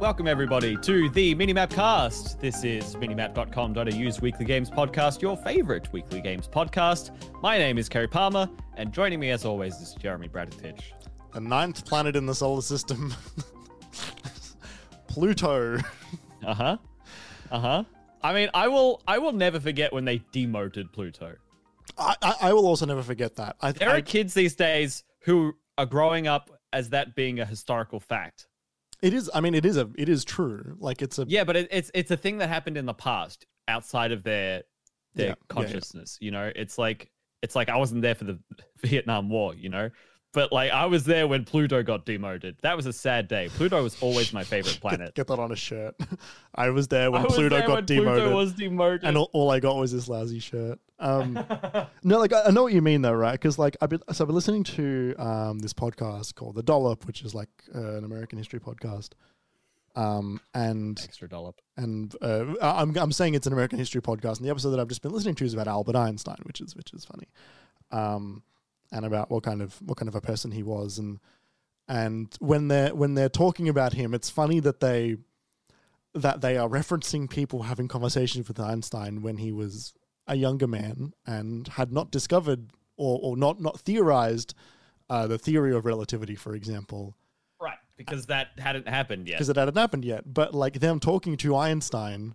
Welcome, everybody, to the Minimap Cast. This is minimap.com.au's weekly games podcast, your favorite weekly games podcast. My name is Kerry Palmer, and joining me, as always, is Jeremy Bradfitch. The ninth planet in the solar system, Pluto. Uh huh. Uh huh. I mean, I will. I will never forget when they demoted Pluto. I, I, I will also never forget that. I, There I, are kids these days who are growing up as that being a historical fact. It is. I mean, it is a. It is true. Like it's a. Yeah, but it, it's it's a thing that happened in the past outside of their their Yeah, yeah, yeah. consciousness. You know, it's like it's like I wasn't there for the Vietnam War. You know, but like I was there when Pluto got demoted. That was a sad day. Pluto was always my favorite planet. Get that on a shirt. I was there when I Pluto there got when demoted, Pluto was demoted. and all, all I got was this lousy shirt. Um, no, like I, I know what you mean though, right? Because like I've been so I've been listening to um, this podcast called The Dollop, which is like uh, an American history podcast. Um, and Extra dollop. and uh, I'm I'm saying it's an American history podcast, and the episode that I've just been listening to is about Albert Einstein, which is which is funny, um, and about what kind of what kind of a person he was, and and when they're when they're talking about him, it's funny that they that they are referencing people having conversations with Einstein when he was a younger man and had not discovered or or not not theorized uh, the theory of relativity, for example Right, because that hadn't happened yet. because it hadn't happened yet. But like them talking to Einstein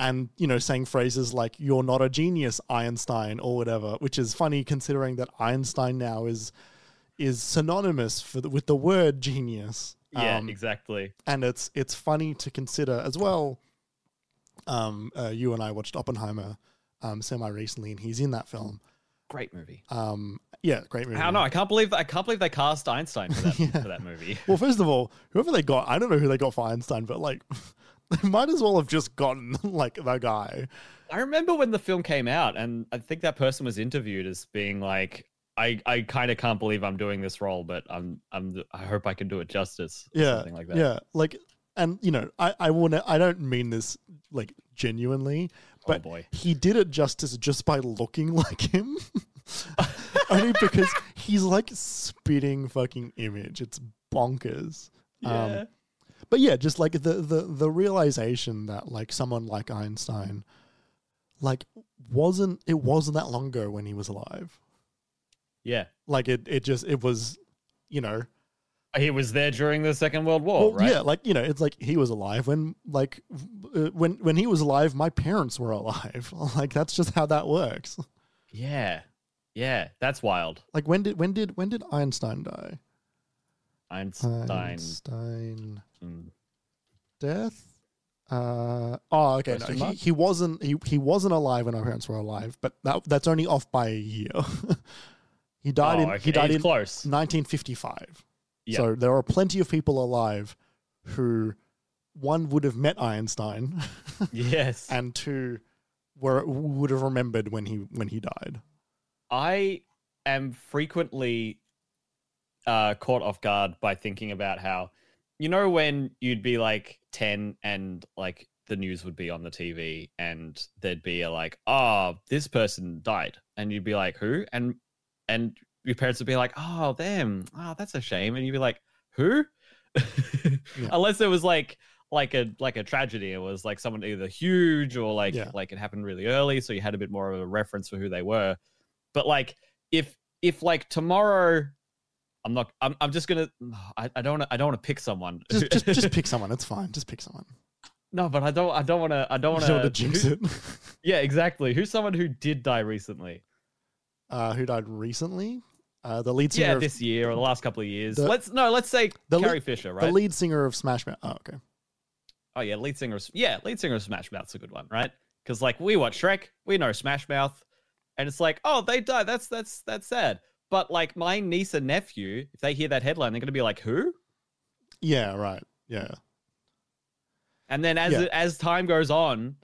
and, you know, saying phrases like, you're not a genius, Einstein, or whatever, which is funny considering that Einstein now is is synonymous for the, with the word genius. Yeah, Um, exactly. and it's it's funny to consider as well. Um, uh, you and I watched Oppenheimer um, semi recently, and he's in that film. Great movie. Um, yeah, great movie. I don't know. I can't believe I can't believe they cast Einstein for that Yeah. for that movie. Well, first of all, whoever they got, I don't know who they got for Einstein, but like, they might as well have just gotten like the guy. I remember when the film came out, and I think that person was interviewed as being like, "I, I kind of can't believe I'm doing this role, but I'm, I'm, I hope I can do it justice." or Yeah, something like that. yeah, like, and you know, I, I want to, I don't mean this like genuinely, but oh boy, he did it justice just by looking like him. Only because he's like spitting fucking image. It's bonkers. Um, yeah, but yeah, just like the the the realization that like someone like Einstein, like wasn't it wasn't that long ago when he was alive. yeah. Like it it just it was, you know, He was there during the Second World War, well, right? yeah, like you know, it's like he was alive when like uh, when when he was alive, my parents were alive. like that's just how that works. yeah, yeah. That's wild. Like when did when did when did Einstein die? Einstein. Einstein Mm. death. Uh, oh, okay. No, he, he wasn't. He, he wasn't alive when our parents were alive, but that that's only off by a year. he died oh, in okay. he died He's in close. 1955. Yeah. So there are plenty of people alive who one would have met Einstein, yes. and two were would have remembered when he when he died. I am frequently uh, caught off guard by thinking about how, you know, when you'd be like 10 and like the news would be on the TV and there'd be a like, oh, this person died. And you'd be like, who? And, and your parents would be like, oh, them. Oh, that's a shame. And you'd be like, who? Unless it was like, like a like a tragedy. It was like someone either huge or like Yeah. like it happened really early, so you had a bit more of a reference for who they were. But like if if like tomorrow I'm not I'm I'm just gonna I, I don't I don't want to pick someone. Just just just pick someone. It's fine. Just pick someone. no, but I don't I don't want to I don't want don't want to jinx it. Yeah, exactly. Who's someone who did die recently? Uh, who died recently? Uh, the lead singer. Yeah, of, this year or the last couple of years. The- let's no, let's say the Carrie lead- Fisher, right? the lead singer of Smash Mouth. Oh, okay. Oh yeah, lead singer. Of, yeah, lead singer of Smash Mouth's a good one, right? Because like we watch Shrek, we know Smash Mouth, and it's like, oh, they die. That's that's that's sad. But like my niece and nephew, if they hear that headline, they're gonna be like, who? Yeah. Right. Yeah. And then as Yeah. as time goes on,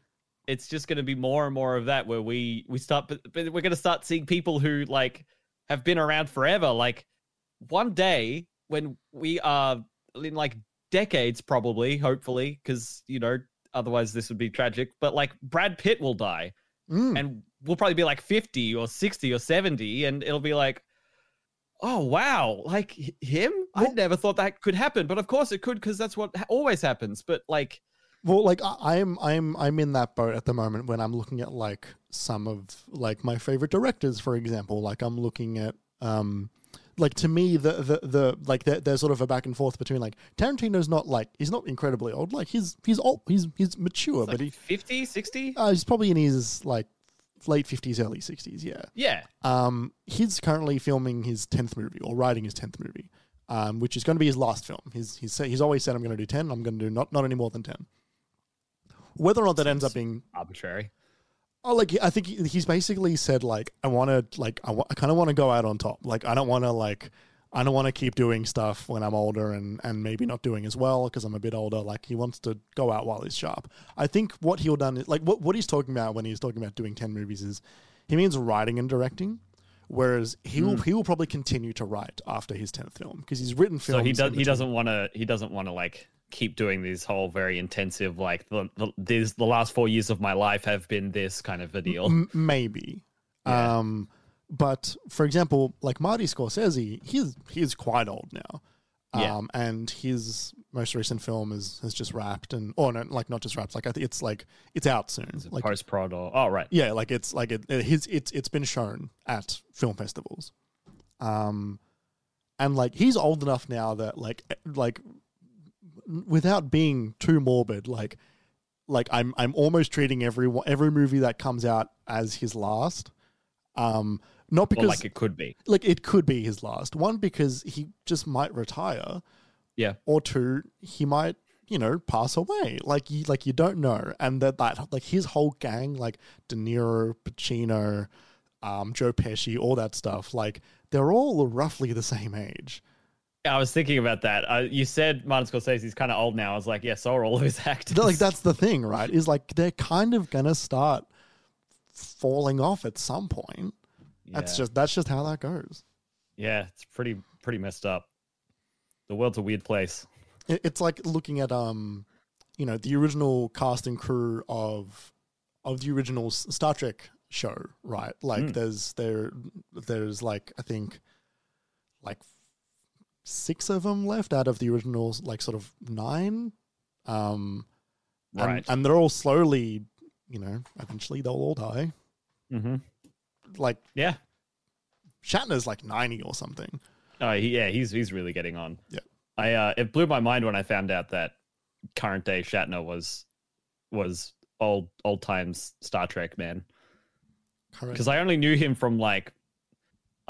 it's just gonna be more and more of that where we we start, but, but we're gonna start seeing people who like have been around forever. Like one day when we are in like decades, probably, hopefully, because you know otherwise this would be tragic. But like Brad Pitt will die. Mm. and we'll probably be like 50 or 60 or 70 and it'll be like oh wow, like him? I never thought that could happen, but of course it could because that's what always happens. But like, Well, like I, I'm, I'm, I'm in that boat at the moment when I'm looking at like some of like my favorite directors, for example. Like I'm looking at, um, like to me, the the the like there, there's sort of a back and forth between like Tarantino's not like he's not incredibly old, like he's he's old, he's he's mature, like but he 50, 60? uh, he's probably in his like late fifties, early sixties, yeah. yeah. Um, he's currently filming his tenth movie or writing his tenth movie, um, which is going to be his last film. He's he's he's always said I'm going to do ten. I'm going to do not not any more than ten. Whether or not that ends up being, Arbitrary. oh, like I think he's basically said like I want to like I, kind of want to go out on top. Like I don't want to like I don't want to keep doing stuff when I'm older and and maybe not doing as well because I'm a bit older. Like he wants to go out while he's sharp. I think what he'll done is like what what he's talking about when he's talking about doing ten movies is he means writing and directing. Whereas he will hmm. he will probably continue to write after his tenth film because he's written films. So he does. He doesn't want to. He doesn't want to like keep doing these whole very intensive like the, the these the last four years of my life have been this kind of a deal. M- maybe. Yeah. Um, but for example, like Marty Scorsese, he's he's quite old now. Yeah. Um, and his most recent film is has just wrapped and oh no, like not just wrapped, like I think it's like it's out soon. Is it Like post prod or oh right. yeah, like it's like it, it his it's it's been shown at film festivals. Um, and like he's old enough now that like eh, like without being too morbid, like like I'm I'm almost treating every every movie that comes out as his last. Um, not because like it could be. like it could be his last one because he just might retire Yeah. or two he might you know pass away like you like you don't know and that that like his whole gang like De Niro Pacino um Joe Pesci all that stuff like they're all roughly the same age I was thinking about that. Uh, you said Martin Scorsese's kind of old now. I was like, yeah, so are all of his actors. like that's the thing right is like they're kind of gonna start falling off at some point that's just that's just how that goes yeah, it's pretty pretty messed up. The world's a weird place. It- it's like looking at um you know the original cast and crew of of the original Star Trek show right like Mm. there's there there's like I think like six of them left out of the original like sort of nine um and, Right. and they're all slowly you know eventually they'll all die Mm-hmm. like Yeah. Shatner's like 90 or something Oh, yeah, he's he's really getting on. Yeah. I uh, it blew my mind when I found out that current day Shatner was was old old times Star Trek man. Because I only knew him from like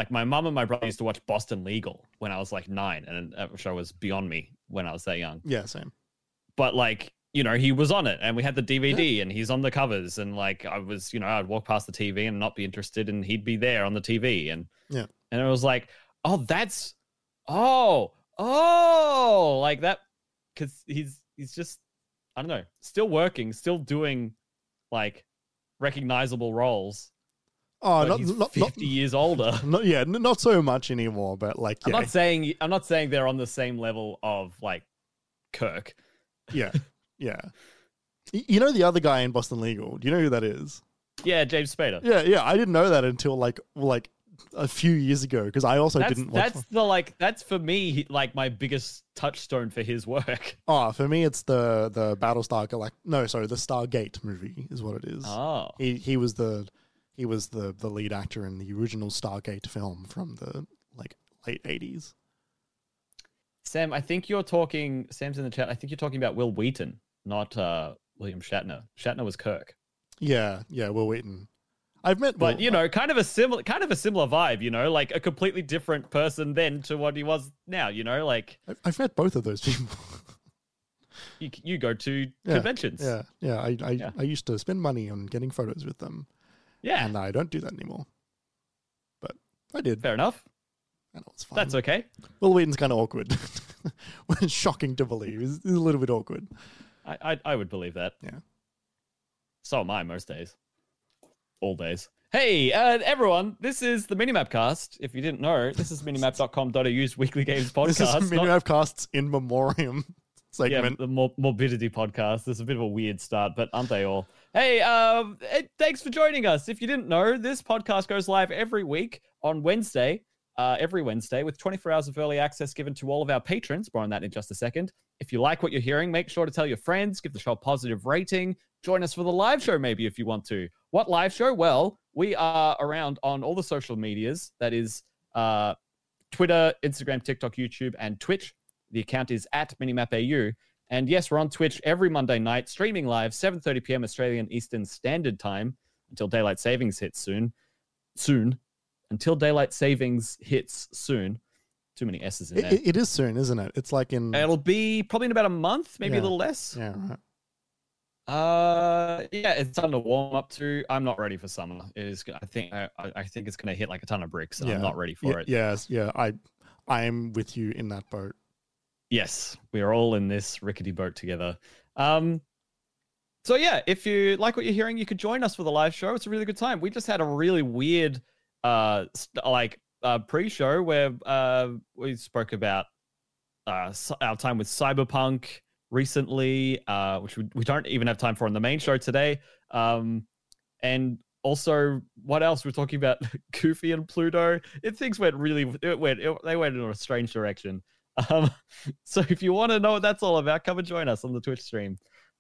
like my mum and my brother used to watch Boston Legal when I was like nine, and that show uh, was beyond me when I was that young. yeah same But like you know, he was on it, and we had the DVD, and he's on the covers, and like I was, you know, I'd walk past the TV and not be interested, and he'd be there on the TV, and Yeah. and it was like, oh, that's, oh, oh, like that, because he's he's just, I don't know, still working, still doing like recognizable roles. Oh not, he's not, not, fifty years older. not yeah not so much anymore but like I'm not saying I'm not saying they're on the same level of like Kirk. Yeah, yeah. You know the other guy in Boston Legal. Do you know who that is? Yeah, James Spader. Yeah, yeah. I didn't know that until like like a few years ago because I also that's didn't watch. that's the like that's for me like my biggest touchstone for his work. Oh, for me, it's the the Battlestar Galact. No, sorry, the Stargate movie is what it is. Oh, He he was the he was the the lead actor in the original Stargate film from the like late eighties. Sam, I think you're talking. Sam's in the chat. I think you're talking about Wil Wheaton, not uh, William Shatner. Shatner was Kirk, Yeah, yeah. Wil Wheaton. I've met, but Will- you know, kind of a similar, kind of a similar vibe. You know, like a completely different person then to what he was now. You know, like I've, I've met both of those people. you you go to Yeah, conventions. yeah, yeah. I I, Yeah. I used to spend money on getting photos with them. Yeah. and I don't do that anymore. But I did, Fair enough. and it was fine. That's okay. Wil Wheaton's kind of awkward. Shocking to believe. It's, a little bit awkward. I, I I would believe that. Yeah. So am I most days. All days. Hey, uh, everyone, this is the Minimap cast. If you didn't know, this is minimap.com.au's weekly games podcast. This is Minimap Casts in Memoriam yeah, segment. the mor- morbidity podcast. This is a bit of a weird start, but aren't they all? Hey, um, hey, thanks for joining us. If you didn't know, this podcast goes live every week on Wednesday uh, every Wednesday with 24 hours of early access given to all of our patrons. More on that in just a second. If you like what you're hearing, make sure to tell your friends, give the show a positive rating, join us for the live show maybe if you want to. What live show? Well, we are around on all the social medias. That is uh, Twitter, Instagram, TikTok, YouTube, and Twitch. The account is at MinimapAU. And yes, we're on Twitch every Monday night, streaming live, 7.30 p.m. Australian Eastern Standard Time until daylight savings hits soon. Soon. Until daylight savings hits soon. Too many S's in It, there. it- is soon, isn't it? It's like in It'll be probably in about a month, maybe Yeah. a little less. yeah, right. Uh, yeah, it's time to warm up to. I'm not ready for summer. It is. I think. I, I think it's going to hit like a ton of bricks, and Yeah. I'm not ready for it. Yes, yeah. I I am with you in that boat. Yes, we are all in this rickety boat together. Um, so yeah, if you like what you're hearing, you could join us for the live show. It's a really good time. We just had a really weird, uh, st- like uh, pre-show where uh we spoke about uh our time with Cyberpunk recently, uh, which we, we don't even have time for on the main show today. Um, and also what else we're talking about Goofy and Pluto. It things went really it went it, they went in a strange direction. Um, so if you want to know what that's all about, come and join us on the Twitch stream.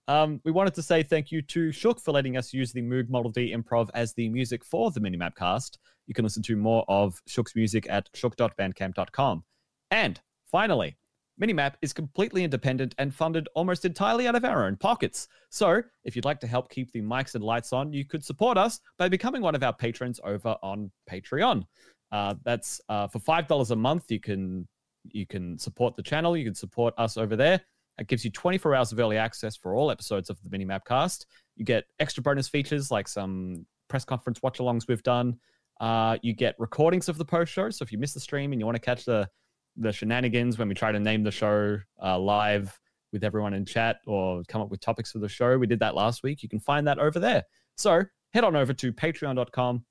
Um, we wanted to say thank you to Shook for letting us use the Moog Model D Improv as the music for the Minimap cast. You can listen to more of Shook's music at shook.bandcamp.com. And finally, Minimap is completely independent and funded almost entirely out of our own pockets. So, if you'd like to help keep the mics and lights on, you could support us by becoming one of our patrons over on Patreon. Uh, that's uh, for five dollars a month. You can you can support the channel. You can support us over there. It gives you 24 hours of early access for all episodes of the Minimap cast. You get extra bonus features like some press conference watch alongs we've done. Uh, you get recordings of the post show. So if you miss the stream and you want to catch the the shenanigans when we try to name the show uh, live with everyone in chat or come up with topics for the show, we did that last week. You can find that over there. So head on over to patreon.com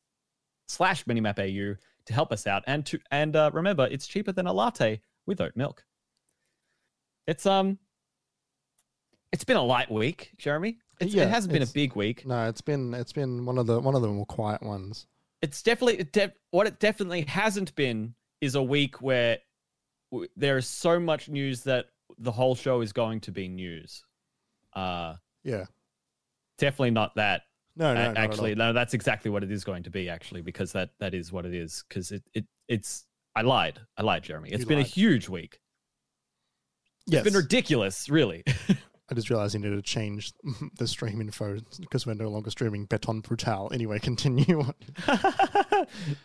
slash minimapau to help us out. And to and uh, remember, it's cheaper than a latte with oat milk. It's um it's been a light week, Jeremy. It's, Yeah, it hasn't been a big week. No, it's been it's been one of the one of the more quiet ones. it's definitely it de- what it definitely hasn't been is a week where w- there is so much news that the whole show is going to be news. Uh Yeah. definitely not that. No, no, A- not at all. actually, no, that's exactly what it is going to be. Actually, because that that is what it is. Because it it it's I lied. I lied, Jeremy. It's You been lied. a huge week. yes. It's been ridiculous, really. I just realized you need to change the stream info because we're no longer streaming Beton Brutal. Anyway, continue.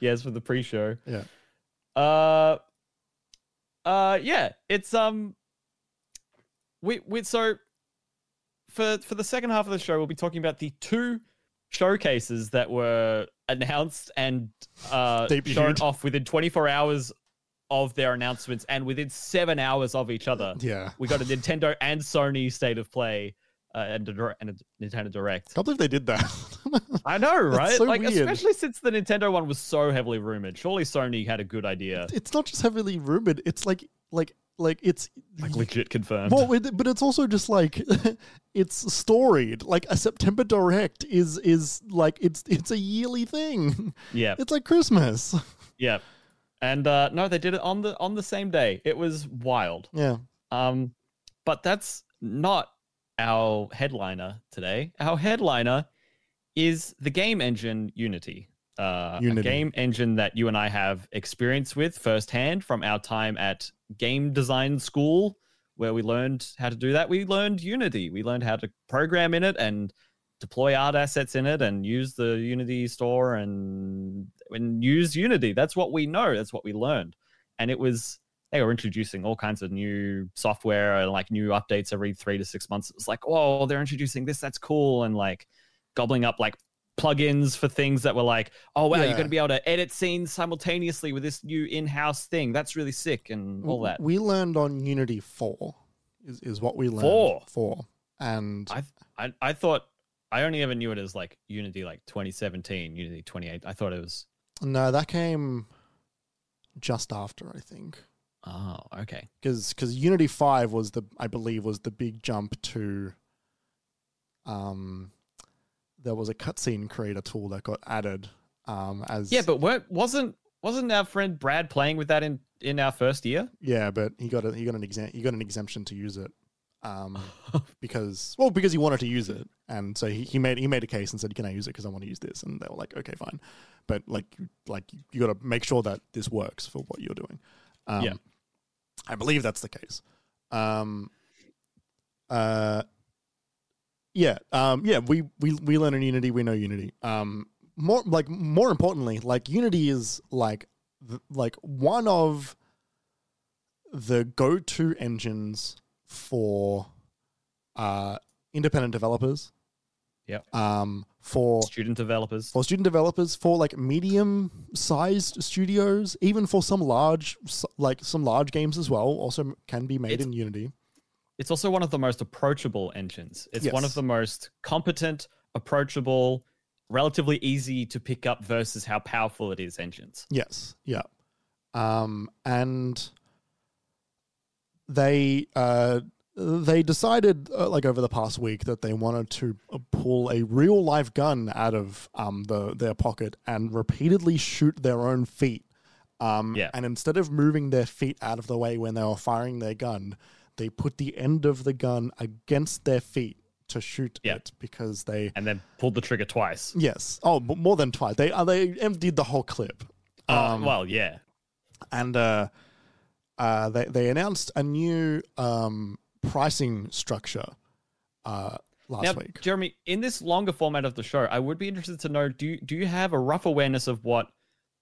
yes, for the pre-show. Yeah. Uh. Uh. Yeah. It's um. We we so. For for the second half of the show, we'll be talking about the two showcases that were announced and uh shown off within 24 hours of their announcements and within seven hours of each other. yeah. We got a Nintendo and Sony state of play uh, and, a, and a Nintendo Direct. I can't believe they did that. I know, right? so like, weird. especially since the Nintendo one was so heavily rumored. Surely Sony had a good idea, it's not just heavily rumored. It's like like like it's like legit confirmed. well, it- but it's also just like it's storied. Like a September Direct is is like it's it's a yearly thing. yeah, It's like Christmas. yeah. And uh, no, they did it on the on the same day. It was wild. Yeah. Um, but that's not our headliner today. Our headliner is the game engine Unity. Uh, A game engine that you and I have experience with firsthand from our time at game design school, where we learned how to do that. We learned Unity. We learned how to program in it and deploy art assets in it and use the Unity store and, and use Unity. That's what we know. That's what we learned. And it was they were introducing all kinds of new software and like new updates every three to six months. It was like, oh, they're introducing this. That's cool. And like gobbling up like plugins for things that were like, oh wow, you're going to be able to edit scenes simultaneously with this new in-house thing. That's really sick and all that. We learned on Unity 4 is, is what we learned. Four? 4. And I I I thought I only ever knew it as like Unity like 2017, Unity 28. I thought it was no, that came just after, I think. oh okay. Because because Unity Five was the I believe was the big jump to. Um, there was a cutscene creator tool that got added. Um, as Yeah, but weren't wasn't wasn't our friend Brad playing with that in in our first year? Yeah, but he got a he got an exam he got an exemption to use it. Um, because well, because he wanted to use it, and so he, he made he made a case and said, "Can I use it? Because I want to use this." And they were like, "Okay, fine," but like like you got to make sure that this works for what you're doing. Um, Yeah. I believe that's the case. Um, uh, yeah, um, yeah. We we we learn in Unity. We know Unity. Um, more like more importantly, like Unity is like th- like one of the go-to engines for uh, independent developers. Yep. Um, for Student developers. for student developers, for like medium-sized studios, even for some large, like some large games as well, also can be made It's- in Unity. It's also one of the most approachable engines. It's one of the most competent, approachable, relatively easy to pick up versus how powerful it is engines. Yes, yeah, um, and they uh, they decided uh, like over the past week that they wanted to uh, pull a real life gun out of um, the their pocket and repeatedly shoot their own feet. Um, Yeah. And instead of moving their feet out of the way when they were firing their gun, they put the end of the gun against their feet to shoot Yeah. it because they And then pulled the trigger twice. yes oh more than twice they uh, they emptied the whole clip. Oh, Um, well, yeah. and uh, uh, they they announced a new um, pricing structure uh, last Now, week. Jeremy, in this longer format of the show, I would be interested to know do you, do you have a rough awareness of what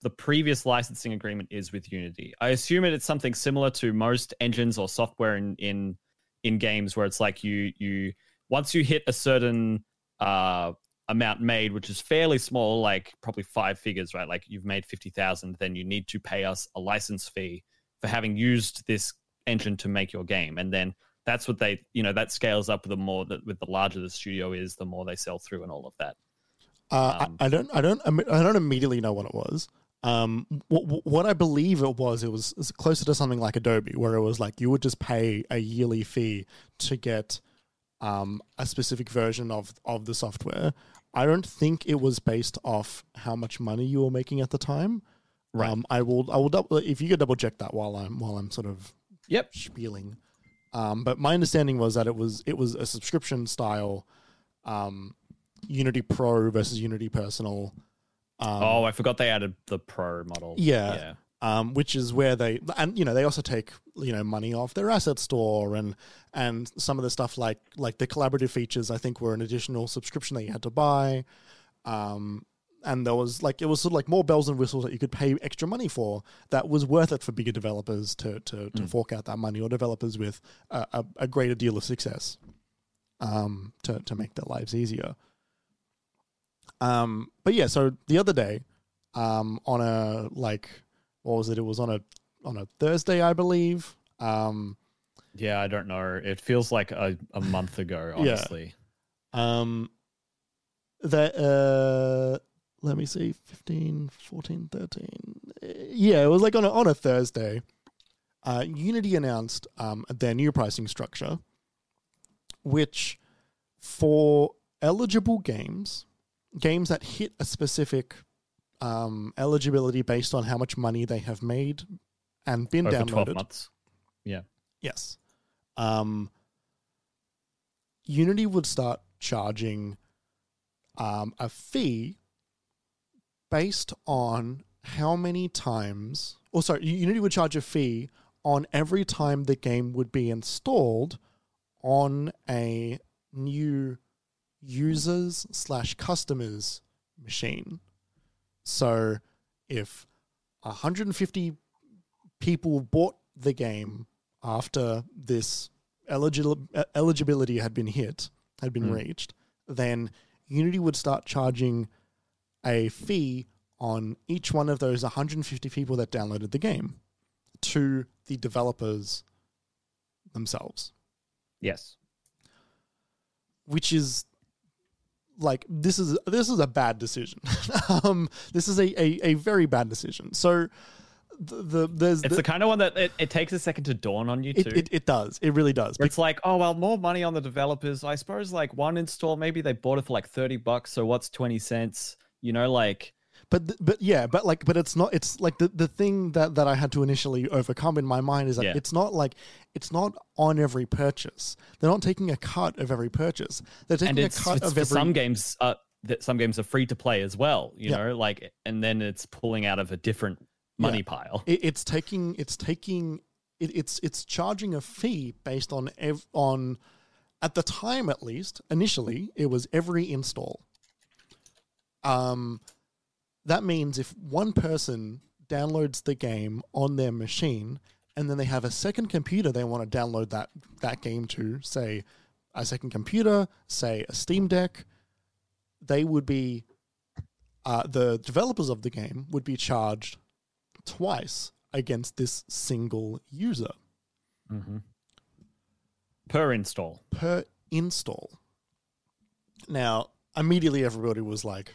the previous licensing agreement is with Unity? I assume it- it's something similar to most engines or software in in in games where it's like you you once you hit a certain uh amount made, which is fairly small, like probably five figures, right? Like you've made fifty thousand, then you need to pay us a license fee for having used this engine to make your game, and then that's what they you know that scales up the more that with the larger the studio is the more they sell through and all of that Uh, um, I, I don't I don't I don't immediately know what it was. Um, what, what I believe it was, it was, it was closer to something like Adobe, where it was like you would just pay a yearly fee to get um, a specific version of of the software. I don't think it was based off how much money you were making at the time. Right. Um, I will I will double if you could double check that while I'm while I'm sort of yep spieling. Um, but my understanding was that it was it was a subscription style um, Unity Pro versus Unity Personal. Um, oh i forgot they added the pro model Yeah. yeah um, which is where they and you know they also take you know money off their asset store and and some of the stuff like like the collaborative features I think were an additional subscription that you had to buy. Um, and there was like it was sort of like more bells and whistles that you could pay extra money for that was worth it for bigger developers to to, to Mm. fork out that money or developers with a, a, a greater deal of success um, to to make their lives easier. Um, but yeah, so the other day, um, on a like what was it? It was on a on a Thursday, I believe. Um, yeah i don't know it feels like a, a month ago honestly. Yeah. um, that uh, let me see, 15, 14, 13. Uh, Yeah, it was like on a, on a Thursday. Uh, Unity announced um, their new pricing structure, which for eligible games, games that hit a specific um, eligibility based on how much money they have made and been over 12 downloaded. Yeah. Yes. Um, Unity would start charging um, a fee based on how many times, or sorry, Unity would charge a fee on every time the game would be installed on a new users slash customers machine. So if 150 people bought the game after this eligibility had been hit, had been Mm. reached, then Unity would start charging a fee on each one of those 150 people that downloaded the game to the developers themselves, yes which is like this is this is a bad decision. um, this is a, a, a very bad decision. So the, the there's it's the, the kind of one that it, it takes a second to dawn on you too it, it, it does it really does it's like, oh well, more money on the developers. I suppose like one install, maybe they bought it for like thirty bucks. So what's twenty cents? You know, like but but yeah, but like, but it's not. It's like the the thing that that I had to initially overcome in my mind is that Yeah. it's not like it's not on every purchase. They're not taking a cut of every purchase. They're taking and a cut it's of every. some games. Uh, that some games are free to play as well. You Yeah. know, like, and then it's pulling out of a different money Yeah. pile. it, it's taking it's taking it, it's it's charging a fee based on ev- on at the time at least initially it was every install um that means if one person downloads the game on their machine and then they have a second computer they want to download that that game to say a second computer say a steam deck they would be uh, the developers of the game would be charged twice against this single user hmm Per install. per install. Now, immediately everybody was like,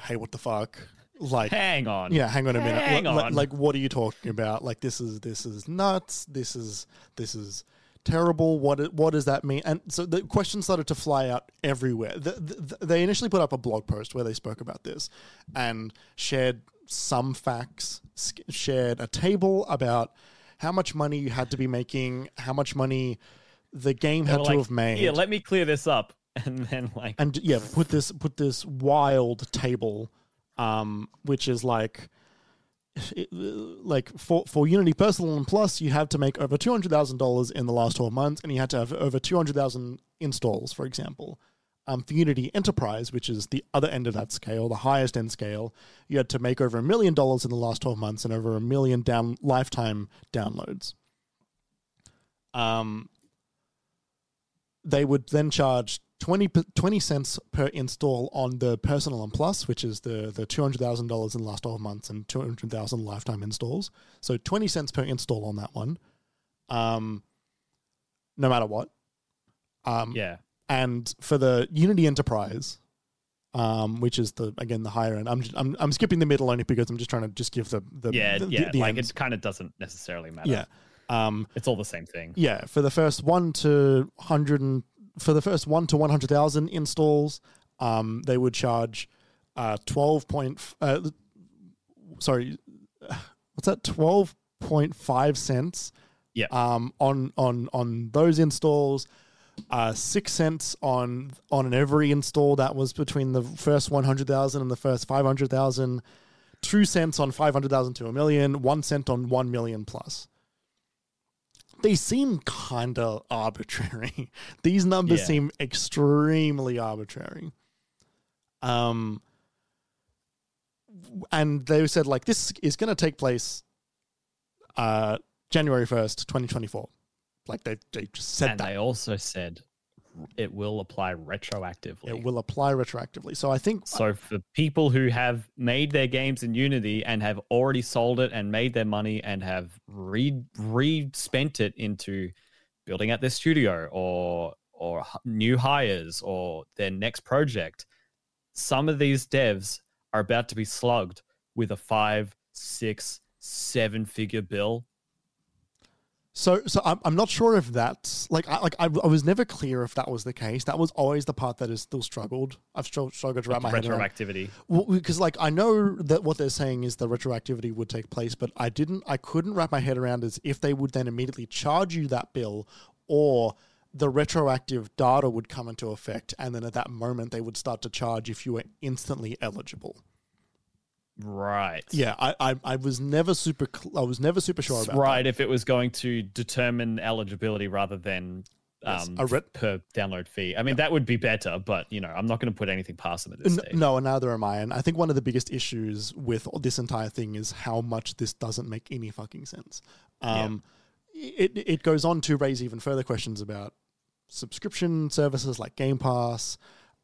"Hey, what the fuck?" Like, Hang on. yeah, hang on a minute. Hang Li- li- on. Like, what are you talking about? Like, this is this is nuts. This is this is terrible. What what does that mean? And so the questions started to fly out everywhere. The, the, they initially put up a blog post where they spoke about this and shared some facts, shared a table about how much money you had to be making, how much money the game had to like, have made Yeah, let me clear this up. And then like and yeah, put this put this wild table, um, which is like, like for for Unity Personal and Plus, you have to make over two hundred thousand dollars in the last twelve months, and you had to have over two hundred thousand installs, for example. Um, for Unity Enterprise, which is the other end of that scale, the highest end scale, you had to make over a million dollars in the last twelve months and over a million down lifetime downloads. Um, they would then charge 20, 20 cents per install on the personal and plus which is the, the $200000 in the last 12 months and 200000 lifetime installs so 20 cents per install on that one um, no matter what um, yeah. and for the unity enterprise um, which is the again the higher end I'm, just, I'm i'm skipping the middle only because i'm just trying to just give the, the Yeah, the, yeah. the like ends. it kind of doesn't necessarily matter. yeah um, It's all the same thing. yeah, for the first one to hundred and for the first one to one hundred thousand installs, um, they would charge uh, twelve point. f- Uh, sorry, what's that? Twelve point five cents. Yeah. Um, on on on those installs, uh, six cents on on every install that was between the first one hundred thousand and the first five hundred thousand. Two cents on five hundred thousand to a million. One cent on one million plus they seem kind of arbitrary. These numbers Yeah. seem extremely arbitrary. Um, and they said like this is going to take place uh January first, twenty twenty four. Like they they just said and that they also said it will apply retroactively. it will apply retroactively. So I think So for people who have made their games in Unity and have already sold it and made their money and have re re spent it into building out their studio or or new hires or their next project, some of these devs are about to be slugged with a five, six, seven figure bill. So, so I'm, I'm not sure if that's like I like I, I was never clear if that was the case. That was always the part that has still struggled. I've struggled, struggled to wrap my head around. Retroactivity. Well, because like I know that what they're saying is the retroactivity would take place, but I didn't, I couldn't wrap my head around as if they would then immediately charge you that bill, or the retroactive data would come into effect, and then at that moment they would start to charge if you were instantly eligible. Right. Yeah, I, I, I was never super, cl- I was never super sure about right if it was going to determine eligibility rather than Yes, um, a ret- per download fee. I mean, that would be better, but you know, I'm not going to put anything past them at this N- stage. No, and neither am I. And I think one of the biggest issues with this entire thing is how much this doesn't make any fucking sense. Um, it, it goes on to raise even further questions about subscription services like Game Pass.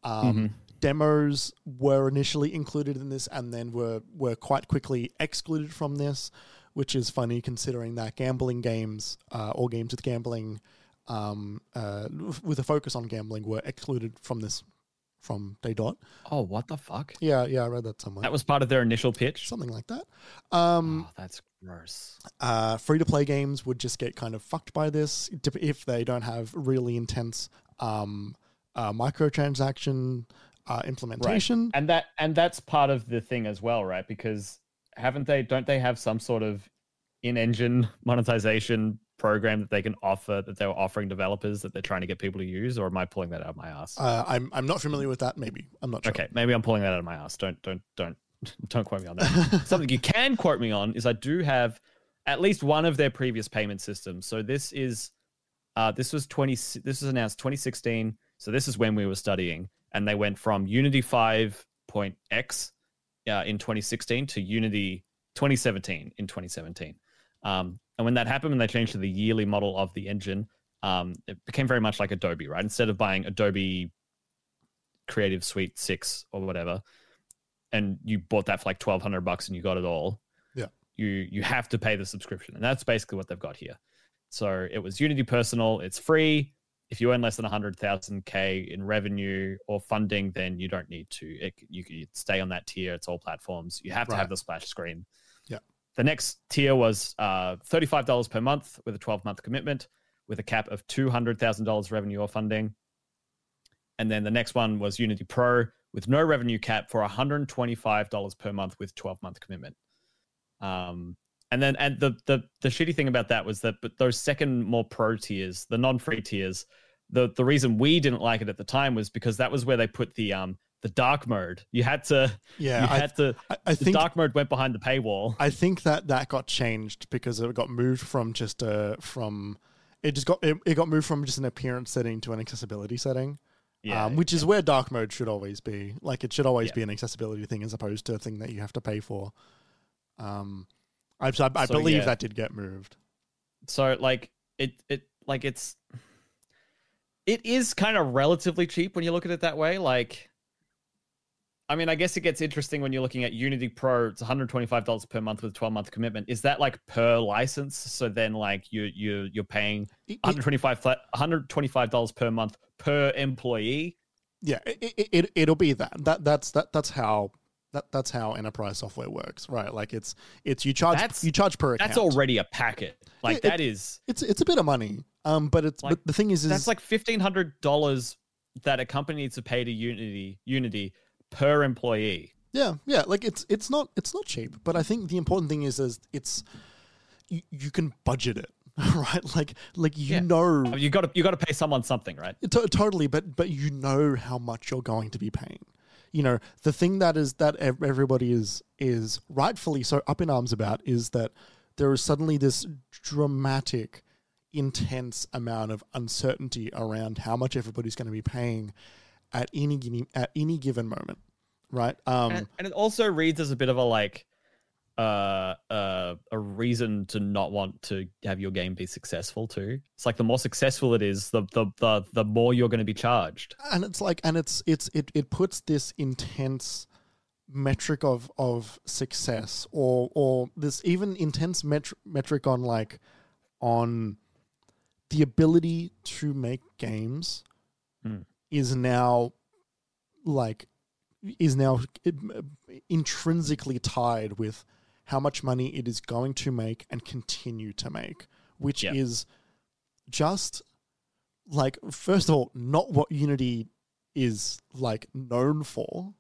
Um, Demos were initially included in this and then were, were quite quickly excluded from this, which is funny considering that gambling games uh, or games with gambling, um, uh, with a focus on gambling, were excluded from this from day dot. Oh, what the fuck? Yeah, yeah, I read that somewhere. That was part of their initial pitch. something like that. Um, Oh, that's gross. uh, free to play games would just get kind of fucked by this if they don't have really intense um, uh, microtransaction uh, implementation. and that and that's part of the thing as well, right? Because haven't they? Don't they have some sort of in-engine monetization program that they can offer that they were offering developers that they're trying to get people to use? Or am I pulling that out of my ass? Uh, I'm I'm not familiar with that. Maybe I'm not sure. Okay, maybe I'm pulling that out of my ass. Don't don't don't don't quote me on that. Something you can quote me on is I do have at least one of their previous payment systems. So this is uh this was 20 this was announced 2016. So this is when we were studying and they went from Unity 5.x uh, in 2016 to Unity 2017 in 2017. Um, and when that happened, when they changed to the yearly model of the engine, um, it became very much like Adobe, right? Instead of buying Adobe Creative Suite 6 or whatever, and you bought that for like 1200 bucks and you got it all. Yeah. You you have to pay the subscription. And that's basically what they've got here. So it was Unity Personal, it's free. If you earn less than 100,000 K in revenue or funding, then you don't need to. It, you can stay on that tier. It's all platforms. You have to Right. have the splash screen. Yeah. The next tier was uh, $35 per month with a 12 month commitment with a cap of $200,000 revenue or funding. And then the next one was Unity Pro with no revenue cap for $125 per month with 12 month commitment. Um, and then and the the the shitty thing about that was that but those second more pro tiers, the non-free tiers, the the reason we didn't like it at the time was because that was where they put the um the dark mode. You had to Yeah, you I, had to I, I the think dark mode went behind the paywall. I think that that got changed because it got moved from just a from it just got it, it got moved from just an appearance setting to an accessibility setting. Yeah, um, which is where dark mode should always be. Like it should always Yeah. be an accessibility thing as opposed to a thing that you have to pay for. Um, I, I, I So, believe yeah. that did get moved. so like it it like it's it is kind of relatively cheap when you look at it that way like i mean i guess it gets interesting when you're looking at unity pro it's $125 per month with 12 month commitment is that like per license so then like you you you're paying It- it- 125 flat $125 per month per employee yeah, it, it, it it'll be that. That that's that that's how that that's how enterprise software works, right? Like it's it's you charge That's- you charge per account. that's already a packet like it- that is It's it's a bit of money. Um, but it's Like, but the thing is, is that's like $1500 that a company needs to pay to unity unity per employee Yeah, yeah, like it's it's not it's not cheap, but I think the important thing is is it's you, you can budget it, right? Like like you Yeah. know you got to you got to pay someone something right to- totally, but but you know how much you're going to be paying. You know the thing that is that everybody is is rightfully so up in arms about is that there is suddenly this dramatic, intense amount of uncertainty around how much everybody's going to be paying at any at any given moment, right? Um, and, and it also reads as a bit of a like uh uh a reason to not want to have your game be successful too it's like the more successful it is the the the, the more you're going to be charged and it's like and it's it's it, it puts this intense metric of of success or or this even intense metr- metric on like on the ability to make games Hmm. is now like is now intrinsically tied with how much money it is going to make and continue to make which Yeah. is just like first of all not what unity is like known for.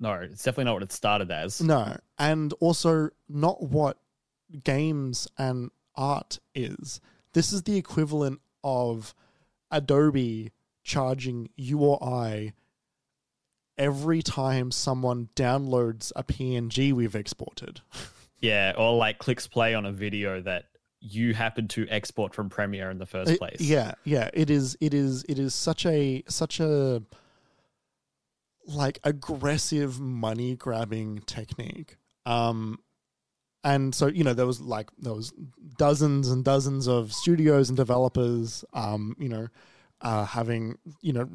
No it's definitely not what it started as. No and also not what games and art is. This is the equivalent of adobe charging you or i every time someone downloads a png we've exported yeah or like clicks play on a video that you happen to export from premiere in the first It- place yeah, yeah. It is. It is. It is such a such a like aggressive money grabbing technique. Um, and so you know there was like there was dozens and dozens of studios and developers. Um, you know. Uh, having you know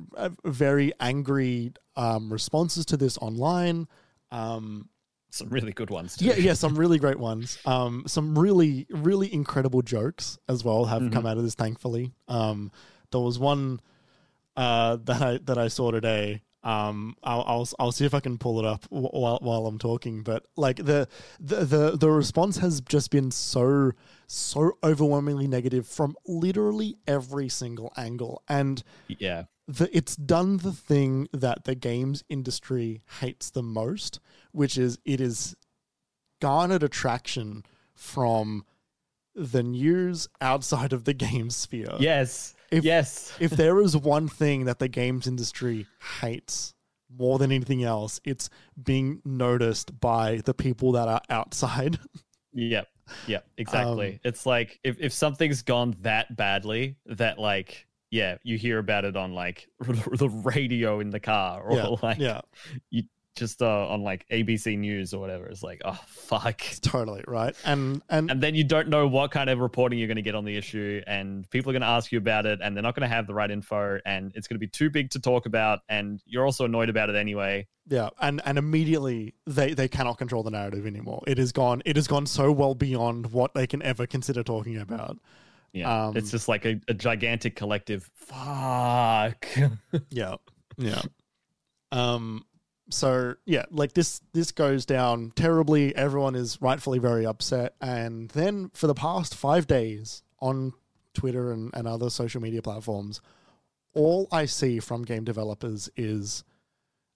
very angry um, responses to this online, um, some really good ones too. yeah, yeah, some really great ones. Um, some really, really incredible jokes as well have come out of this. Thankfully, um, there was one uh, that I that I saw today Um, I'll, I'll I'll see if I can pull it up wh- while while I'm talking. But like the the the the response has just been so so overwhelmingly negative from literally every single angle, and Yeah. The, it's done the thing that the games industry hates the most, which is it is garnered attraction from the news outside of the game sphere. Yes. If- yes. If there is one thing that the games industry hates more than anything else, it's being noticed by the people that are outside. Yep. Yep. Exactly. Um, it's like if, if something's gone that badly that like yeah, you hear about it on like the radio in the car or yeah, like yeah, you just uh, on like ABC News or whatever. It's like, oh fuck. totally right. And and And then you don't know what kind of reporting you're going to get on the issue, and people are going to ask you about it, and they're not going to have the right info, and it's going to be too big to talk about, and you're also annoyed about it anyway. Yeah, and and immediately they they cannot control the narrative anymore. It has gone it has gone so well beyond what they can ever consider talking about. Yeah, Um, it's just like a, a gigantic collective. Fuck. Yeah, yeah. Um. So yeah, like this this goes down terribly. Everyone is rightfully very upset, and then for the past five days on Twitter and, and other social media platforms, all I see from game developers is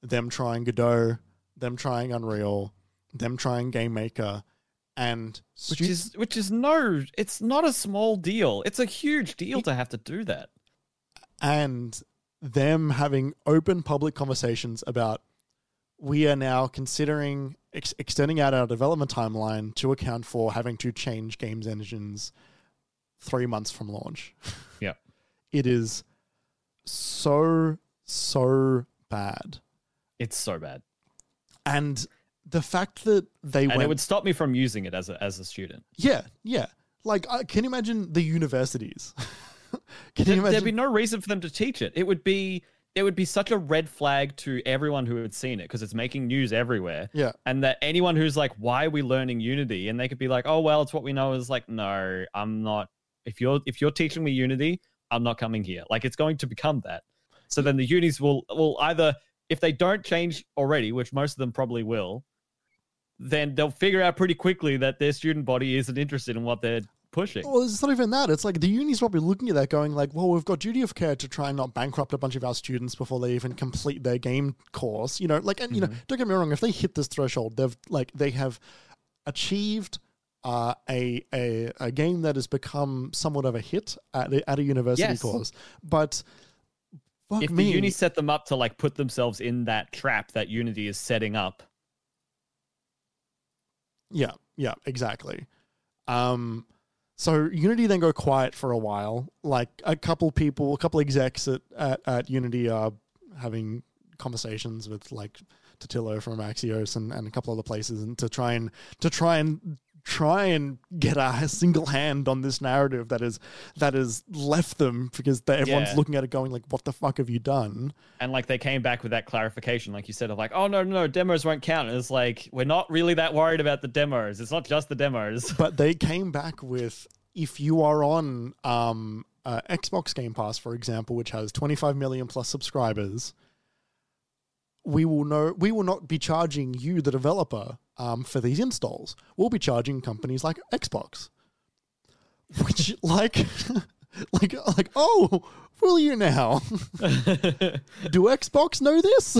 them trying Godot, them trying Unreal, them trying Game Maker, and which stu- is which is no, it's not a small deal. It's a huge deal to have to do that. and them having open public conversations about we are now considering ex- extending out our development timeline to account for having to change games engines three months from launch. Yeah. it is so so bad, It's so bad, and the fact that they and went it would stop me from using it as a as a student. yeah yeah like uh, can you imagine the universities? can you imagine? there'd be no reason for them to teach it. It would be it would be such a red flag to everyone who had seen it because it's making news everywhere. yeah, And that anyone who's like, "Why are we learning Unity?" and they could be like, "Oh well, it's what we know." Is like, no, I'm not. If you're if you're teaching me Unity, I'm not coming here. Like it's going to become that. So then the unis will will either if they don't change already, which most of them probably will, then they'll figure out pretty quickly that their student body isn't interested in what they're pushing. Well, it's not even that. It's like the uni's probably looking at that, going like, "Well, we've got duty of care to try and not bankrupt a bunch of our students before they even complete their game course." You know, like, and you know, don't get me wrong. If they hit this threshold, they've like they have achieved uh, a, a a game that has become somewhat of a hit at a, at a university Yes. course. But fuck if me, the uni set them up to like put themselves in that trap that Unity is setting up, Yeah, yeah, exactly. Um, so Unity then go quiet for a while. Like a couple people, a couple execs at, at, at Unity are having conversations with like Totilo from Axios and, and a couple other places and to try and to try and try and get a single hand on this narrative that is that has left them because they, everyone's Yeah. looking at it going like what the fuck have you done and like they came back with that clarification, like you said, of like, oh no, no, no, demos won't count. And it's like we're not really that worried about the demos. It's not just the demos. but they came back with if you are on um, uh, Xbox Game Pass, for example, which has 25 million plus subscribers, we will know we will not be charging you, the developer, um, for these installs. We'll be charging companies like Xbox, which like. Like, like, oh, will you now? Do Xbox know this?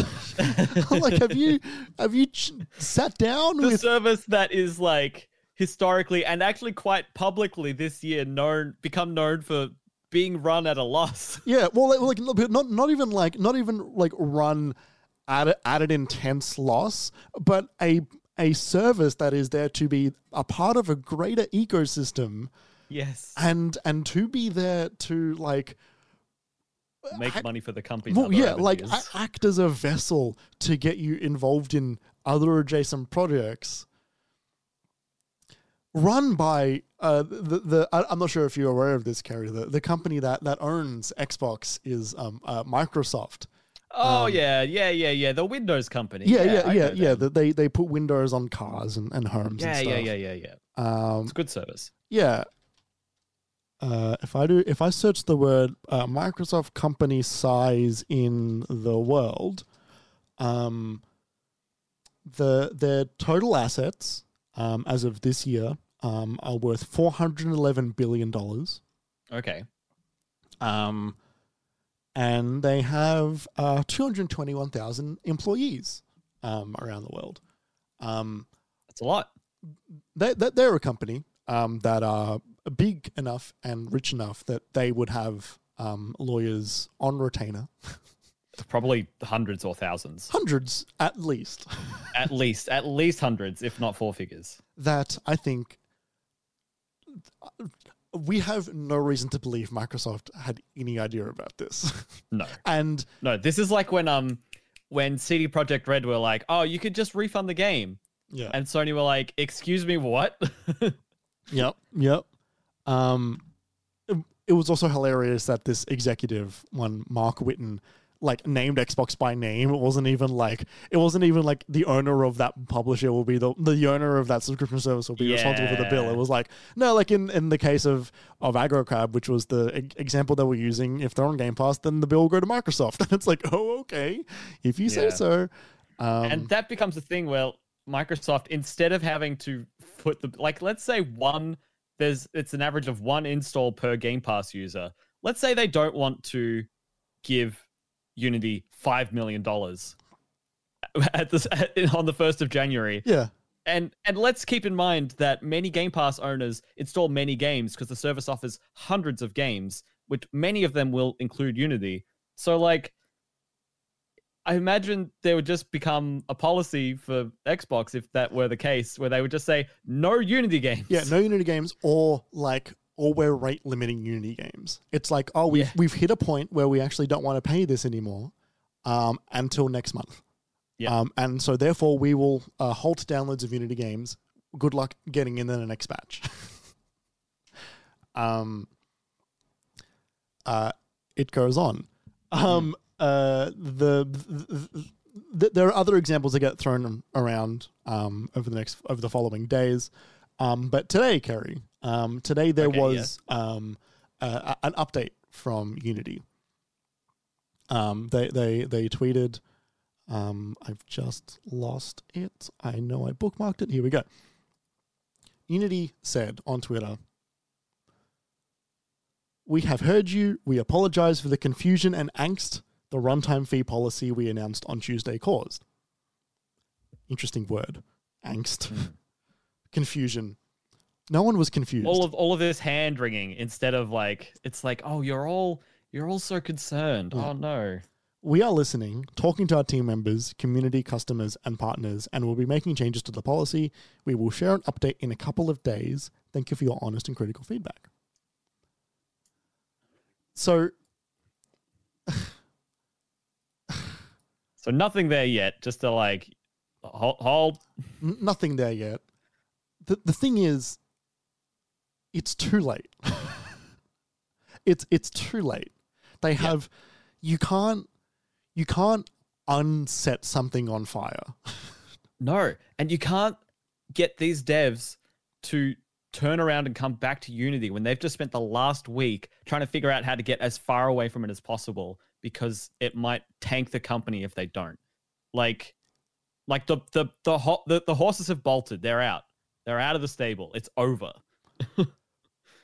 like, have you have you ch- sat down the with service that is like historically and actually quite publicly this year known become known for being run at a loss. Yeah, well, like, like not not even like not even like run at an intense loss, but a a service that is there to be a part of a greater ecosystem Yes. and and to be there to like Make act- money for the company. well, yeah, like act as a vessel to get you involved in other adjacent projects. Run by uh, the the I'm not sure if you're aware of this, Kerry. The the company that that owns Xbox is um, uh, Microsoft. Oh um, yeah, yeah, yeah, yeah. The Windows company. Yeah, yeah, yeah, yeah. That they they put windows on cars and, and homes. Yeah, and stuff. yeah, yeah, yeah, yeah. Um, It's good service. yeah. Uh, if I do, if I search the word uh, Microsoft company size in the world, Um, the their total assets um, as of this year um, are worth four hundred eleven billion dollars. Okay. Um, and they have uh, 221,000 employees um, around the world. Um, That's a lot. they, they, they're a company um, that are big enough and rich enough that they would have um, lawyers on retainer, Probably hundreds or thousands. hundreds at least, At least, at least hundreds, if not four figures. that I think we have no reason to believe Microsoft had any idea about this. No. and No, this is like when um when CD Projekt Red were like, "Oh, you could just refund the game," yeah, and Sony were like, "Excuse me, what?" Yep. Yep. Um, it, it was also hilarious that this executive one, Marc Whitten, like named Xbox by name. It wasn't even like it wasn't even like the owner of that publisher will be the the owner of that subscription service will be responsible for the bill. It was like no, like in in the case of of Aggro Crab, which was the e- example that we're using. If they're on Game Pass, then the bill will go to Microsoft. And it's like, oh, okay, if you say Yeah. so. Um, and that becomes a thing where Microsoft, instead of having to put the like, let's say one, there's it's an average of one install per Game Pass user. Let's say they don't want to give Unity five million dollars at this at, on the first of January, yeah, and and let's keep in mind that many Game Pass owners install many games because the service offers hundreds of games, which many of them will include Unity. So like I imagine there would just become a policy for Xbox if that were the case, where they would just say no Unity games. Yeah, no Unity games or like or we're rate limiting Unity games. It's like, oh, we've Yeah. we've hit a point where we actually don't want to pay this anymore um, until next month. Yeah. Um, and so therefore we will uh, halt downloads of Unity games. Good luck getting in the next batch. um, uh, it goes on. Um, uh, the, the, the there are other examples that get thrown around um, over the next over the following days. Um, but today, Kerry, um, today there Okay, was um, uh, an update from Unity. Um, they they they tweeted. Um, I've just lost it. I know I bookmarked it. Here we go. Unity said on Twitter, "We have heard you. We apologize for the confusion and angst the runtime fee policy we announced on Tuesday caused." Interesting word, angst, confusion. No one was confused. all of all of this hand wringing instead of like it's like oh you're all you're all so concerned. Oh no. We are listening, talking to our team members, community, customers, and partners, and we'll be making changes to the policy. We will share an update in a couple of days. Thank you for your honest and critical feedback. So, So nothing there yet. Just to like hold, hold nothing there yet. The, the thing is, it's too late. it's it's too late. They have you can't you can't unset something on fire. No, and you can't get these devs to turn around and come back to Unity when they've just spent the last week trying to figure out how to get as far away from it as possible because it might tank the company if they don't. Like, like the the the ho- the, the horses have bolted. They're out. They're out of the stable. It's over.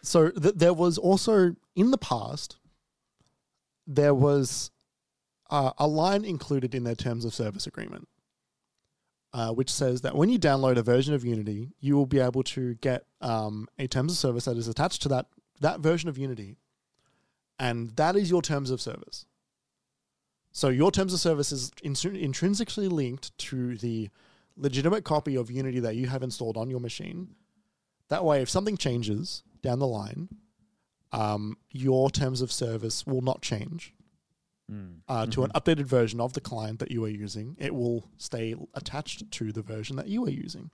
So th- there was also in the past there was uh, a line included in their terms of service agreement, uh, which says that when you download a version of Unity, you will be able to get um, a terms of service that is attached to that that version of Unity, and that is your terms of service. So your terms of service is intrin- intrinsically linked to the legitimate copy of Unity that you have installed on your machine. That way, if something changes down the line, um, your terms of service will not change uh, to an updated version of the client that you are using. It will stay attached to the version that you are using.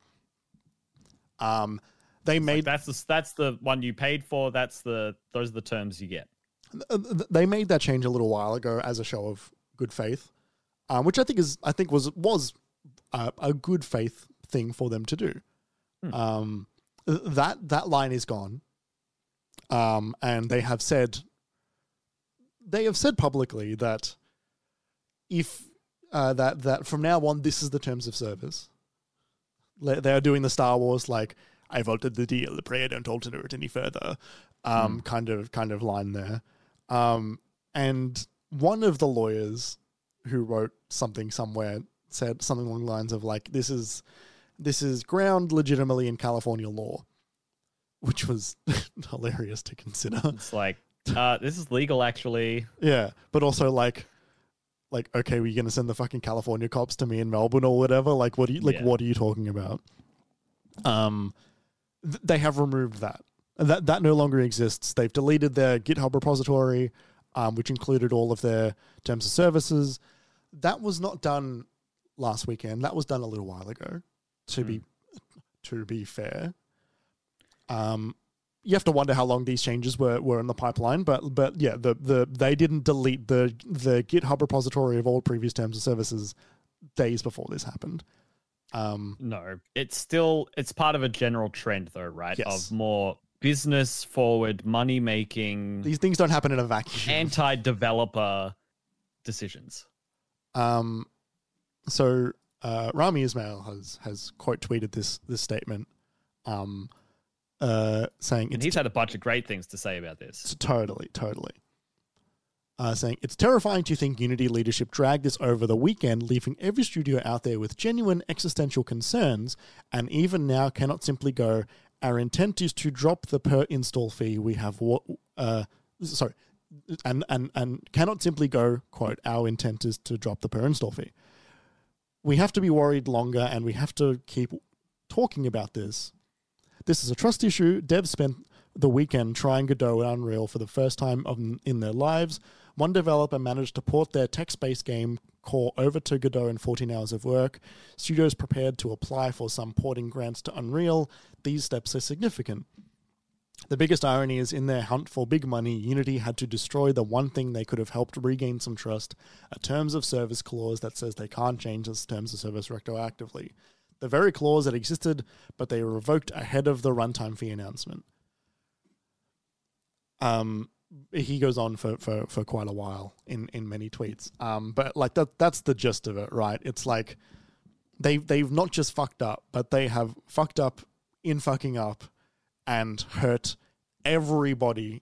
Um, they Like, made that's the that's the one you paid for. That's the those are the terms you get. they made that change a little while ago as a show of good faith, um, which I think is I think was was uh, a good faith thing for them to do. Hmm. Um, that that line is gone, um, and they have said they have said publicly that if uh, that that from now on this is the terms of service. They are doing the Star Wars like I've altered the deal. The prayer don't alter it any further. Um, kind of kind of line there. Um, and one of the lawyers who wrote something somewhere said something along the lines of like this is this is ground legitimately in California law, which was hilarious to consider. It's like uh, this is legal actually. Yeah, but also like, like okay, we're gonna send the fucking California cops to me in Melbourne or whatever. Like, what are you like? Yeah. What are you talking about? Um, th- they have removed that. That that no longer exists. They've deleted their GitHub repository, um, which included all of their terms of services. That was not done last weekend. That was done a little while ago. To be to be fair, um, you have to wonder how long these changes were, were in the pipeline, but but yeah, the, the they didn't delete the the GitHub repository of all previous terms of services days before this happened. Um, No, it's still it's part of a general trend though, right? Yes. Of more business forward, money making, these things don't happen in a vacuum. anti developer decisions. Um, so uh, Rami Ismail has has quote tweeted this this statement, um, uh, saying And he's had a bunch of great things to say about this. Totally, totally. Uh, saying it's terrifying to think Unity leadership dragged this over the weekend, leaving every studio out there with genuine existential concerns, and even now cannot simply go. Our intent is to drop the per install fee we have. What? Uh, sorry, and and and cannot simply go. Quote: Our intent is to drop the per install fee. We have to be worried longer, and we have to keep talking about this. This is a trust issue. Devs spent the weekend trying Godot and Unreal for the first time in their lives. One developer managed to port their text based game core over to Godot in 14 hours of work. Studios prepared to apply for some porting grants to Unreal. These steps are significant. The biggest irony is in their hunt for big money, Unity had to destroy the one thing they could have helped regain some trust a terms of service clause that says they can't change this terms of service retroactively. The very clause that existed, but they revoked ahead of the runtime fee announcement. Um, he goes on for, for, for quite a while in, in many tweets. Um, but like that that's the gist of it, right? It's like they they've not just fucked up, but they have fucked up in fucking up and hurt everybody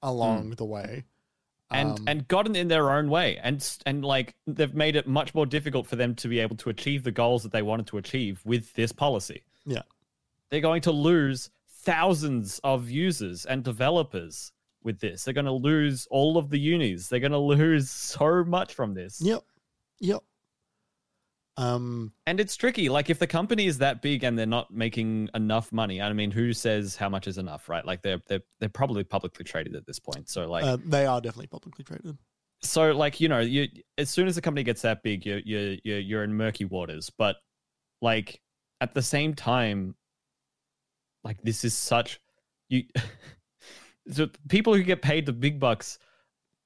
along the way. and Um, and gotten in their own way. And and like they've made it much more difficult for them to be able to achieve the goals that they wanted to achieve with this policy. Yeah, they're going to lose thousands of users and developers with this. They're going to lose all of the unis. They're going to lose so much from this. Yep, yep. Um, and it's tricky like if the company is that big and they're not making enough money i mean who says how much is enough right? Like they're they're, they're probably publicly traded at this point so like uh, they are definitely publicly traded. so like you know you as soon as a company gets that big you're you're you're, you're in murky waters. But like at the same time like this is such you so people who get paid the big bucks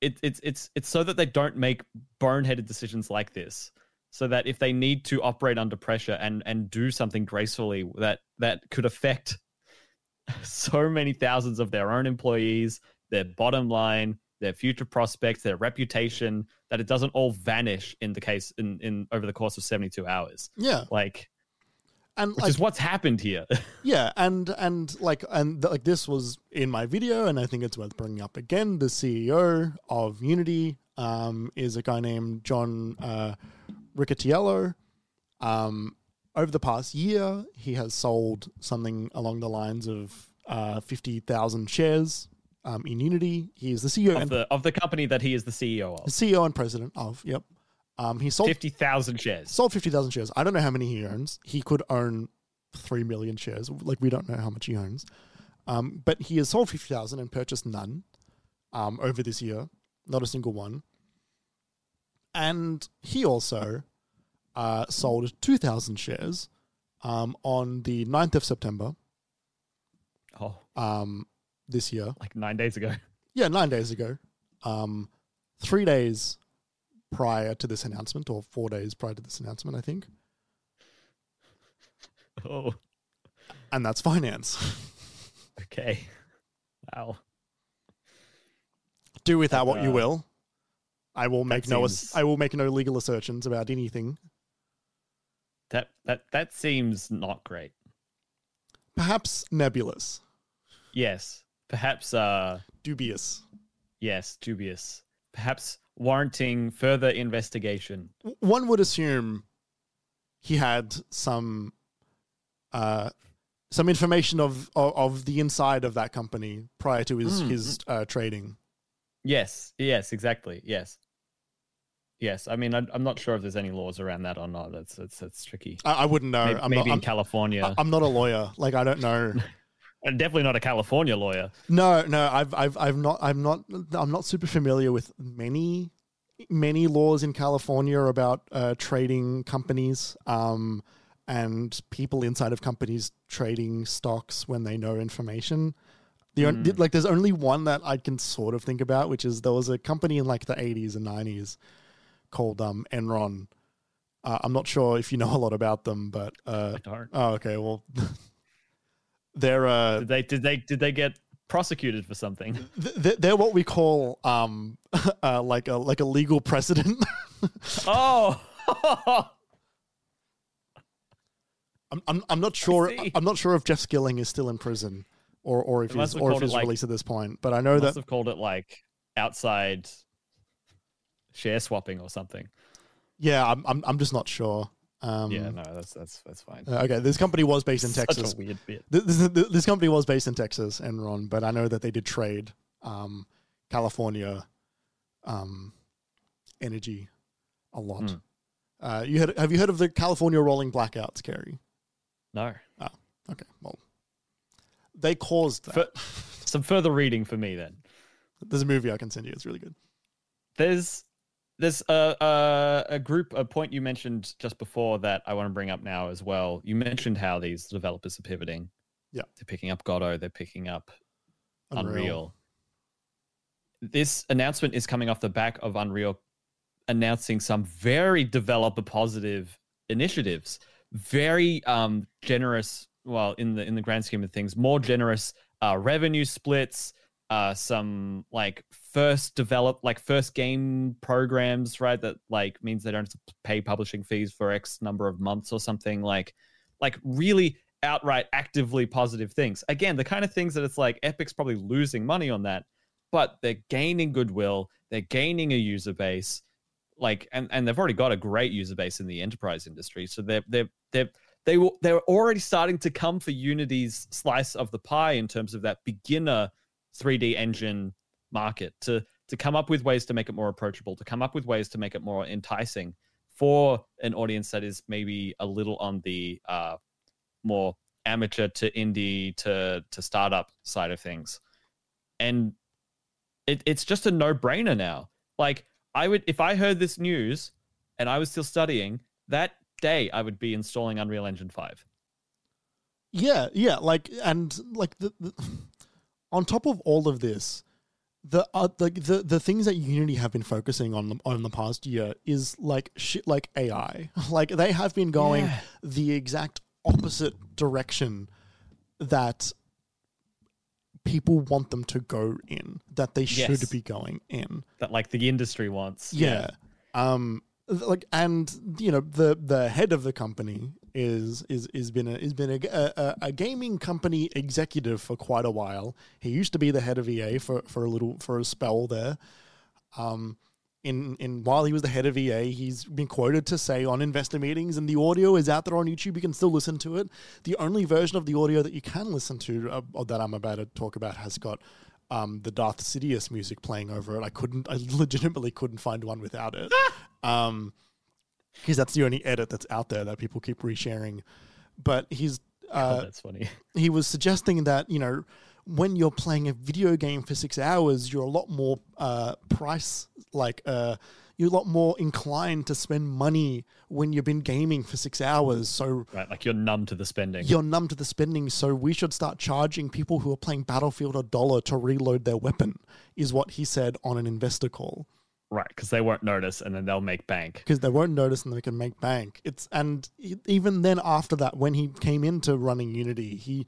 it, it's it's it's so that they don't make boneheaded decisions like this so that if they need to operate under pressure and and do something gracefully that that could affect so many thousands of their own employees their bottom line their future prospects their reputation that it doesn't all vanish in the case in in over the course of 72 hours. Yeah, like and which like, is what's happened here. Yeah, and and like and th- like this was in my video, and I think it's worth bringing up again. The CEO of Unity um, is a guy named John uh, Riccitiello. Um, over the past year, he has sold something along the lines of uh, fifty thousand shares um, in Unity. He is the CEO of the of the company that he is the CEO of CEO and president of. Yep. Um, he sold 50,000 shares sold 50,000 shares. I don't know how many he owns. He could own 3 million shares. Like, we don't know how much he owns. Um, but he has sold 50,000 and purchased none um, over this year. Not a single one. And he also uh, sold 2,000 shares um, on the 9th of September oh um, this year. like 9 days ago Yeah, nine days ago. Um, three days prior to this announcement, or four days prior to this announcement, I think. oh And that's finance. okay wow Do with that what you Uh, will. I will make no seems- I will make no legal assertions about anything. That that that seems not great. Perhaps nebulous, Yes, perhaps. Uh, dubious. yes, dubious. Perhaps warranting further investigation. One would assume he had some uh, some information of, of of the inside of that company prior to his Mm, his uh, trading. Yes, yes, exactly. Yes, yes. I mean, I, I'm not sure if there's any laws around that or not. That's that's that's tricky. I, I wouldn't know. Maybe, I'm maybe not. in I'm, California. I'm not a lawyer. Like I don't know. I'm definitely not a California lawyer. No, no, I've, I've, I've not, I'm not, I'm not super familiar with many, many laws in California about uh, trading companies, um, and people inside of companies trading stocks when they know information. The on- Mm. like, there's only one that I can sort of think about, which is there was a company in like the 80s and 90s called um, Enron. Uh, I'm not sure if you know a lot about them, but uh, I don't. oh, okay, well, they're uh, Did they did they did they get prosecuted for something? th- th- they're what we call um uh, like a like a legal precedent. oh. I'm, I'm I'm not sure. I'm not sure if Jeff Skilling is still in prison or or if he's or if he's like- released at this point. But I know must that have called it like outside share swapping or something. yeah, I'm I'm I'm just not sure. Um, yeah, no, that's that's that's fine. uh, okay, this company was based in Such Texas. a weird bit. This, this, this company was based in Texas, Enron, but I know that they did trade um, California um, energy a lot. Mm. Uh, you had, have you heard of the California rolling blackouts, Kerry? No. Oh, Okay, well, they caused that. Fur- Some further reading for me then. There's a movie I can send you. It's really good. There's there's a, a a group a point you mentioned just before that I want to bring up now as well. You mentioned how these developers are pivoting. Yeah. They're picking up Godot, they're picking up Unreal. This announcement is coming off the back of Unreal announcing some very developer positive initiatives, very um, generous. Well, in the in the grand scheme of things, more generous uh, revenue splits, uh, some like first develop like first game programs, right? That like means they don't have to pay publishing fees for X number of months or something. Like, like really outright actively positive things. Again, the kind of things that it's like Epic's probably losing money on that, but they're gaining goodwill, they're gaining a user base, like and, and they've already got a great user base in the enterprise industry. So they're they're they're they will they're already starting to come for Unity's slice of the pie in terms of that beginner 3D engine market to to come up with ways to make it more approachable, to come up with ways to make it more enticing for an audience that is maybe a little on the uh, more amateur to indie to to startup side of things. And it, it's just a no-brainer now. Like i would if i heard this news and i was still studying that day i would be installing unreal engine 5 Yeah, yeah, like and like the, the on top of all of this, the uh, the, the the things that Unity have been focusing on the, on the past year is like shit like AI. Like they have been going Yeah. the exact opposite direction that people want them to go in, that they should Yes. be going in. that like the industry wants Yeah. Um like and you know the the head of the company is is is been a is been a, a, a gaming company executive for quite a while. He used to be the head of EA for for a little for a spell there. Um in, in while he was the head of EA, he's been quoted to say on investor meetings, and the audio is out there on YouTube. You can still listen to it. The only version of the audio that you can listen to, uh, or that I'm about to talk about, has got um, the Darth Sidious music playing over it. I couldn't, I legitimately couldn't find one without it. um, because that's the only edit that's out there that people keep resharing. But he's Oh, uh, that's funny he was suggesting that you know when you're playing a video game for six hours, you're a lot more uh, price like uh, you're a lot more inclined to spend money when you've been gaming for six hours. So right like you're numb to the spending you're numb to the spending. So we should start charging people who are playing Battlefield a dollar to reload their weapon. Is what he said on an investor call right because they won't notice and then they'll make bank because they won't notice and they can make bank. It's and e- even then after that, when he came into running Unity, he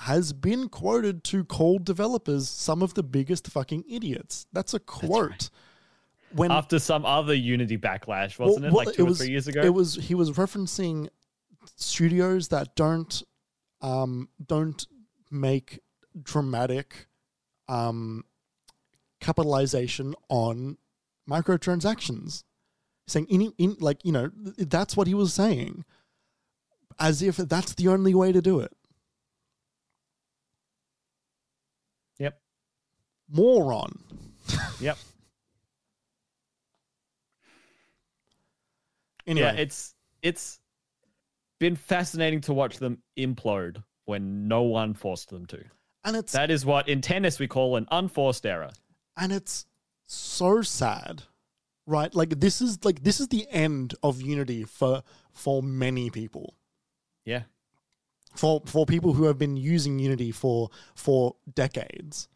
has been quoted to call developers some of the biggest fucking idiots. That's a quote. when after some other Unity backlash, wasn't Well, it? well, Like two it was- or three years ago. it was he was referencing studios that don't um don't make dramatic um capitalization on microtransactions saying in, in like you know that's what he was saying as if that's the only way to do it Yep. moron Yep. anyway Yeah, it's it's been fascinating to watch them implode when no one forced them to. and it's That is what in tennis we call an unforced error. and it's so sad right like this is like this is the end of unity for for many people Yeah. for for people who have been using unity for for decades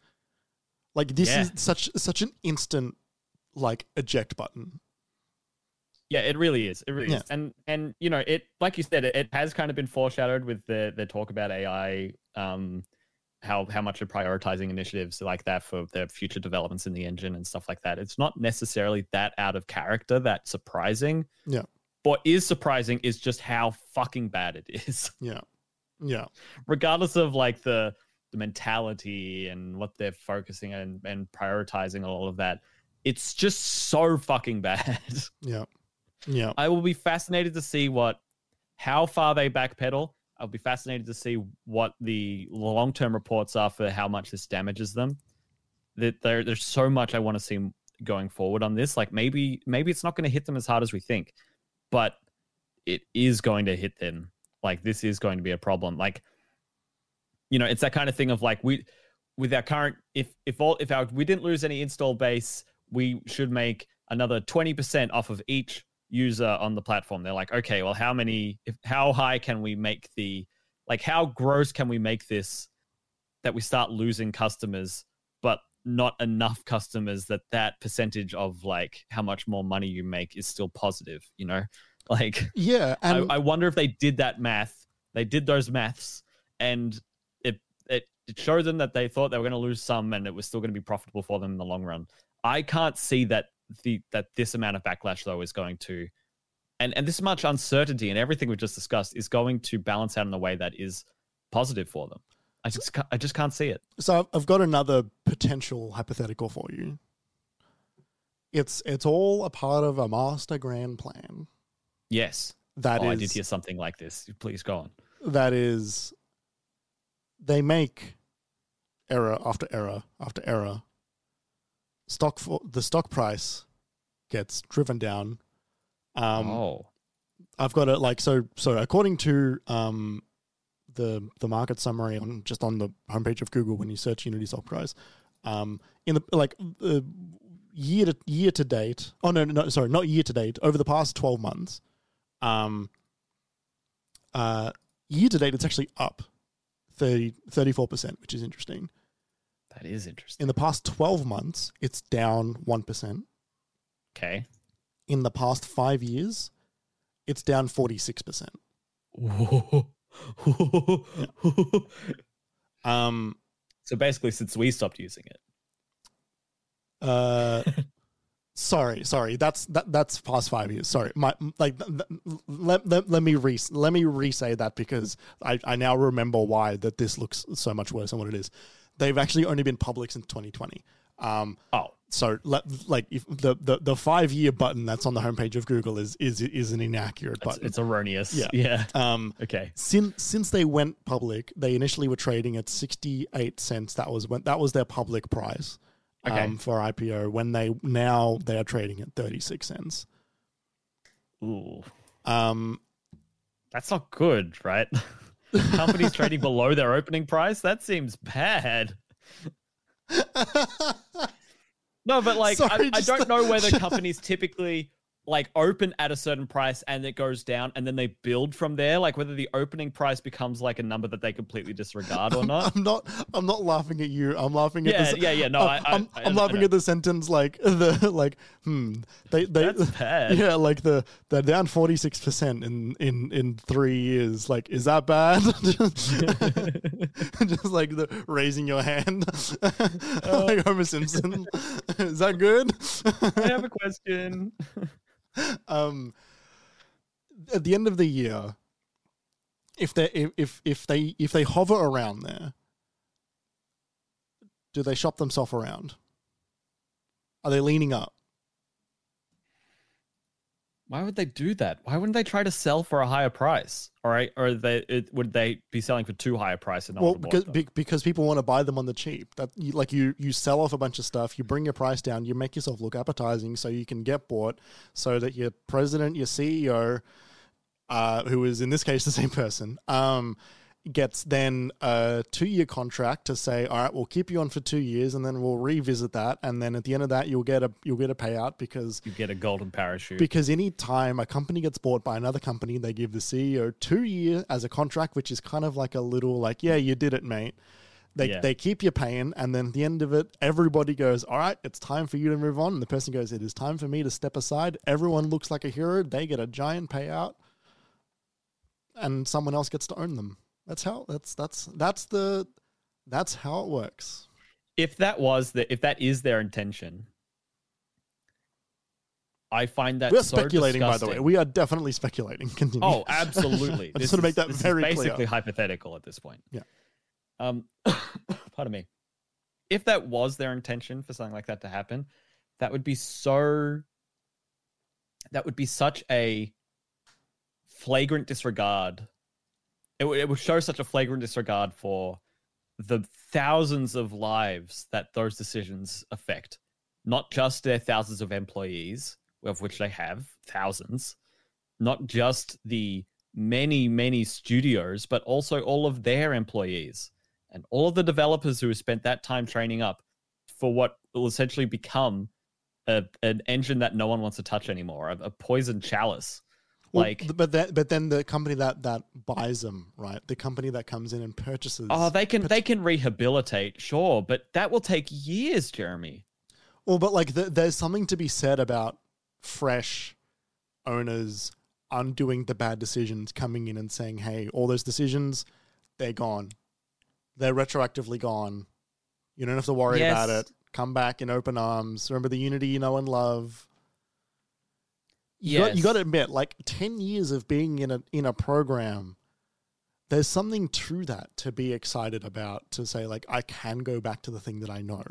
like this Yeah. is such such an instant like eject button Yeah, it really is. It really Yeah. is. And and you know, it like you said, it, it has kind of been foreshadowed with the the talk about AI, um, how how much are prioritizing initiatives like that for their future developments in the engine and stuff like that. It's not necessarily that out of character, that surprising. Yeah. What is surprising is just how fucking bad it is. yeah yeah Regardless of like the the mentality and what they're focusing and, and prioritizing and all of that. It's just so fucking bad. yeah yeah I will be fascinated to see what how far they backpedal. I'll be fascinated to see what the long term reports are for how much this damages them. That there, there's so much I want to see going forward on this. Like maybe maybe it's not going to hit them as hard as we think, but it is going to hit them. Like this is going to be a problem. Like you know, it's that kind of thing of like we with our current if if all if our we didn't lose any install base, we should make another 20% off of each user on the platform. They're like, okay, well, how many, if, how high can we make the, like, how gross can we make this that we start losing customers, but not enough customers that that percentage of like how much more money you make is still positive, you know? Like, yeah and I, I wonder if they did that math, they did those maths, and it, it, it showed them that they thought they were going to lose some and it was still going to be profitable for them in the long run. I can't see that the that this amount of backlash though is going to and and this much uncertainty and everything we've just discussed is going to balance out in a way that is positive for them. I just I just can't see it. So I've- I've got another potential hypothetical for you. It's it's all a part of a master grand plan. Yes. That is oh, I did hear something like this. Please go on. that is they make error after error after error. Stock for the stock price gets driven down. Um, oh. I've got it like so. So according to um, the the market summary on just on the homepage of Google when you search Unity stock price, um, in the like uh, year to year to date. Oh no, no, sorry, not year to date. Over the past twelve months, um, uh, year to date, it's actually up 34 percent, which is interesting. That is interesting. In the past twelve months, it's down one percent. Okay. In the past five years, it's down forty six percent. Um, so basically since we stopped using it. Uh, sorry, sorry. That's that. That's past five years. Sorry, my like. th- th- let, let, let me re let me re-say that because I, I now remember why that this looks so much worse than what it is. They've actually only been public since 2020. Um, Oh. so let, like if the, the the five year button that's on the homepage of Google is is is an inaccurate It's, button. it's erroneous. Yeah. Yeah. um, Okay. since since they went public, they initially were trading at 68 cents. That was when that was their public price Okay. um, for IPO. When they now they are trading at 36 cents. Ooh. Um, That's not good, right? Companies trading below their opening price? That seems bad. No, but like Sorry, I, I don't know whether companies typically like open at a certain price and it goes down and then they build from there like whether the opening price becomes like a number that they completely disregard or not I'm not. I'm not laughing at you. I'm laughing at yeah the. yeah yeah no I, I'm, I- I'm I laughing know. at the sentence like the like hmm they they that's bad yeah like the they're down 46 percent in in in three years like is that bad just, just like the raising your hand like Homer Simpson is that good I have a question um at the end of the year if they if, if they if they hover around there do they shop themselves around? Are they leaning up why would they do that? Why wouldn't they try to sell for a higher price? All right or they it, would they be selling for too high a price and well because be- because people want to buy them on the cheap. That you, like you you sell off a bunch of stuff you bring your price down you make yourself look appetizing so you can get bought so that your president your ceo uh, who is in this case the same person um, gets then a two year contract to say all right we'll keep you on for two years and then we'll revisit that and then at the end of that you'll get a you'll get a payout because you get a golden parachute because any time a company gets bought by another company, they give the CEO two year as a contract, which is kind of like a little like, yeah, you did it, mate. They, Yeah. they keep you paying, and then at the end of it, everybody goes, All right, it's time for you to move on. And the person goes, It is time for me to step aside. Everyone looks like a hero. They get a giant payout, and someone else gets to own them. That's how that's that's that's the that's how it works. if that was the if that is their intention i find that We're so speculating, by the way. We are definitely speculating. Continue. Oh, absolutely. I just want to make that very basically clear. hypothetical at this point. Yeah. Um, pardon me. If that was their intention for something like that to happen, that would be so. That would be such a flagrant disregard. It would, it would show such a flagrant disregard for the thousands of lives that those decisions affect, not just their thousands of employees, of which they have thousands, not just the many, many studios, but also all of their employees and all of the developers who have spent that time training up for what will essentially become a, an engine that no one wants to touch anymore, a, a poison chalice. Well, Like, th- but that, but then the company that that buys them, right? The company that comes in and purchases. oh, they can they can rehabilitate, sure, but that will take years, Jeremy. well, but like the, there's something to be said about fresh owners undoing the bad decisions, coming in and saying, "Hey, all those decisions, they're gone. They're retroactively gone. You don't have to worry about it. Come back in open arms. Remember the unity you know and love." You got, you got to admit, like ten years of being in a in a program, there's something to that to be excited about. To say like, I can go back to the thing that I know.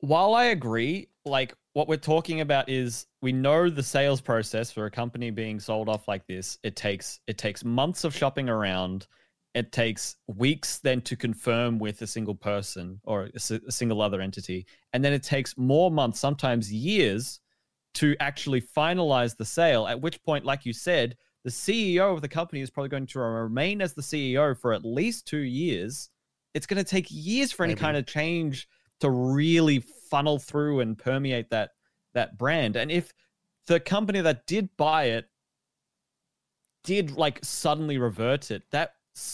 while I agree, like what we're talking about is we know the sales process for a company being sold off like this. It takes it takes months of shopping around. It takes weeks then to confirm with a single person or a single other entity, and then it takes more months, sometimes years, to actually finalize the sale. At which point, like you said, the CEO of the company is probably going to remain as the CEO for at least two years. It's going to take years for any Maybe. kind of change to really funnel through and permeate that that brand. And if the company that did buy it did like suddenly revert it, that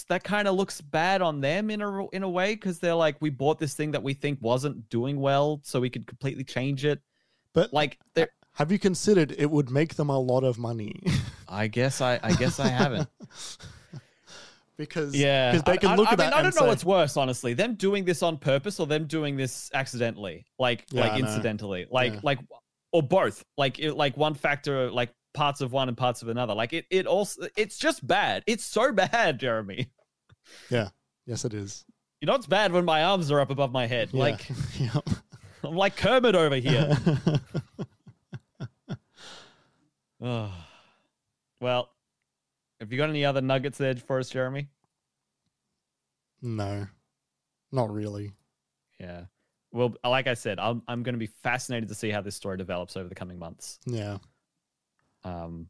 that kind of looks bad on them in a in a way because they're like, we bought this thing that we think wasn't doing well, so we could completely change it. But Like, they're- have you considered it would make them a lot of money? I guess I I guess I haven't. because Yeah, because they can I, look I at mean, that I don't know say, what's worse, honestly. Them doing this on purpose or them doing this accidentally, like Yeah, like incidentally, like Yeah. like or both, like it, like one factor, like parts of one and parts of another. Like it it also it's just bad. It's so bad, Jeremy. Yeah. Yes, it is. You know it's bad when my arms are up above my head. Yeah. Like yeah. I'm like Kermit over here. Ugh. well, have you got any other nuggets there for us, Jeremy? no, not really. Yeah. Well, like I said, I'm I'm going to be fascinated to see how this story develops over the coming months. Yeah, Um,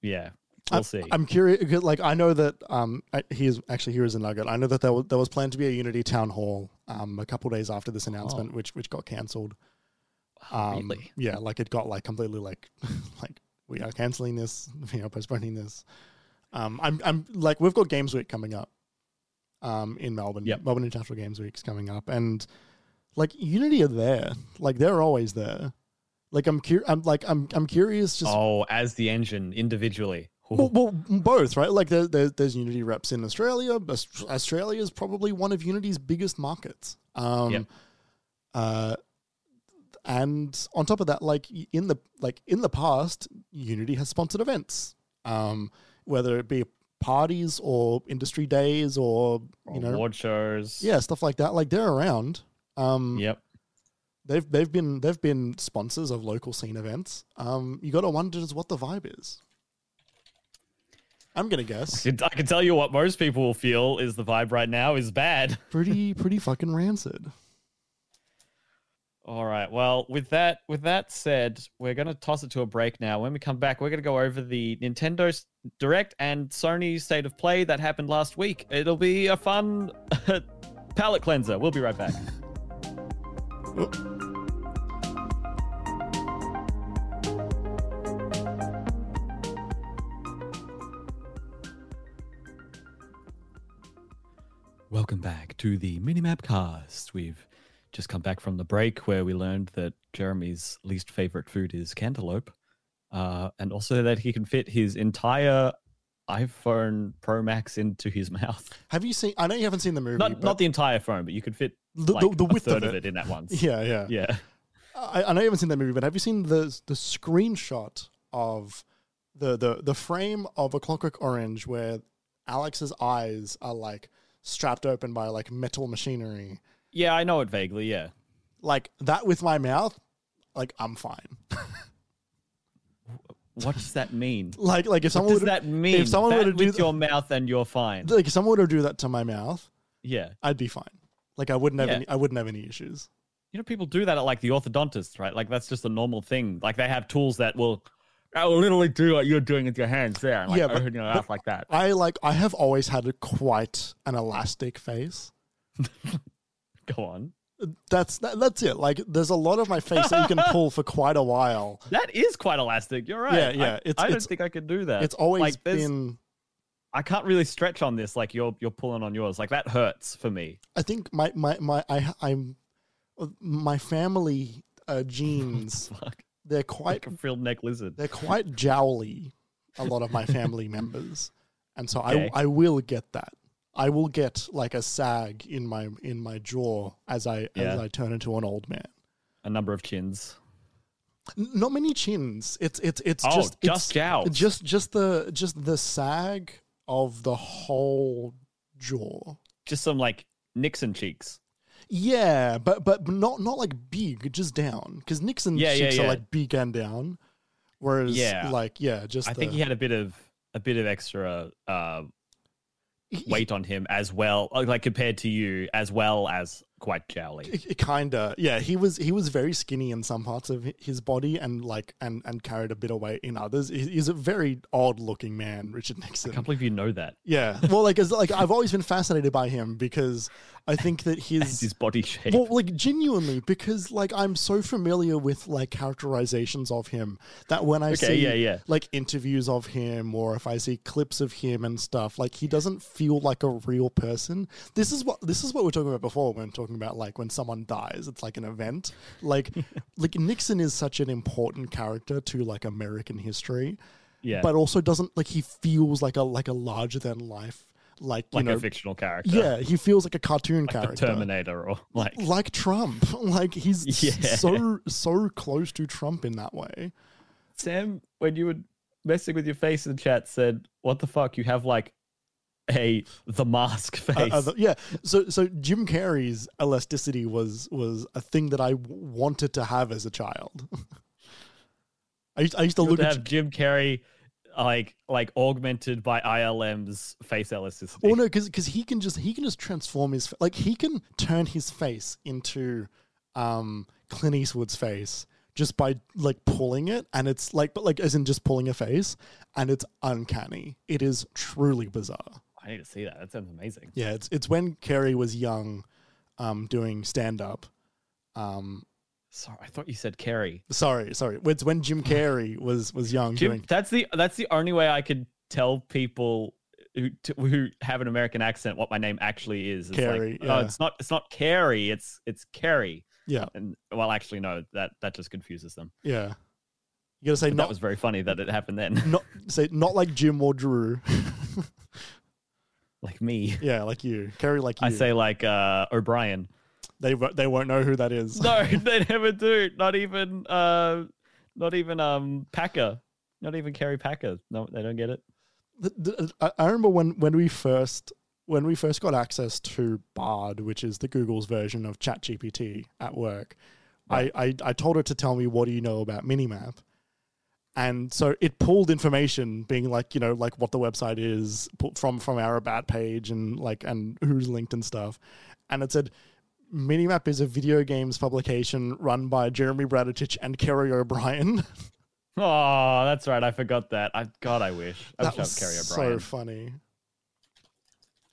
yeah, we'll see. I'm curious. Like I know that um, I, here's actually here is a nugget. I know that there was, there was planned to be a Unity town hall um a couple days after this announcement, Oh. which which got cancelled. Um, really? Yeah, like it got like completely like like we are canceling this, you know, postponing this. Um, I'm I'm like we've got Games Week coming up, um, in Melbourne. Yep. Melbourne International Games Week's coming up, and like Unity are there, like they're always there. Like I'm cur- I'm like I'm I'm curious just oh, as the engine individually. well, well, both, right? Like there, there, there's Unity reps in Australia. Australia is probably one of Unity's biggest markets. Um, Yep. uh, and on top of that, like in the like in the past, Unity has sponsored events, um, whether it be parties or industry days or you know, award shows. yeah, stuff like that. Like they're around. Um, Yep. they've they've been they've been sponsors of local scene events. Um, you got to wonder just what the vibe is. I'm gonna guess. I can tell you what most people will feel is the vibe right now is bad. pretty pretty fucking rancid. All right. Well, with that with that said, we're going to toss it to a break now. When we come back, we're going to go over the Nintendo Direct and Sony State of Play that happened last week. It'll be a fun palate cleanser. We'll be right back. Welcome back to the Minimap Cast. We've just come back from the break where we learned that Jeremy's least favorite food is cantaloupe, uh, and also that he can fit his entire iPhone Pro Max into his mouth. Have you seen? I know you haven't seen the movie. Not but not the entire phone, but you could fit the, like the, the width third of it. in that one. Yeah, yeah. Yeah. I, I know you haven't seen that movie, but have you seen the the screenshot of the the the frame of a Clockwork Orange where Alex's eyes are like strapped open by like metal machinery? Yeah, I know it vaguely. Yeah. Like that with my mouth, like I'm fine. What does that mean? Like like if What someone does would that mean? if someone were That to do with th- your mouth and you're fine. like if someone were to do that to my mouth, Yeah. I'd be fine. Like I wouldn't have Yeah. any I wouldn't have any issues. You know, people do that at like the orthodontist, right? Like that's just a normal thing. Like they have tools that will, that will literally do what you're doing with your hands there, and like Yeah, but- open your but- mouth like that. I like I have always had a quite an elastic face. Go on. That's that, that's it. Like there's a lot of my face that you can pull for quite a while. That is quite elastic. You're right. Yeah, I- yeah, it's- I, don't it's- think I could do that. It's always like, been I can't really stretch on this. Like you're you're pulling on yours. Like that hurts for me. I think my my my I I'm my family uh, genes they're quite Like a frilled neck lizard. they're quite jowly a lot of my family members. And so Okay. I I will get that. I will get like a sag in my in my jaw as I as I turn into an old man. A number of chins. N- Not many chins. It's it's it's Oh, just just it's. Just just the just the sag of the whole jaw. Just some like Nixon cheeks. Yeah, but but not not like big, just down. Because Nixon Yeah, yeah, cheeks are like big and down, whereas Yeah. like yeah, just I the, think he had a bit of a bit of extra uh, weight on him as well, uh, like compared to you, as well as quite jowly. Kinda yeah he was he was very skinny in some parts of his body and like and and carried a bit of weight in others he's a very odd looking man richard Nixon. I can't believe you know that. yeah well like as like i've always been fascinated by him because i think that his his body shape. well like genuinely because like i'm so familiar with like characterizations of him that when i Okay, see yeah, yeah. like interviews of him or if i see clips of him and stuff like he doesn't feel like a real person this is what this is what we we're talking about before when talking about like when someone dies it's like an event like like nixon is such an important character to like american history yeah, but also doesn't like he feels like a like a larger than life like you like know a fictional character. yeah he feels like a cartoon like the character Terminator or like like Trump. Like he's Yeah. so so close to Trump in that way. Sam. When you were messing with your face in the chat, said, "What the fuck? You have like a the mask Uh, face." uh, the- yeah. So so Jim Carrey's elasticity was was a thing that I w- wanted to have as a child. I used, I used to You look to at. have Jim Carrey like like augmented by ILM's face elasticity. Well, no, because because he can just he can just transform his like he can turn his face into um Clint Eastwood's face just by like pulling it, and it's like but like as in just pulling a face, and it's uncanny. It is truly bizarre. I need to see that. That sounds amazing. Yeah, it's it's when Kerry was young, um, doing stand up, um, Sorry, I thought you said Carey. Sorry, sorry. It's when Jim Carrey was was young. Jim, doing, that's the that's the only way I could tell people who t- who have an American accent what my name actually is. It's Carey, like, yeah. oh, it's not it's not Carey. It's it's Carey. yeah, And well, actually, no, that that just confuses them. yeah. You gotta say But not that was very funny that it happened then. not say not like Jim or Drew. like me, yeah, like you, Carrie, like you. I say like uh, O'Brien. They they won't know who that is. No, they never do. Not even uh, not even um Packer. Not even Kerry Packer. No, they don't get it. The- the- I I remember when when we first when we first got access to Bard, which is the Google's version of ChatGPT at work. Right. I, I I told her to tell me what do you know about Minimap, and so it pulled information, being like you know like what the website is from from our about page and like and who's linked and stuff, and it said. Minimap is a video games publication run by Jeremy Braditich and Kerry O'Brien. Oh, that's right. I forgot that. I God, I wish. I that wish I was was Kerry so funny.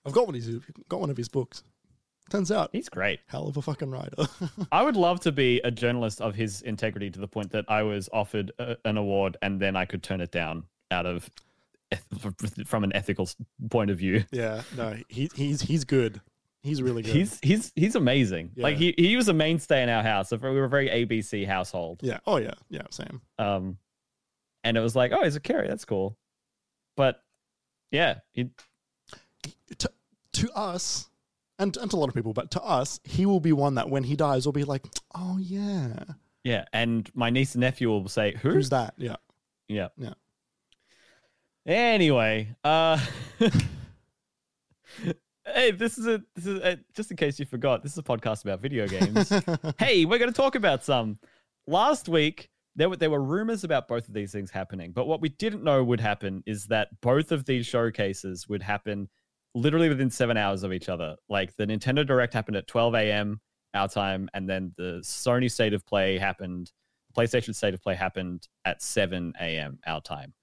I've got one of his got one of his books. Turns out, He's great. hell of a fucking writer. I would love to be a journalist of his integrity to the point that I was offered a, an award and then I could turn it down out of from an ethical point of view. yeah, no, he he's he's good. He's really good. He's he's he's amazing. Like he he was a mainstay in our house. We were a very ABC household. yeah. Oh yeah, yeah. Same. Um, and it was like, oh, he's a carry. That's cool. But yeah, he, To, to us, and and to a lot of people, but to us, he will be one that when he dies, will be like, oh yeah, yeah. And my niece and nephew will say, who? who's that? Yeah. Yeah. Yeah. Anyway, uh Hey, this is a this is a, just in case you forgot. This is a podcast about video games. hey, we're going to talk about some. Last week there were there were rumors about both of these things happening, but what we didn't know would happen is that both of these showcases would happen literally within 7 hours of each other. Like the Nintendo Direct happened at 12 a.m. our time and then the Sony State of Play happened PlayStation State of Play happened at 7 a.m. our time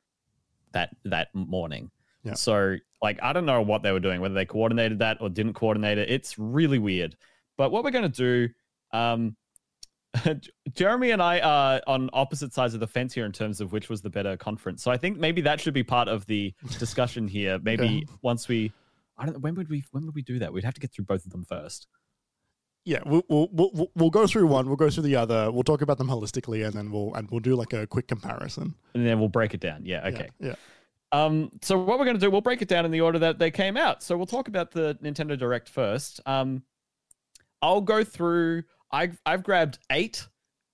that that morning. Yeah. So like I don't know what they were doing, whether they coordinated that or didn't coordinate it. It's really weird. But what we're gonna do, um, Jeremy and I are on opposite sides of the fence here in terms of which was the better conference. So I think maybe that should be part of the discussion here. Maybe once we, I don't know, when would we when would we do that? We'd have to get through both of them first. Yeah, we'll, we'll we'll we'll go through one. We'll go through the other. We'll talk about them holistically, and then we'll and we'll do like a quick comparison. And then we'll break it down. Yeah, okay. Yeah. yeah. Um, so what we're going to do, we'll break it down in the order that they came out. So we'll talk about the Nintendo Direct first. Um, I'll go through. I've I've grabbed eight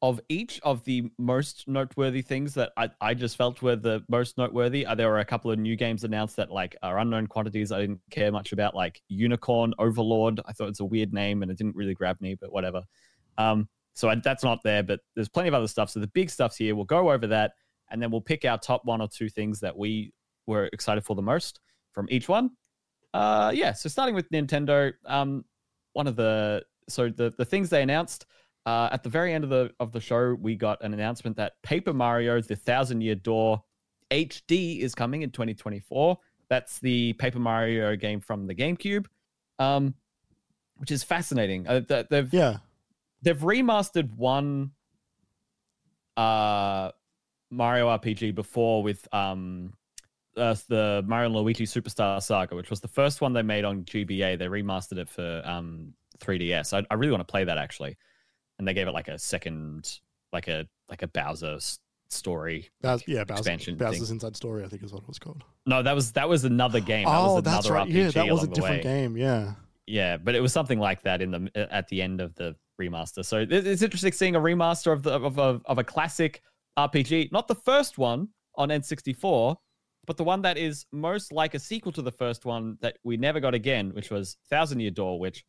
of each of the most noteworthy things that I, I just felt were the most noteworthy. Uh, there were a couple of new games announced that like are unknown quantities. I didn't care much about, like Unicorn Overlord. I thought it's a weird name and it didn't really grab me, but whatever. Um, so I, that's not there, but there's plenty of other stuff. So the big stuff's here. We'll go over that, and then we'll pick our top one or two things that we were excited for the most from each one. Uh, yeah. So starting with Nintendo, um, one of the so the the things they announced uh, at the very end of the of the show, we got an announcement that Paper Mario: The Thousand Year Door HD is coming in 2024. That's the Paper Mario game from the GameCube, um, which is fascinating. Uh, th- they've Yeah. they've remastered one uh Mario RPG before with um uh, the Mario and Luigi Superstar Saga, which was the first one they made on GBA. They remastered it for um 3DS. I, I really want to play that actually, and they gave it like a second, like a like a Bowser story. Bowser, yeah, Bowser, expansion Bowser's thing. Inside Story, I think is what it was called. No, that was that was another game. That oh, was that's another right. RPG Yeah, that was a different game. Yeah. Yeah, but it was something like that in the at the end of the remaster. So it- it's interesting seeing a remaster of the of a of a classic RPG, not the first one on N64, but the one that is most like a sequel to the first one that we never got again, which was Thousand Year Door, which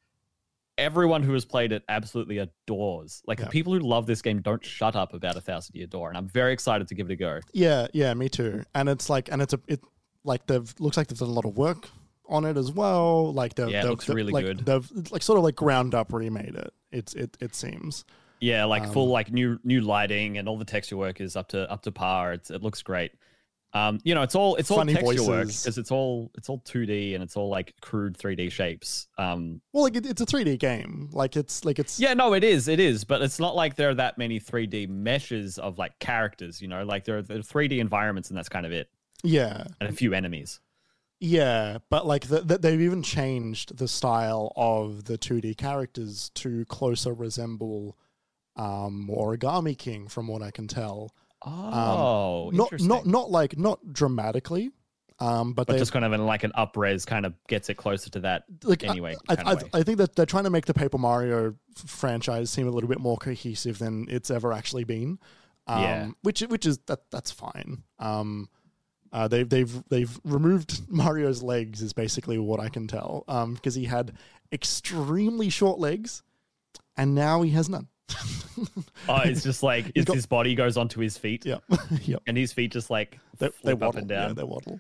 everyone who has played it absolutely adores. Like the people who love this game don't shut up about a Thousand Year Door, and I'm very excited to give it a go. Yeah, yeah, me too. And it's like, and it's a, it like they've looks like they've done a lot of work on it as well. Like they've, Yeah, they've, looks they've- really like, good. They've like sort of like ground up remade it. It's it it seems. Yeah, like full Um, like new new lighting and all the texture work is up to up to par. It's it looks great. Um, you know, it's all it's all Funny texture work because it's all it's all 2D and it's all like crude 3D shapes. Um, Well, like it, it's a 3D game. Like it's like it's yeah, no, it is, it is, but it's not like there are that many 3D meshes of like characters. You know, like there are, there are 3D environments and that's kind of it, yeah. and a few enemies. Yeah, but like the, the, they've even changed the style of the 2D characters to closer resemble um, Origami King, from what I can tell. Oh, not not not like not dramatically, um, but, but just kind of in like an upres kind of gets it closer to that. like anyway, I, I, way. I think that they're trying to make the Paper Mario franchise seem a little bit more cohesive than it's ever actually been. Um, Yeah. which which is that that's fine. Um, uh, they've they've they've removed Mario's legs is basically what I can tell. Um, because he had extremely short legs, and now he has none. Oh, it's just like it's got- his body goes onto his feet, yeah, yep. and his feet just like They, flip they up waddle. and Yeah, down. they waddle.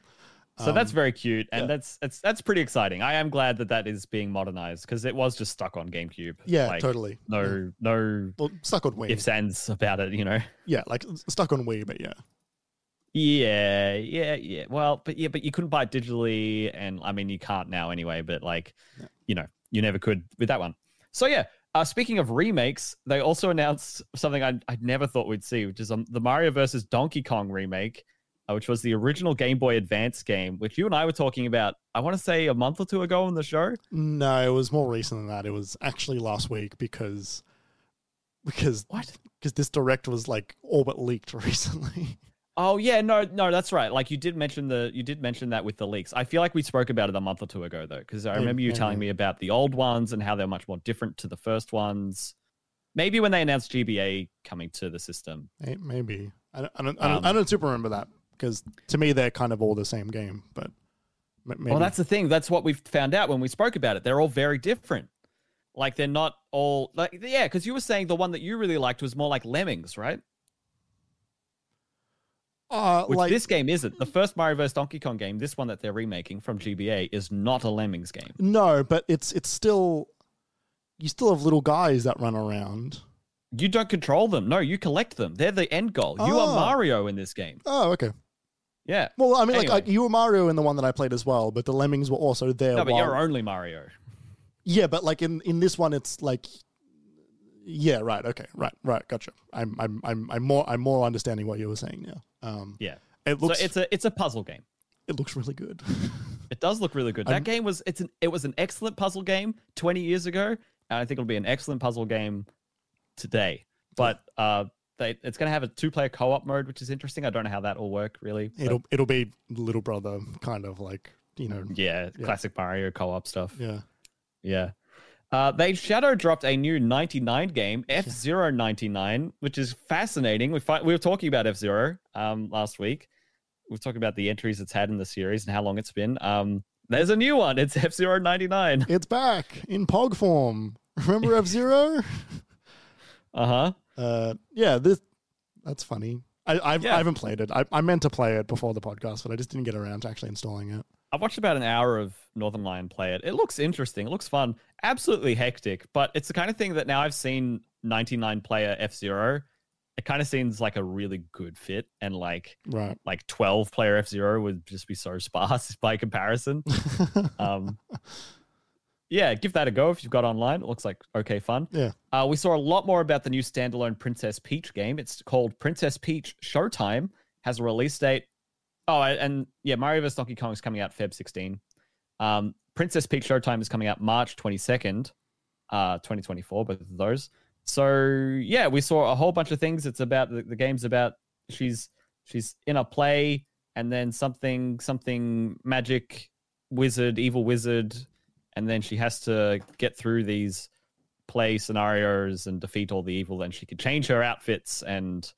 So that's Um, very cute, and yeah. that's that's that's pretty exciting. I am glad that that is being modernized because it was just stuck on GameCube. Yeah, like, totally. Yeah. No, no Well, stuck on Wii. ifs ands about it. You know. yeah, like stuck on Wii, but yeah. Yeah, yeah, yeah. Well, but yeah, but you couldn't buy it digitally, and I mean, you can't now anyway. But like, Yeah. you know, you never could with that one. So yeah. Uh, speaking of remakes, they also announced something I I never thought we'd see, which is um, the Mario versus Donkey Kong remake, uh, which was the original Game Boy Advance game, which you and I were talking about. I want to say a month or two ago on the show. No, it was more recent than that. It was actually last week because because What? because this direct was like all but leaked recently. Oh yeah, no, no, that's right. Like you did mention the you did mention that with the leaks. I feel like we spoke about it a month or two ago though, because I remember you telling me about the old ones and how they're much more different to the first ones. Maybe when they announced GBA coming to the system. Maybe I don't I don't, I don't, Um, I don't super remember that because to me they're kind of all the same game. But maybe Well, that's the thing. That's what we found out when we spoke about it. They're all very different. Like they're not all like yeah, because you were saying the one that you really liked was more like Lemmings, right? Uh, Which like this game isn't. The first Mario vs Donkey Kong game, this one that they're remaking from GBA, is not a Lemmings game. no, but it's it's still you still have little guys that run around. You don't control them. No, you collect them. They're the end goal. You Oh. are Mario in this game. Oh, okay. Yeah. Well, I mean, like, Anyway. like you were Mario in the one that I played as well, but the lemmings were also there. No, but while- you're only Mario. Yeah, but like in in this one, it's like, yeah, right, okay, right, right, gotcha. I'm I'm I'm I'm more I'm more understanding what you were saying now. Um, Yeah. it looks so it's a it's a puzzle game. it looks really good. It does look really good. I'm- that game was it's an it was an excellent puzzle game 20 years ago, and I think it'll be an excellent puzzle game today. But uh they, it's going to have a two-player co-op mode, which is interesting. I don't know how that will work really. but it'll it'll be little brother kind of like you know yeah, yeah. classic Mario co-op stuff. yeah Yeah. Uh, they shadow dropped a new 99 game, F Zero 99, which is fascinating. We fi- we were talking about F Zero um, last week. We were talking about the entries it's had in the series and how long it's been. Um, there's a new one. It's F Zero 99. it's back in Pog form. Remember F Zero? Uh huh. uh, yeah, this that's funny. I I've, Yeah. I haven't played it. I, I meant to play it before the podcast, but I just didn't get around to actually installing it. I watched about an hour of Northernlion play it. It looks interesting. It looks fun. Absolutely hectic, but it's the kind of thing that now I've seen 99 player F Zero. It kind of seems like a really good fit, and like Right. like 12 player F Zero would just be so sparse by comparison. Um, yeah, give that a go if you've got online. It looks like okay fun. Yeah. Uh, we saw a lot more about the new standalone Princess Peach game. It's called Princess Peach Showtime. Has a release date. Oh, and yeah, Mario vs Donkey Kong is coming out Feb 16. Um, Princess Peach Showtime is coming out March 22nd, uh, 2024. Both of those. So yeah, we saw a whole bunch of things. It's about the, the game's about she's she's in a play and then something something magic wizard evil wizard and then she has to get through these play scenarios and defeat all the evil then she can change her outfits and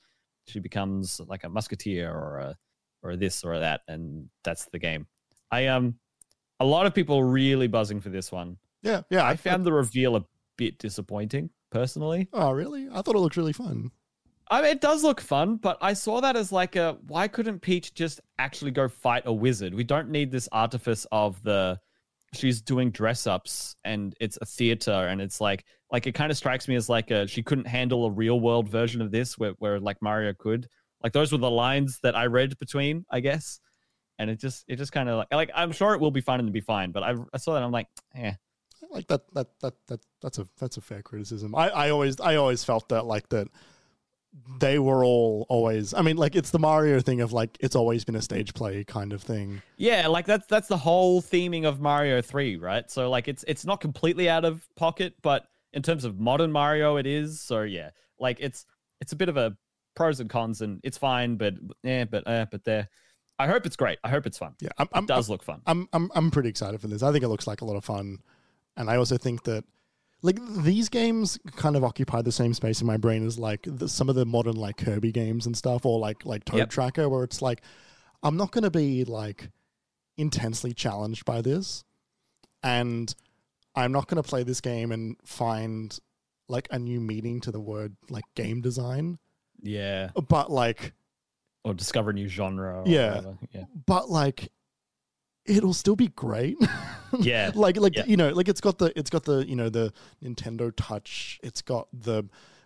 she becomes like a musketeer or a or this or that and that's the game i um a lot of people really buzzing for this one Yeah. Yeah. i found the reveal a bit disappointing personally Oh, really? I thought it looked really fun. I mean, it does look fun, but I saw that as like a why couldn't Peach just actually go fight a wizard? We don't need this artifice of the she's doing dress ups and it's a theater and it's like like it kind of strikes me as like a she couldn't handle a real world version of this where, where like Mario could. Like those were the lines that I read between, I guess. And it just it just kind of like like I'm sure it will be fine and be fine, but I, I saw that and I'm like, eh. like that that that that that's a that's a fair criticism. I I always I always felt that like that they were all always I mean like it's the Mario thing of like it's always been a stage play kind of thing. Yeah, like that's that's the whole theming of Mario 3, right? So like it's it's not completely out of pocket, but in terms of modern Mario it is. So yeah, like it's it's a bit of a pros and cons and it's fine, but yeah, but uh, but there. I hope it's great. I hope it's fun. Yeah, I'm, I'm, it does I'm, look fun. I'm I'm I'm pretty excited for this. I think it looks like a lot of fun. And I also think that like these games kind of occupy the same space in my brain as like the, some of the modern like Kirby games and stuff, or like like Toad Yep. Tracker, where it's like I'm not going to be like intensely challenged by this, and I'm not going to play this game and find like a new meaning to the word like game design, Yeah. but like Or discover a new genre. Or Yeah. whatever. Yeah. but like it'll still be great. Yeah. like like Yeah. you know like it's got the it's got the you know the Nintendo Touch. It's got the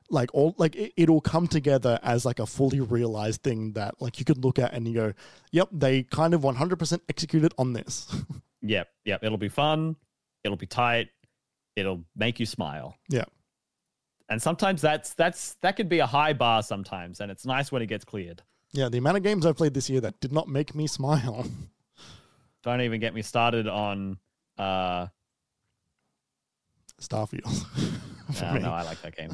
like all like it, it'll come together as like a fully realized thing that like you could look at and you go, yep, they kind of 100% executed on this. Yep. Yep. It'll be fun. It'll be tight. It'll make you smile. yeah. And sometimes that's that's that could be a high bar sometimes, and it's nice when it gets cleared. Yeah, the amount of games I've played this year that did not make me smile. Don't even get me started on uh Starfield. No, me. no, I like that game.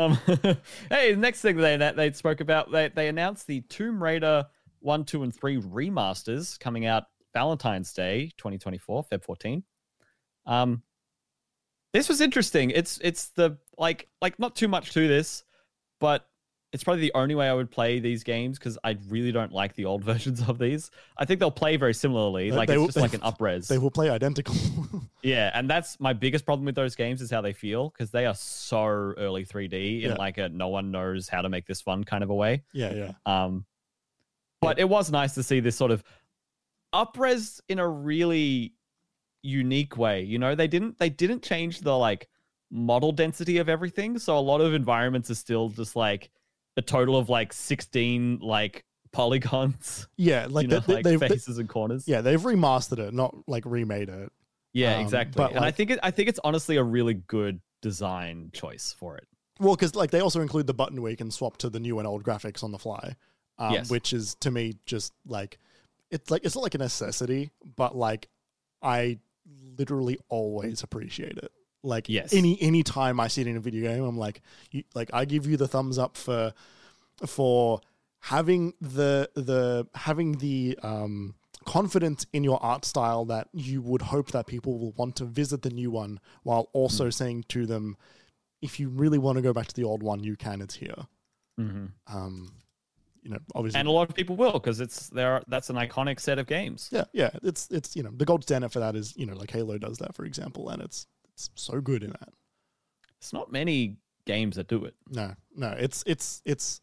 um, hey, the next thing they they spoke about, they they announced the Tomb Raider one, two, and three remasters coming out Valentine's Day, 2024, Feb 14. Um, this was interesting. It's it's the like like not too much to this, but it's probably the only way I would play these games because I really don't like the old versions of these. I think they'll play very similarly, They- like they it's will- just they- like an upres. they will play identical. Yeah, and that's my biggest problem with those games is how they feel because they are so early 3D in Yeah. like a no one knows how to make this fun kind of a way. yeah, yeah. Um, but it was nice to see this sort of upres in a really unique way. You know, they didn't they didn't change the like model density of everything, so a lot of environments are still just like a total of like 16 like polygons, Yeah, like, you know, they, like they- faces and corners. yeah, they've remastered it, not like remade it. Yeah, Um, exactly. but, and I think it, I think it's honestly a really good design choice for it. Well, because like they also include the button where you can swap to the new and old graphics on the fly, um, Yes. which is to me just like it's like it's not like a necessity, but like I literally always appreciate it. Like Yes. any any time I see it in a video game, I'm like, you, like I give you the thumbs up for for having the the having the um confidence in your art style that you would hope that people will want to visit the new one while also Mm. saying to them if you really want to go back to the old one you can it's here Mm-hmm. um you know obviously And a lot of people will because it's there. That's an iconic set of games. yeah yeah it's it's you know the gold standard for that is you know like halo does that for example and it's it's so good in that It's not many games that do it. no no it's it's it's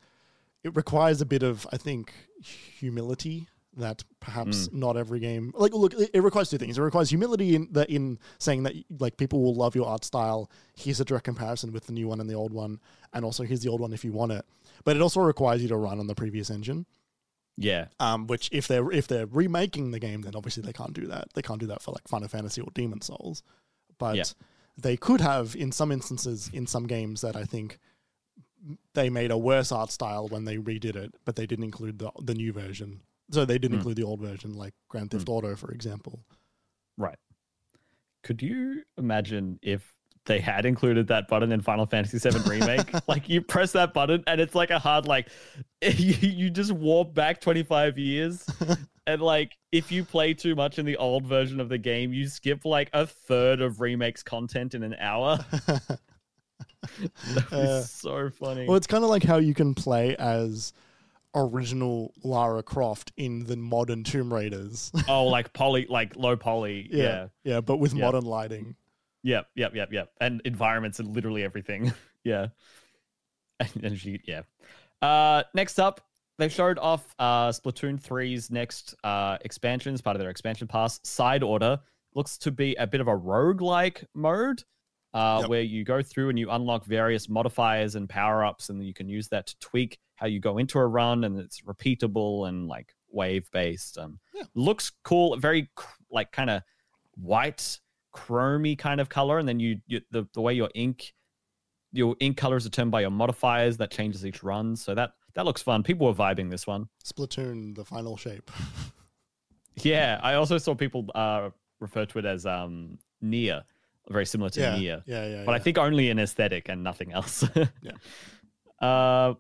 it requires a bit of i think humility that perhaps not every game like look it, it requires two things. It requires humility in that in saying that like people will love your art style. Here's a direct comparison with the new one and the old one and also here's the old one if you want it. But it also requires you to run on the previous engine. Yeah, um, which if they're if they're remaking the game, then obviously they can't do that. They can't do that for like Final Fantasy or Demon Souls, but Yeah. they could have in some instances in some games that I think they made a worse art style when they redid it, but they didn't include the the new version. So they didn't Hmm. include the old version, like Grand Theft Auto, for example. right. Could you imagine if they had included that button in Final Fantasy VII Remake? like you press that button and it's like a hard like you, you just warp back 25 years. And like, if you play too much in the old version of the game, you skip like a third of remakes content in an hour. That be Uh, so funny. Well, it's kind of like how you can play as original Lara Croft in the modern Tomb Raiders. oh, like poly, like low poly. yeah, yeah. yeah, but with Yeah. modern lighting. Yep, yep, yep, yep. And environments and literally everything. yeah. And, she, yeah. Uh, next up, they showed off uh, Splatoon 3's next uh, expansion as part of their expansion pass. Side Order looks to be a bit of a roguelike mode uh, Yep. where you go through and you unlock various modifiers and power ups, and you can use that to tweak how you go into a run and it's repeatable and like wave based. and Yeah. looks cool, very like kind of white, chromy kind of color, and then you, you the the way your ink your ink colors are turned by your modifiers that changes each run. So that that looks fun. People were vibing this one. Splatoon, the final shape. Yeah, I also saw people uh, refer to it as um, Nia, very similar to yeah, Nia, yeah, yeah. but I think only in aesthetic and nothing else. Yeah. Uh,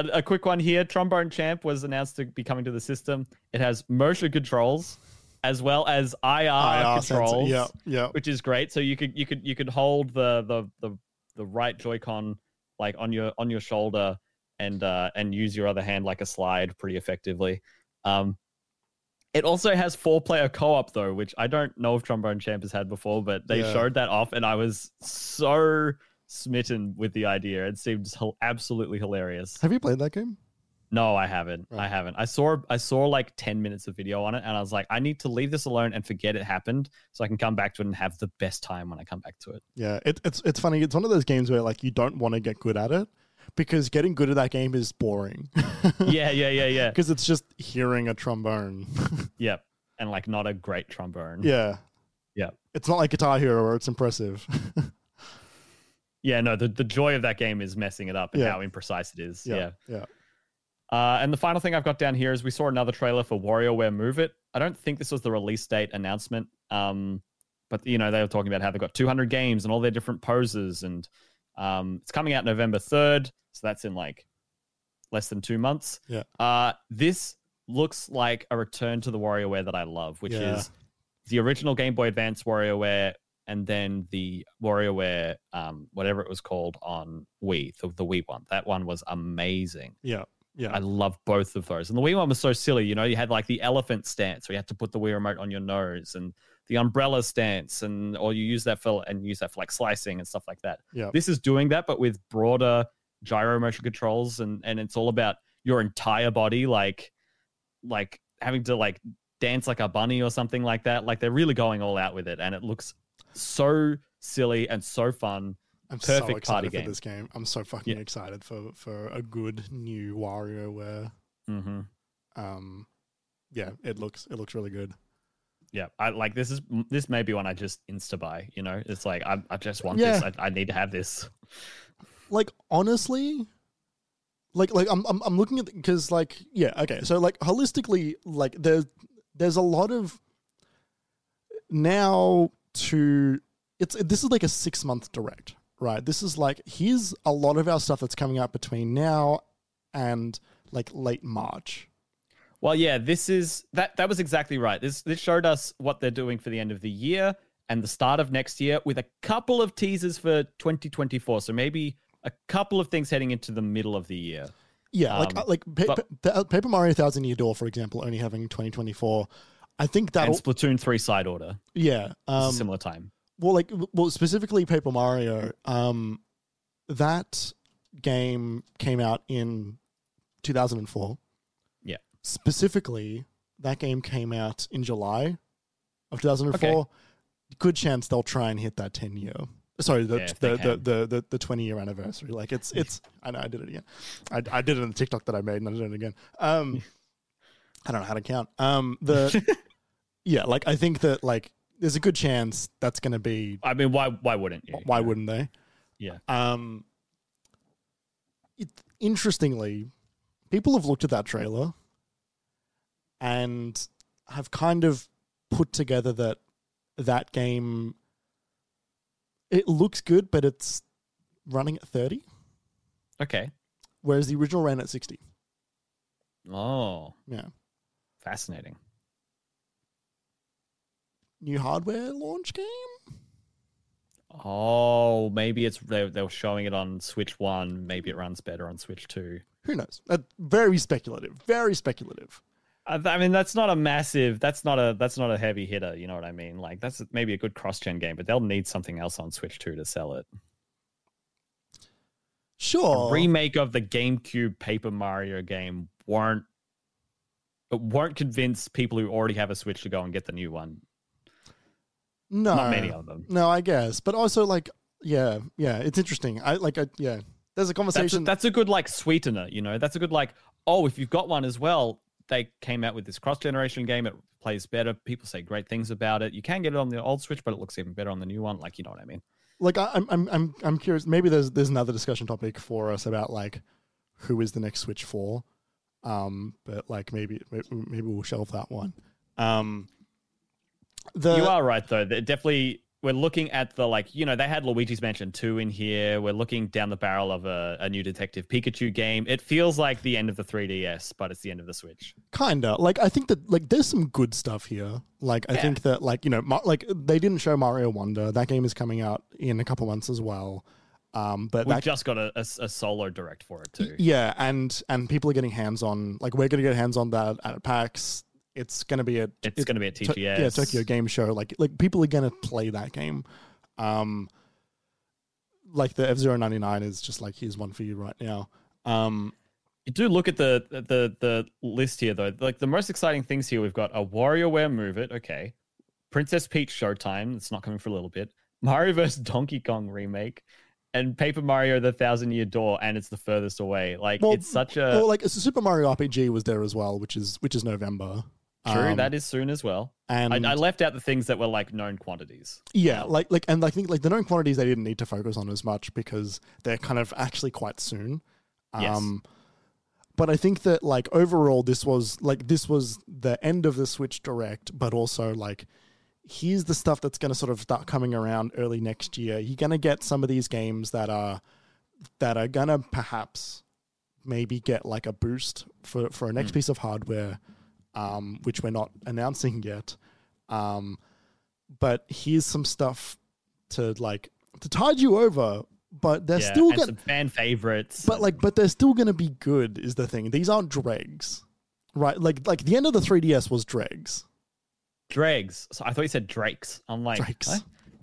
a, a quick one here: Trombone Champ was announced to be coming to the system. It has motion controls as well as IR, IR controls, Yeah, yeah. which is great. So you could you could you could hold the the the, the right Joy-Con like on your on your shoulder and uh, and use your other hand like a slide pretty effectively. Um, it also has four player co op though, which I don't know if Trombone Champ has had before, but they Yeah. showed that off, and I was so smitten with the idea. It seemed absolutely hilarious. Have you played that game? No, I haven't. I haven't. I saw I saw like 10 minutes of video on it and I was like, I need to leave this alone and forget it happened so I can come back to it and have the best time when I come back to it. Yeah, it, it's it's funny. It's one of those games where like you don't want to get good at it because getting good at that game is boring. yeah, yeah, yeah, yeah. because it's just hearing a trombone. Yep. And like not a great trombone. yeah, Yeah. It's not like Guitar Hero where it's impressive. Yeah, no, the, the joy of that game is messing it up and Yeah. how imprecise it is. Yeah. yeah, yeah. Uh, and the final thing I've got down here is we saw another trailer for WarioWare Move It. I don't think this was the release date announcement, um, but you know they were talking about how they've got 200 games and all their different poses, and um, it's coming out November 3rd, so that's in like less than two months. Yeah. Uh, this looks like a return to the WarioWare that I love, which Yeah. is the original Game Boy Advance WarioWare, and then the WarioWare, um, whatever it was called on Wii, the, the Wii one. That one was amazing. Yeah, yeah. I love both of those. And the Wii one was so silly. You know, you had like the elephant stance where you had to put the Wii remote on your nose and the umbrella stance and or you use that for and use that for like slicing and stuff like that. Yeah. This is doing that, but with broader gyro motion controls and and it's all about your entire body, like like having to like dance like a bunny or something like that. Like they're really going all out with it, and it looks so silly and so fun. I'm so perfect excited party for game. this game. I'm so fucking Yeah. excited for for a good new WarioWare. Mm-hmm. Um, yeah, it looks it looks really good. Yeah, I like this is this may be one I just insta buy. You know, it's like I, I just want Yeah. this. I, I need to have this. like honestly like like i'm i'm, I'm looking at because like yeah okay so like holistically like there's there's a lot of now to it's this is like a six month direct right this is like here's a lot of our stuff that's coming out between now and like late march Well, yeah, this is that that was exactly right. This this showed us what they're doing for the end of the year and the start of next year with a couple of teasers for 2024. So maybe a couple of things heading into the middle of the year. yeah like Um, uh, like pa- but- pa- paper mario thousand year door for example only having 2024 i think And that'll Splatoon 3 side order. yeah um similar time. well like well specifically paper mario um that game came out in 2004 Yeah. specifically that game came out in july of 2004 good chance they'll try and hit that 10 year sorry the Yeah, the, the, the, the the 20 year anniversary. Like it's it's i know i did it again. I, I did it in the tiktok that i made and i did it again. Um i don't know how to count um the yeah like i think that like there's a good chance that's going to be I mean, why why wouldn't you? why wouldn't they? Yeah. Um, it, interestingly, people have looked at that trailer and have kind of put together that that game it looks good, but it's running at 30, Okay. whereas the original ran at 60. Oh, Yeah. Fascinating. New hardware launch game? Oh, maybe it's they they were showing it on Switch One. Maybe it runs better on Switch Two. Who knows? Uh, very speculative. Very speculative. I, I mean, that's not a massive. That's not a. That's not a heavy hitter. You know what I mean? Like that's maybe a good cross-gen game, but they'll need something else on Switch Two to sell it. Sure. A remake of the GameCube Paper Mario game won't. It won't convince people who already have a Switch to go and get the new one. no. Not many of them. No, I guess, but also like, yeah, yeah, it's interesting. I like, I yeah, there's a That's a, conversation. that's a good like sweetener, you know. That's a good like. Oh, if you've got one as well, they came out with this cross generation game. It plays better. People say great things about it. You can get it on the old Switch, but it looks even better on the new one. Like you know what I mean? like I, I'm I'm I'm I'm curious. Maybe there's there's another discussion topic for us about like who is the next Switch for. Um, but like maybe maybe we'll shelve that one. Um, the you are right though. That definitely we're looking at the like you know they had Luigi's Mansion two in here. We're looking down the barrel of a, a new Detective Pikachu game. It feels like the end of the 3DS, but it's the end of the Switch. kinda like I think that like there's some good stuff here. Like I Yeah. think that like you know Ma- like they didn't show Mario Wonder. That game is coming out in a couple months as well. Um, but We've that just got a, a, a solo direct for it too. Yeah, and and people are getting hands on. Like we're going to get hands on that at PAX. It's going to be a It's it- going to be a To- TGS. yeah Tokyo Game Show. Like like people are going to play that game. Um, like the F 99 is just like here's one for you right now. Um, You do look at the the the list here though. Like the most exciting things here, we've got a WarioWare Move It, okay. Princess Peach Showtime, it's not coming for a little bit. Mario vs. Donkey Kong remake, and Paper Mario: The Thousand Year Door, and it's the furthest away. Like Well, it's such a well, like Super Mario RPG was there as well, which is which is November. true. Um, that is soon as well. and I, I left out the things that were like known quantities. Yeah, like like and I think like the known quantities they didn't need to focus on as much because they're kind of actually quite soon. Yes. Um but I think that like overall this was like this was the end of the Switch Direct, but also like here's the stuff that's going to sort of start coming around early next year. You're going to get some of these games that are that are going to perhaps maybe get like a boost for for a next Mm. piece of hardware um which we're not announcing yet. Um but here's some stuff to like to tide you over, but they're yeah, still going some fan favorites. but like but they're still going to be good is the thing. These aren't dregs. Right? Like like the end of the 3DS was dregs. Dregs. So I thought you said Drakes. I'm like Drakes. what?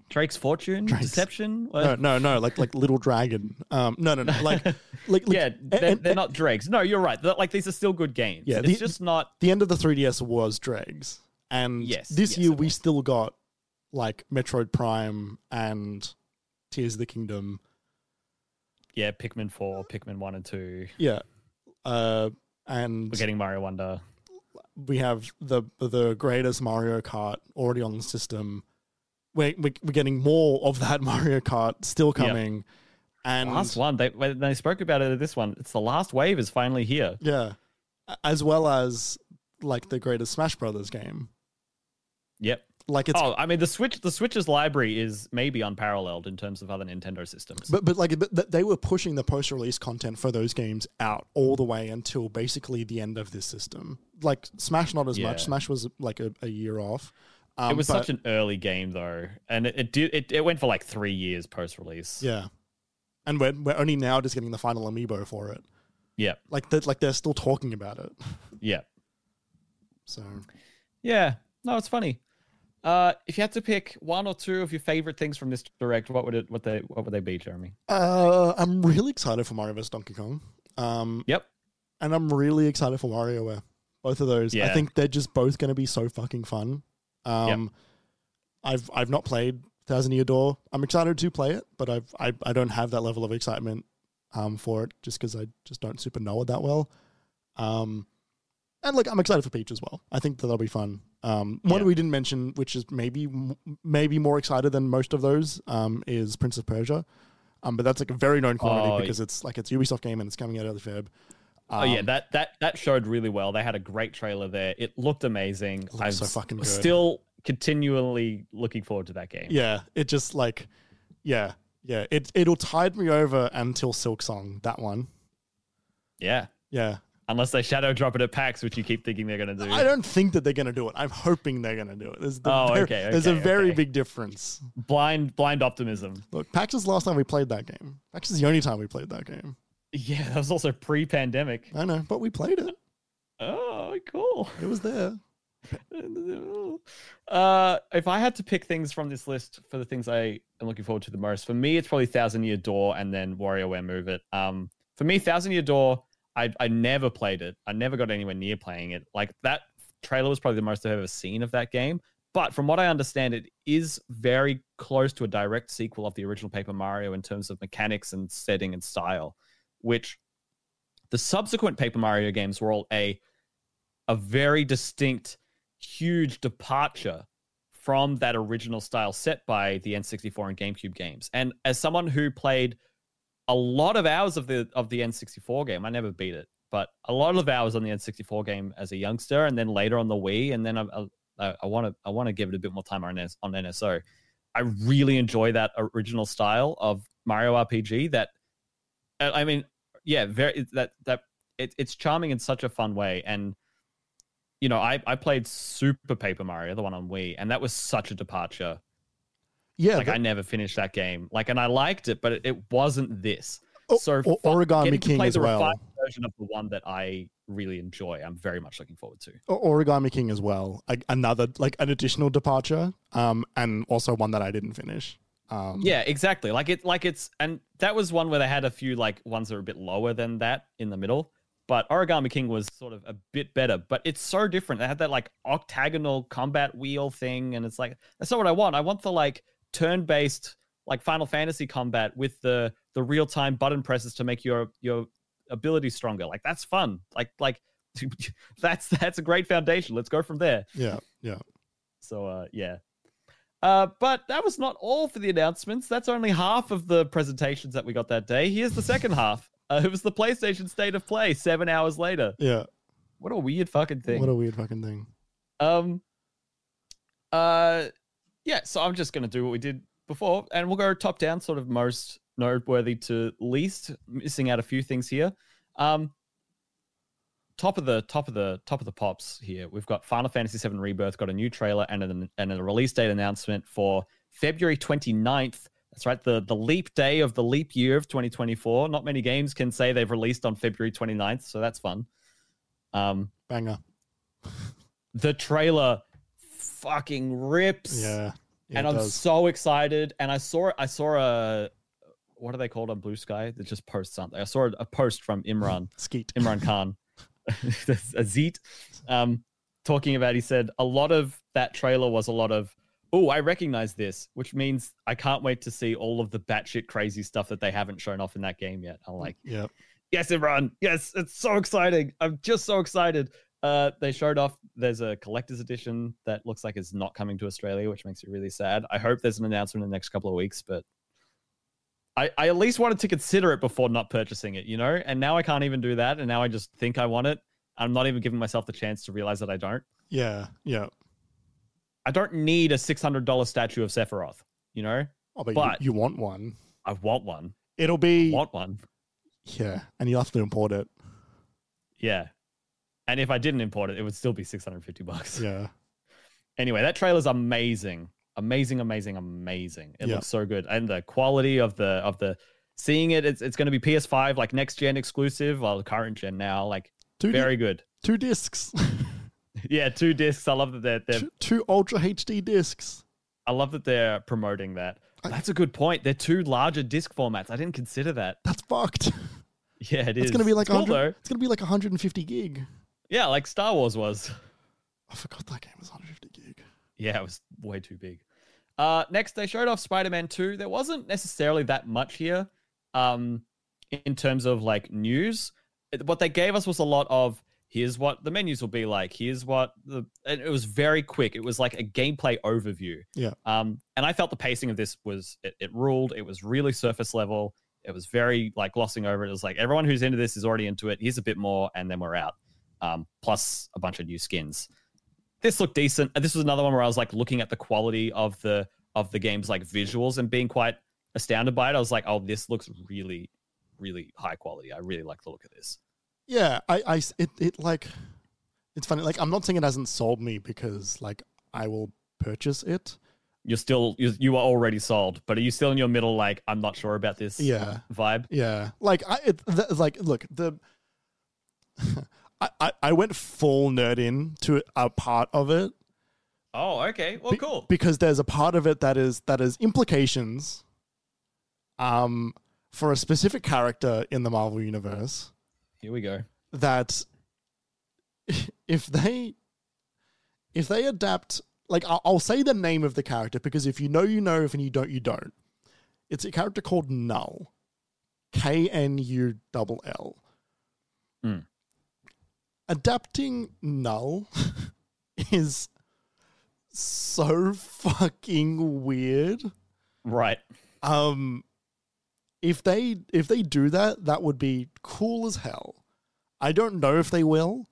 Drake's Fortune, Drakes. Deception. No, What? no, no, like like little dragon. Um no, no, no. Like like, like yeah, they're, and- they're not dregs. No, you're right. They're- like these are still good games. Yeah, it's the- just not. the end of the 3DS was dregs. And Yes, this yes, year we still got like Metroid Prime and Tears of the Kingdom. Yeah, Pikmin four, Pikmin one and two. Yeah. Uh and We're getting Mario Wonder. We have the the greatest Mario Kart already on the system. We're, we're, we're getting more of that Mario Kart still Yep. coming. And last one. They when they spoke about it. at This one. It's the last wave is finally here. yeah, as well as like the greatest Smash Brothers game. Yep. Like it's oh, I mean the Switch. The Switch's library is maybe unparalleled in terms of other Nintendo systems. But but like but they were pushing the post release content for those games out all the way until basically the end of this system. Like Smash, not as Yeah. much. Smash was like a, a year off. Um, it was but- such an early game though, and it it, did, it it went for like three years post release. yeah, and we're we're only now just getting the final amiibo for it. Yep. Like that, like they're still talking about it. Yep. So Yeah. No, it's funny. Uh, if you had to pick one or two of your favorite things from this direct, what would it what they what would they be, Jeremy? uh, I'm really excited for Mario vs Donkey Kong. Um, Yep. and I'm really excited for WarioWare. Both of those, I think they're just both going to be so fucking fun. Um, I've I've not played Thousand Year Door. I'm excited to play it, but I've I, I don't have that level of excitement um, for it just because I just don't super know it that well. Um, and like I'm excited for Peach as well. I think that'll be fun. Um, one Yeah. we didn't mention, which is maybe maybe more excited than most of those, um, is Prince of Persia. Um, but that's like a very known quantity Oh, because it's like it's a Ubisoft game and it's coming out of the Feb. oh yeah, Um, that that that showed really well. They had a great trailer there. It looked amazing. I'm so fucking good. still continually looking forward to that game. Yeah, it just like, yeah, yeah. It it'll tide me over until Silksong. That one. Yeah. Yeah, Unless they shadow drop it at PAX, which you keep thinking they're gonna do. I don't think that they're gonna do it. I'm hoping they're gonna do it. There's, the Oh, ver- okay, there's a very okay. big difference. Blind blind optimism. Look, PAX is the last time we played that game. PAX is the only time we played that game. Yeah, that was also pre-pandemic. I know, but we played it. Oh, cool. It was there. Uh, if I had to pick things from this list for the things I am looking forward to the most, for me, it's probably Thousand Year Door and then WarioWare Move It. Um, for me, Thousand Year Door, I I never played it. I never got anywhere near playing it. Like that trailer was probably the most I've ever seen of that game. but from what I understand, it is very close to a direct sequel of the original Paper Mario in terms of mechanics and setting and style, which the subsequent Paper Mario games were all a a very distinct, huge departure from that original style set by the N64 and GameCube games. And as someone who played a lot of hours of the of the N64 game, I never beat it, but a lot of hours on the N64 game as a youngster, and then later on the Wii, and then I want to I want to give it a bit more time on NS, on NSO. I really enjoy that original style of Mario RPG. That uh, I mean, yeah, very that that it, it's charming in such a fun way, and you know, I I played Super Paper Mario, the one on Wii, and that was such a departure. Yeah, like I never finished that game. Like, and I liked it, but it, it wasn't this. Oh, so or, Origami King as well. refined version of the one that I really enjoy. I'm very much looking forward to. Or- Origami King as well. Another, like an additional departure, um, and also one that I didn't finish. Um, Yeah, exactly. Like it, like it's, and that was one where they had a few like ones that were a bit lower than that in the middle. But Origami King was sort of a bit better, but it's so different. They had that like octagonal combat wheel thing, and it's like that's not what I want. I want the like turn-based like Final Fantasy combat with the the real-time button presses to make your your ability stronger. Like that's fun. Like like that's that's a great foundation. Let's go from there. yeah, yeah. So uh, yeah. Uh, but that was not all for the announcements. That's only half of the presentations that we got that day. Here's the second half. Uh, it was the PlayStation State of Play seven hours later. Yeah. What a weird fucking thing. What a weird fucking thing. um. Uh, yeah. So I'm just gonna do what we did before, and we'll go top down, sort of most noteworthy to least. Missing out a few things here. Um. Top of the top of the top of the pops here. We've got Final Fantasy VII Rebirth got a new trailer and an, and a release date announcement for February 29th. That's right, the the leap day of the leap year of 2024. Not many games can say they've released on February 29th, so that's fun. Um, Banger. the trailer fucking rips. Yeah. and I'm does. so excited. And I saw I saw a what are they called on Blue Sky that just post something. I saw a post from Imran Skeet. Imran Khan, Azit, um, talking about. He said a lot of that trailer was a lot of. Oh, I recognize this, which means I can't wait to see all of the batshit crazy stuff that they haven't shown off in that game yet. I'm like, Yeah. yes, Imran, yes, it's so exciting. I'm just so excited. Uh, they showed off there's a collector's edition that looks like it's not coming to Australia, which makes me really sad. I hope there's an announcement in the next couple of weeks, but I, I at least wanted to consider it before not purchasing it, you know? And now I can't even do that. And now I just think I want it. I'm not even giving myself the chance to realize that I don't. Yeah. Yeah. I don't need a $600 statue of Sephiroth, you know? Oh, but, But- you, you want one. I want one. It'll I be want one. yeah, and you'll have to import it. Yeah. And if I didn't import it, it would still be 650 bucks. Yeah. Anyway, that trailer's amazing. Amazing, amazing, amazing. It Yeah. looks so good. And the quality of the of the seeing it, it's it's gonna be PS5 like next gen exclusive, well current gen now, like Two di- very good. two discs. Yeah, two discs. I love that they're, they're two, two ultra HD discs. I love that they're promoting that. I- That's a good point. They're two larger disc formats. I didn't consider that. That's fucked. Yeah, it is. It's gonna be like It's cool, It's gonna be like 150 gig. Yeah, like Star Wars was. I forgot that game was 150 gig. Yeah, it was way too big. Uh, next, they showed off Spider Man 2. There wasn't necessarily that much here um, in terms of like news. What they gave us was a lot of here's what the menus will be like, here's what the. And it was very quick. It was like a gameplay overview. Yeah. Um, and I felt the pacing of this was, it, it ruled. It was really surface level. It was very like glossing over it. It was like everyone who's into this is already into it. Here's a bit more, and then we're out. Um, plus a bunch of new skins this looked decent. This was another one where I was like looking at the quality of the of the game's like visuals and being quite astounded by it. I was like, oh, this looks really, really high quality. I really like the look of this. Yeah, I, I, it, it like, it's funny. Like, I'm not saying it hasn't sold me because like I will purchase it. You're still you, you are already sold, but are you still in your middle like I'm not sure about this Yeah. vibe? Yeah, like I, it, th- like look the. I, I, I went full nerd in to a part of it Oh, okay. Well, Be- cool. because there's a part of it that is that is implications um for a specific character in the Marvel universe Here we go. that if they if they adapt like I'll, I'll say the name of the character because if you know, you know. If you don't, you don't. It's a character called Knull, K N U L L. Hmm. Adapting Knull is so fucking weird. Right. Um, if they if they do that, that would be cool as hell. I don't know if they will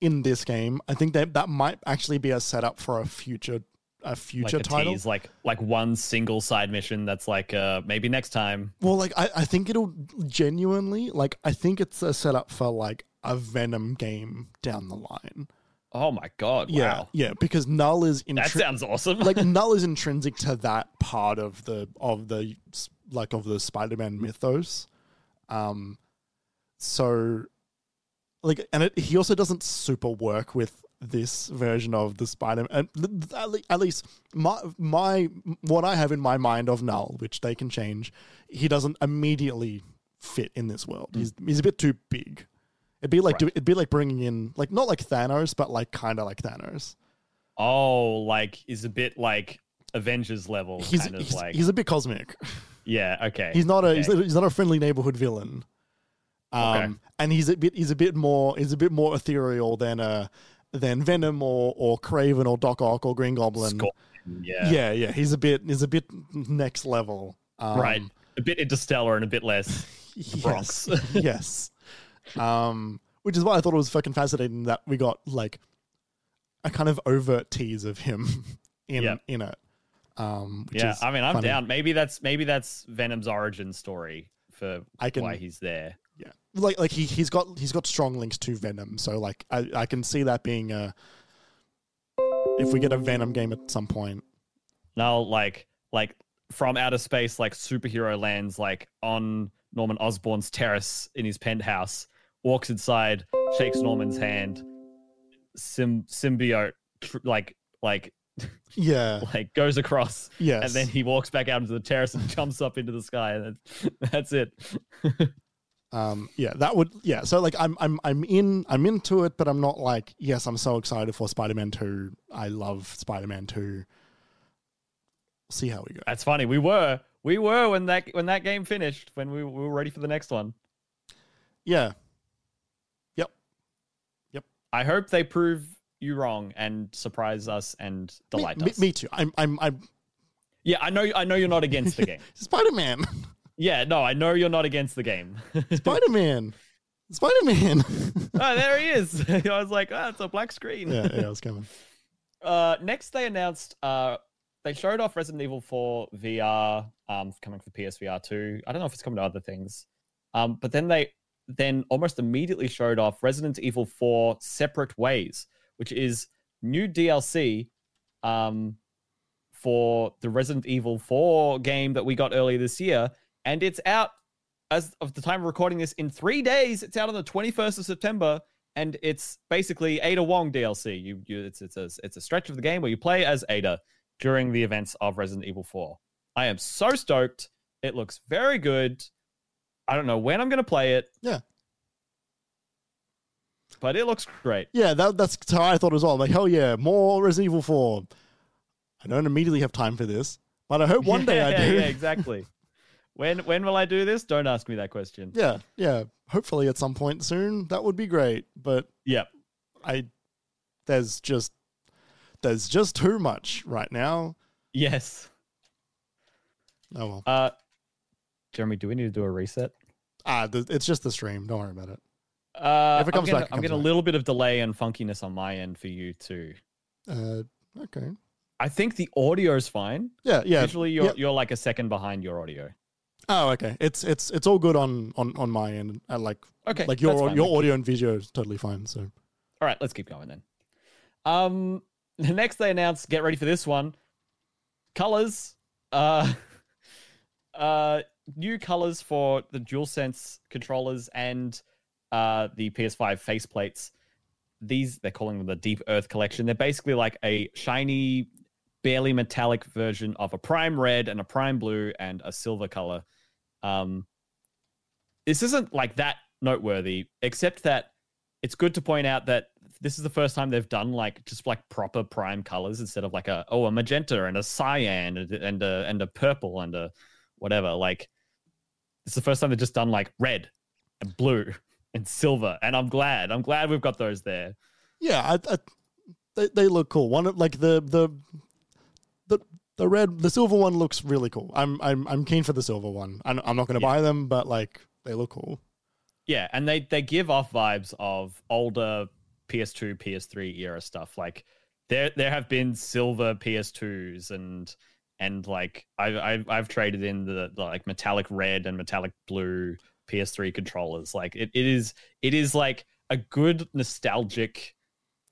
in this game. I think that that might actually be a setup for a future a future like a title. tease, like like one single side mission that's like uh maybe next time. Well, like I, I think it'll genuinely like I think it's a setup for like a Venom game down the line. Oh my god! Yeah, Wow, yeah, because Knull is that sounds awesome. like Knull is intrinsic to that part of the of the like of the Spider-Man mythos. Um, so like, and it, he also doesn't super work with this version of the Spider. Man and at le- at least my my what I have in my mind of Knull, which they can change, he doesn't immediately fit in this world. He's he's a bit too big. It'd be like Right. do, it'd be like bringing in like not like Thanos, but like kind of like Thanos. oh, like is a bit like Avengers level, He's kind of he's, like he's a bit cosmic. yeah. Okay, He's not a okay. he's, he's not a friendly neighborhood villain. Um, Okay. and he's a bit he's a bit more he's a bit more ethereal than uh than Venom or or Kraven or Doc Ock or Green Goblin. Scorpion, yeah. Yeah, yeah, he's a bit he's a bit next level. Um, right. A bit interstellar and a bit less. Yes, yes. Um, which is why I thought it was fucking fascinating that we got like a kind of overt tease of him in Yep. in it. Um, which Yeah, I mean, I'm funny. down. Maybe that's maybe that's Venom's origin story for I can- why he's there. Yeah, like like he he's got he's got strong links to Venom, so like I I can see that being a if we get a Venom game at some point. Now, like like from outer space, like superhero lands, like on Norman Osborn's terrace in his penthouse, walks inside, shakes Norman's hand, sim symbiote tr- like like Yeah, like goes across, yes, and then he walks back out into the terrace and jumps up into the sky, and that's, that's it. um yeah that would yeah. So like I'm I'm I'm in I'm into it, but I'm not like yes I'm so excited for Spider Man Two. I love Spider Man Two. See how we go. That's funny. We were we were when that when that game finished when we, we were ready for the next one. Yeah, I hope they prove you wrong and surprise us and delight me, us. me too. I'm I'm I'm Yeah, I know. I know you're not against the game. Spider Man, Yeah, no, I know you're not against the game. Spider Man, Spider Man. oh, there he is. I was like, oh, it's a black screen. yeah, yeah, I was coming. Uh, next, they announced. Uh, they showed off Resident Evil 4 VR, um, coming for PSVR 2. I don't know if it's coming to other things. Um, but then they then almost immediately showed off Resident Evil 4 Separate Ways, which is new DLC um, for the Resident Evil 4 game that we got earlier this year. And it's out as of the time of recording this in three days. It's out on the 21st of September. And it's basically Ada Wong DLC. You, you it's it's a it's a stretch of the game where you play as Ada during the events of Resident Evil 4. I am so stoked. It looks very good. I don't know when I'm going to play it. Yeah. But it looks great. Yeah, that, that's how I thought as well. Like, hell yeah, more Resident Evil 4. I don't immediately have time for this, but I hope one day I do. Yeah, exactly. when when will I do this? Don't ask me that question. yeah, yeah. Hopefully at some point soon. That would be great. But Yep. I, there's just, there's just too much right now. Yes. Oh well. Uh Jeremy, do we need to do a reset? Ah, th- it's just the stream. Don't worry about it. Uh, If it comes I'm getting, back, I'm getting a little bit of delay and funkiness on my end for you too. Uh, okay. I think the audio is fine. Yeah, yeah. Usually you're Yep. you're like a second behind your audio. Oh, okay. It's it's it's all good on on on my end. Uh, like Okay. like your fine. your Let's audio and video is totally fine. So All right, let's keep going then. Um, the next they announced, get ready for this one. Colors, uh, uh, new colors for the DualSense controllers and uh the PS5 faceplates. These they're calling them the Deep Earth Collection. They're basically like a shiny, barely metallic version of a prime red and a prime blue and a silver color. Um, this isn't like that noteworthy, except that it's good to point out that this is the first time they've done like just like proper prime colors instead of like a oh a magenta and a cyan and, and a and a purple and a whatever. Like it's the first time they've just done like red and blue and silver, and I'm glad. I'm glad we've got those there. Yeah, I, I, they they look cool. One of like the the the the red the silver one looks really cool. I'm I'm I'm keen for the silver one. I'm, I'm not going to Yeah. buy them, but like they look cool. Yeah, and they they give off vibes of older PS2, PS3 era stuff. Like there there have been silver PS2s and and like I've I've, I've traded in the, the like metallic red and metallic blue PS3 controllers. Like it, it is it is like a good nostalgic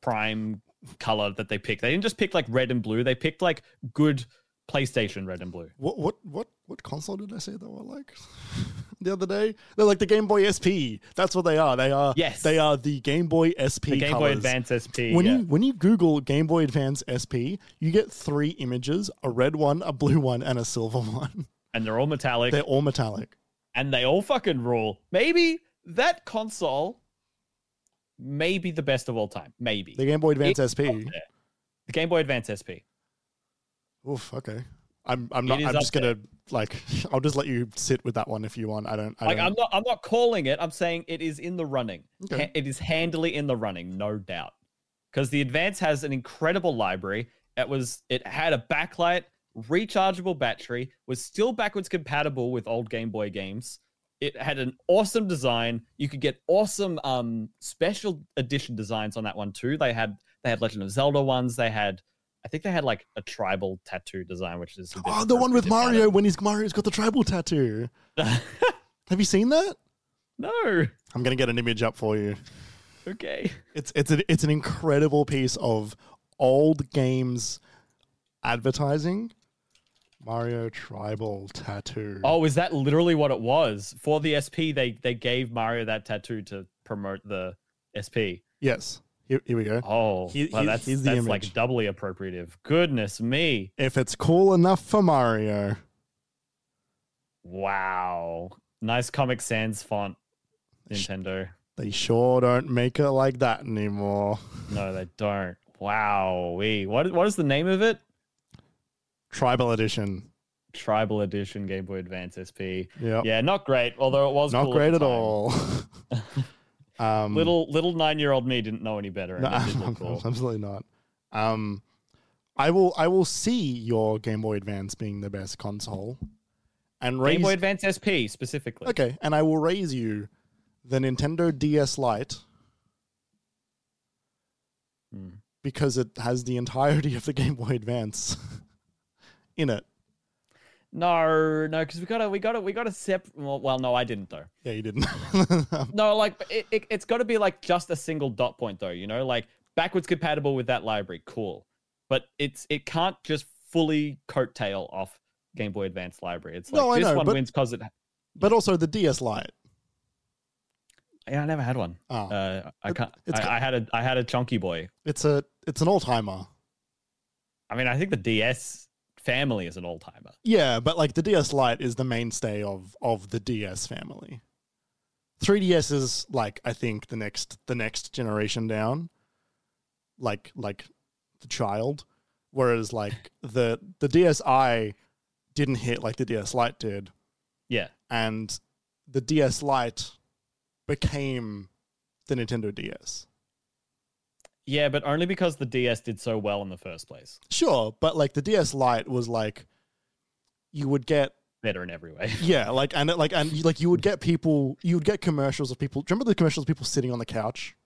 prime color that they picked. They didn't just pick like red and blue. They picked like good PlayStation red and blue. What what what what console did I say they were like the other day? They're like the Game Boy SP. That's what they are. They are Yes. They are the Game Boy SP. The Game Boy. Advance SP. When yeah. you when you Google Game Boy Advance SP, you get three images: a red one, a blue one, and a silver one. and they're all metallic. They're all metallic. and they all fucking rule. Maybe that console may be the best of all time. Maybe The Game Boy Advance It's SP. the Game Boy Advance SP. Oof. Okay. I'm I'm not. I'm just gonna like. I'll just let you sit with that one if you want. I don't. I Like don't. I'm not, I'm not calling it. I'm saying it is in the running. Okay. Ha- it is handily in the running, no doubt. Because the Advance has an incredible library. It was, it had a backlight, rechargeable battery, was still backwards compatible with old Game Boy games. It had an awesome design. You could get awesome um special edition designs on that one too. They had they had Legend of Zelda ones. They had, I think they had like a tribal tattoo design, which is oh, the one with Mario when he's Mario's got the tribal tattoo. Have you seen that? no. I'm gonna get an image up for you. Okay. It's it's an it's an incredible piece of old games advertising. Mario tribal tattoo. Oh, is that literally what it was? For the SP, they they gave Mario that tattoo to promote the SP. yes. Here, here we go. Oh, He- well, he- that's here's the that's image. like doubly appropriative. Goodness me! If it's cool enough for Mario, Wow, nice Comic Sans font, Nintendo. they sure don't make it like that anymore. No, they don't. Wow, what what is the name of it? Tribal edition. Tribal Edition Game Boy Advance SP. Yeah. Yeah, not great. Although it was Not cool great the at all. um, Little little nine year old me didn't know any better. No, it did look cool. absolutely not. Um, I will. I will see your Game Boy Advance being the best console, and raise. Game Boy Advance SP specifically. okay, and I will raise you the Nintendo DS Lite Hmm. because it has the entirety of the Game Boy Advance in it. No, no, because we gotta, we gotta, we gotta sep. Well, well, no, I didn't though. Yeah, you didn't. No, like it, it, it's got to be like just a single dot point though. You know, like backwards compatible with that library, cool. But it's it can't just fully coattail off Game Boy Advance library. It's like No, I this know, one but- wins because it. but also the DS Lite. Yeah, I never had one. Oh, Uh, I can't. it's I, I had a, I had a chunky boy. it's a it's an all timer. I mean, I think the DS family is an all timer. Yeah, but like the DS Lite is the mainstay of of the DS family. 3DS is like I think the next the next generation down. Like like the child, whereas like the the DSi didn't hit like the DS Lite did, Yeah, and the DS Lite became the Nintendo DS. Yeah, but only because the DS did so well in the first place. Sure, but like the DS Lite was like you would get Better in every way. Yeah, like and it, like and like you would get people, you would get commercials of people. Do remember the commercials of people sitting on the couch,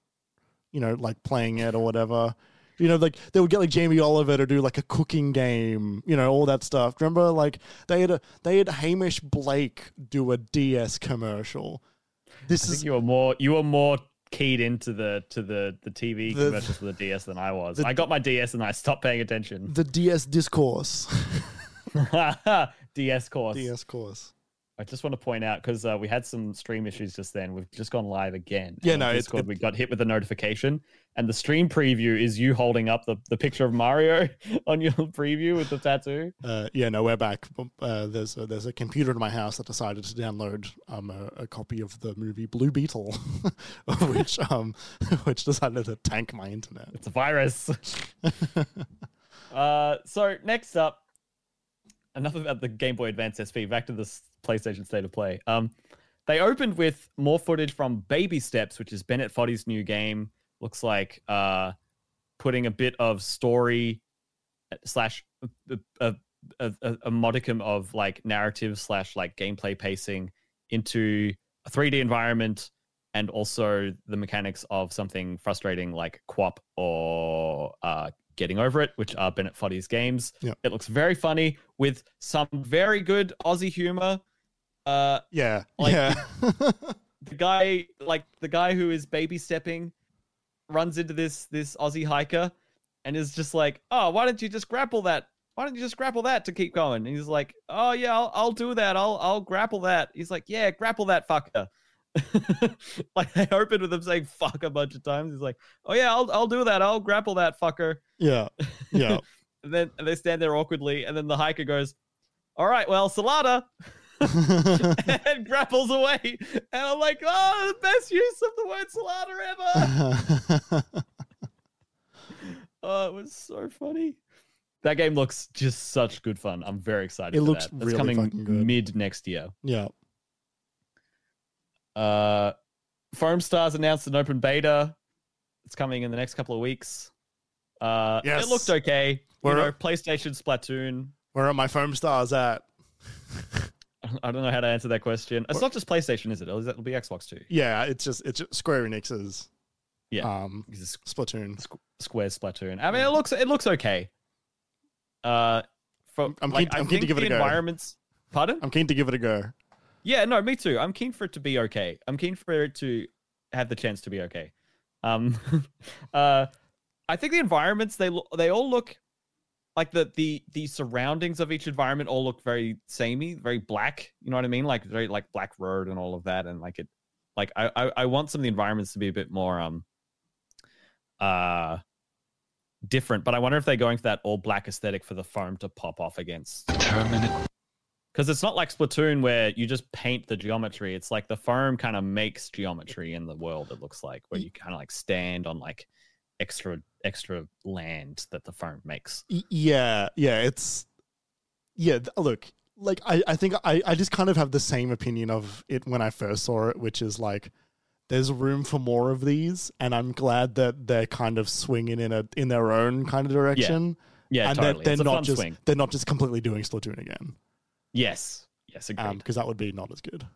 you know, like playing it or whatever? You know, like they would get like Jamie Oliver to do like a cooking game, you know, all that stuff. Remember, like they had a, they had Hamish Blake do a DS commercial. This I think is you were more you were more keyed into the to the the TV The- commercials for the DS than I was. the- I got my DS and I stopped paying attention. the DS discourse. DS course. DS course. I just want to point out because uh, we had some stream issues just then. We've just gone live again. Yeah, no, on it's- Discord, it- we got hit with a notification, and the stream preview is you holding up the, the picture of Mario on your preview with the tattoo. Uh, yeah, no, we're back. Uh, there's a, there's a computer in my house that decided to download um, a, a copy of the movie Blue Beetle, which um, which decided to tank my internet. It's a virus. uh, so next up, enough about the Game Boy Advance SP. Back to this PlayStation State of Play. Um, they opened with more footage from Baby Steps, which is Bennett Foddy's new game. Looks like uh, putting a bit of story slash a, a, a, a modicum of like narrative slash like gameplay pacing into a 3D environment and also the mechanics of something frustrating like QWOP or uh, Getting Over It, which are Bennett Foddy's games. Yep. It looks very funny with some very good Aussie humor. Uh, Yeah, Like- yeah, the guy, like the guy who is baby stepping, runs into this this Aussie hiker, and is just like, "Oh, why don't you just grapple that? Why don't you just grapple that to keep going?" And he's like, "Oh yeah, I'll, I'll do that. I'll I'll grapple that." He's like, "Yeah, grapple that fucker." like they opened with him saying "fuck" a bunch of times. He's like, "Oh yeah, I'll I'll do that. I'll grapple that fucker." yeah, yeah. and then and they stand there awkwardly, and then the hiker goes, "All right, well, Salada." and grapples away. And I'm like, oh, the best use of the word Salada ever. oh, it was so funny. That game looks just such good fun. I'm very excited. It looks that. That's really coming good. mid next year. yeah, Uh, Foam Stars announced an open beta. It's coming in the next couple of weeks. Uh, Yes. It looked okay. Where- you know, PlayStation Splatoon. where are my foam stars at? I don't know how to answer that question. It's not just PlayStation, is it? It'll be Xbox too. Yeah, it's just it's just Square Enix's Yeah. um It's Splatoon. Squ- Square Splatoon. I mean, it looks it looks okay. Uh, for I'm keen- I I'm keen to give it the a go. environments. Pardon? I'm keen to give it a go. Yeah, no, me too. I'm keen for it to be okay. I'm keen for it to have the chance to be okay. Um, uh, I think the environments they they all look like the the the surroundings of each environment all look very samey, very black. You know what I mean? Like very like Black Road and all of that, and like it, like I I, I want some of the environments to be a bit more um, uh, different. But I wonder if they're going for that all black aesthetic for the foam to pop off against because it's not like Splatoon where you just paint the geometry. It's like the foam kind of makes geometry in the world. It looks like where you kind of like stand on like extra extra land that the foam makes. Yeah, yeah, it's yeah. Look, like I, I think I, I just kind of have the same opinion of it when I first saw it, which is like there's room for more of these, and I'm glad that they're kind of swinging in a in their own kind of direction, Yeah, yeah and totally. they're, they're not just swing. they're not just completely doing Splatoon again, Yes, yes, um, because that would be not as good.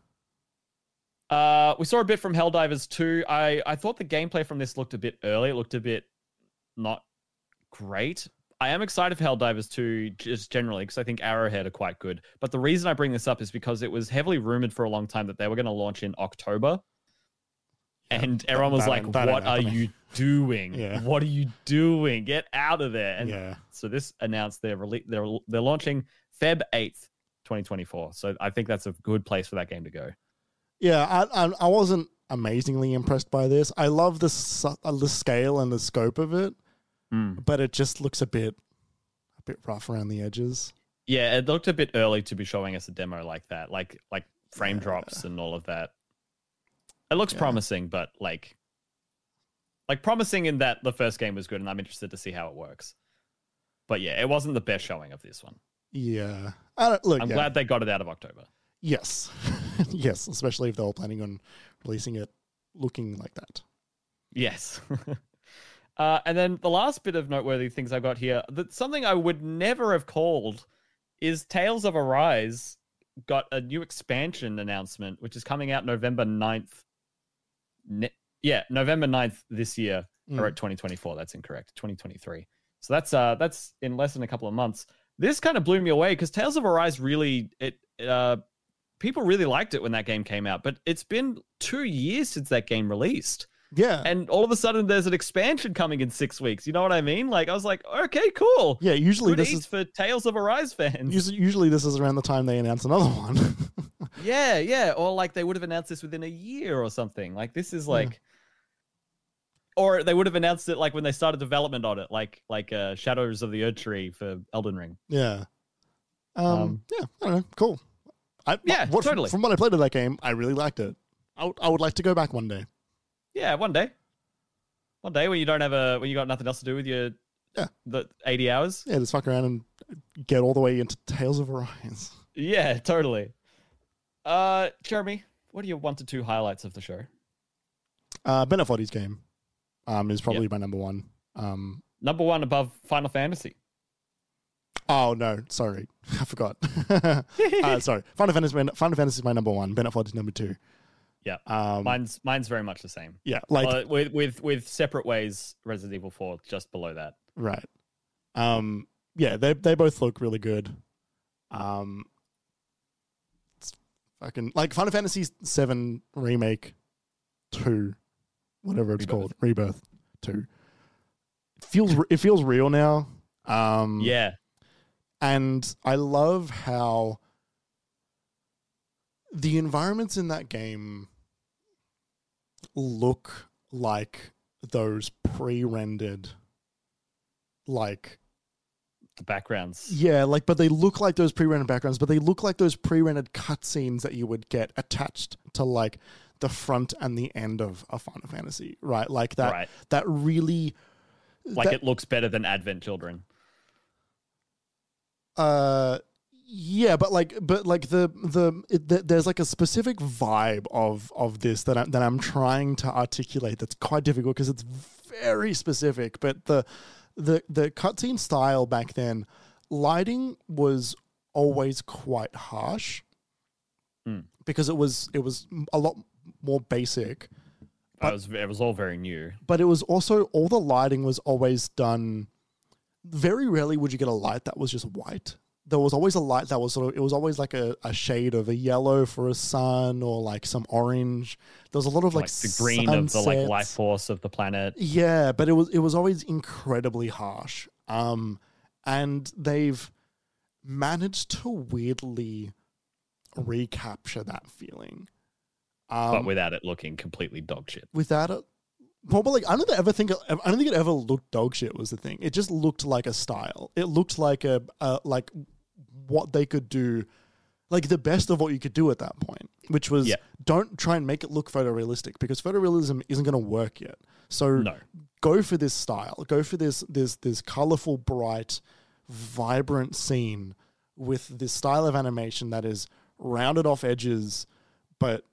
Uh, we saw a bit from Helldivers 2. I, I thought the gameplay from this looked a bit early. It looked a bit not great. I am excited for Helldivers 2 just generally because I think Arrowhead are quite good. But the reason I bring this up is because it was heavily rumored for a long time that they were going to launch in October. Yeah, and everyone was like, What are you doing? Yeah. What are you doing? Get out of there. And yeah, so this announced they're, rele- they're, they're launching Feb 8th, 2024. So I think that's a good place for that game to go. Yeah. I, I I wasn't amazingly impressed by this. I love the uh, the scale and the scope of it, Mm. but it just looks a bit a bit rough around the edges. Yeah, it looked a bit early to be showing us a demo like that, like like frame Yeah. drops and all of that. It looks Yeah. promising, but like like promising in that the first game was good and I'm interested to see how it works. But yeah, it wasn't the best showing of this one. Yeah, I don't, look. I'm yeah. glad they got it out of October. Yes, yes, especially if they were planning on releasing it looking like that. Yes. uh, and then the last bit of noteworthy things I've got here, that something I would never have called is Tales of Arise got a new expansion announcement, which is coming out November 9th. Ne- yeah, November 9th this year, Mm. or at 2024. That's incorrect. 2023. So that's uh that's in less than a couple of months. This kind of blew me away because Tales of Arise really it uh people really liked it when that game came out, but it's been two years since that game released Yeah, and all of a sudden there's an expansion coming in six weeks. You know what I mean? Like I was like, okay, cool. yeah. Usually Good this is for Tales of Arise fans. usually, usually this is around the time they announce another one. Yeah, yeah. Or like they would have announced this within a year or something. Like this is like or they would have announced it like when they started development on it, like like uh Shadows of the Erdtree for Elden Ring. Yeah. Um, Um, yeah, I don't know. Cool. I, Yeah, what, from- totally. From what I played of that game, I really liked it. I would- I would like to go back one day. Yeah, one day. One day when you don't have a when you got nothing else to do with your Yeah. the eighty hours. Yeah, just fuck around and get all the way into Tales of Arise. Yeah, totally. Uh Jeremy, what are your one to two highlights of the show? Uh, Bennett Foddy's game um, is probably my number one. Um, Number one above Final Fantasy. Oh no, sorry, I forgot. uh, sorry, Final Fantasy. Final Fantasy is my number one. Bennett is number two. Yeah. Um, Mine's mine's very much the same. yeah, like Uh, with with with separate ways. Resident Evil Four just below that. Right. Um yeah, they they both look really good. Um fucking like Final Fantasy 7 remake 2 whatever it's Rebirth. called, Rebirth 2. It feels it feels real now. Um Yeah, and I love how the environments in that game look like those pre-rendered like the backgrounds. yeah like but they look like those pre-rendered backgrounds but they look like those pre-rendered cutscenes that you would get attached to like the front and the end of a Final Fantasy right like that right. that really Like that- it looks better than Advent Children. Uh yeah but like but like the the, it, the there's like a specific vibe of of this that I'm, that I'm trying to articulate that's quite difficult because it's very specific but the the the cutscene style back then lighting was always quite harsh Mm. because it was it was a lot more basic It was it was all very new. but it was also all the lighting was always done very rarely would you get a light that was just white there was always a light that was sort of it was always like a, a shade of a yellow for a sun or like some orange there was a lot of like, Like, the green of the like life force of the planet. yeah but it was it was always incredibly harsh um and they've managed to weirdly recapture that feeling um, but without it looking completely dog shit. without it. Probably, I don't ever think I don't think it ever looked dog shit. Was the thing? It just looked like a style. It looked like a, a like what they could do, like the best of what you could do at that point, which was Yeah. don't try and make it look photorealistic because photorealism isn't going to work yet. So No. go for this style. Go for this this this colorful, bright, vibrant scene with this style of animation that is rounded off edges, but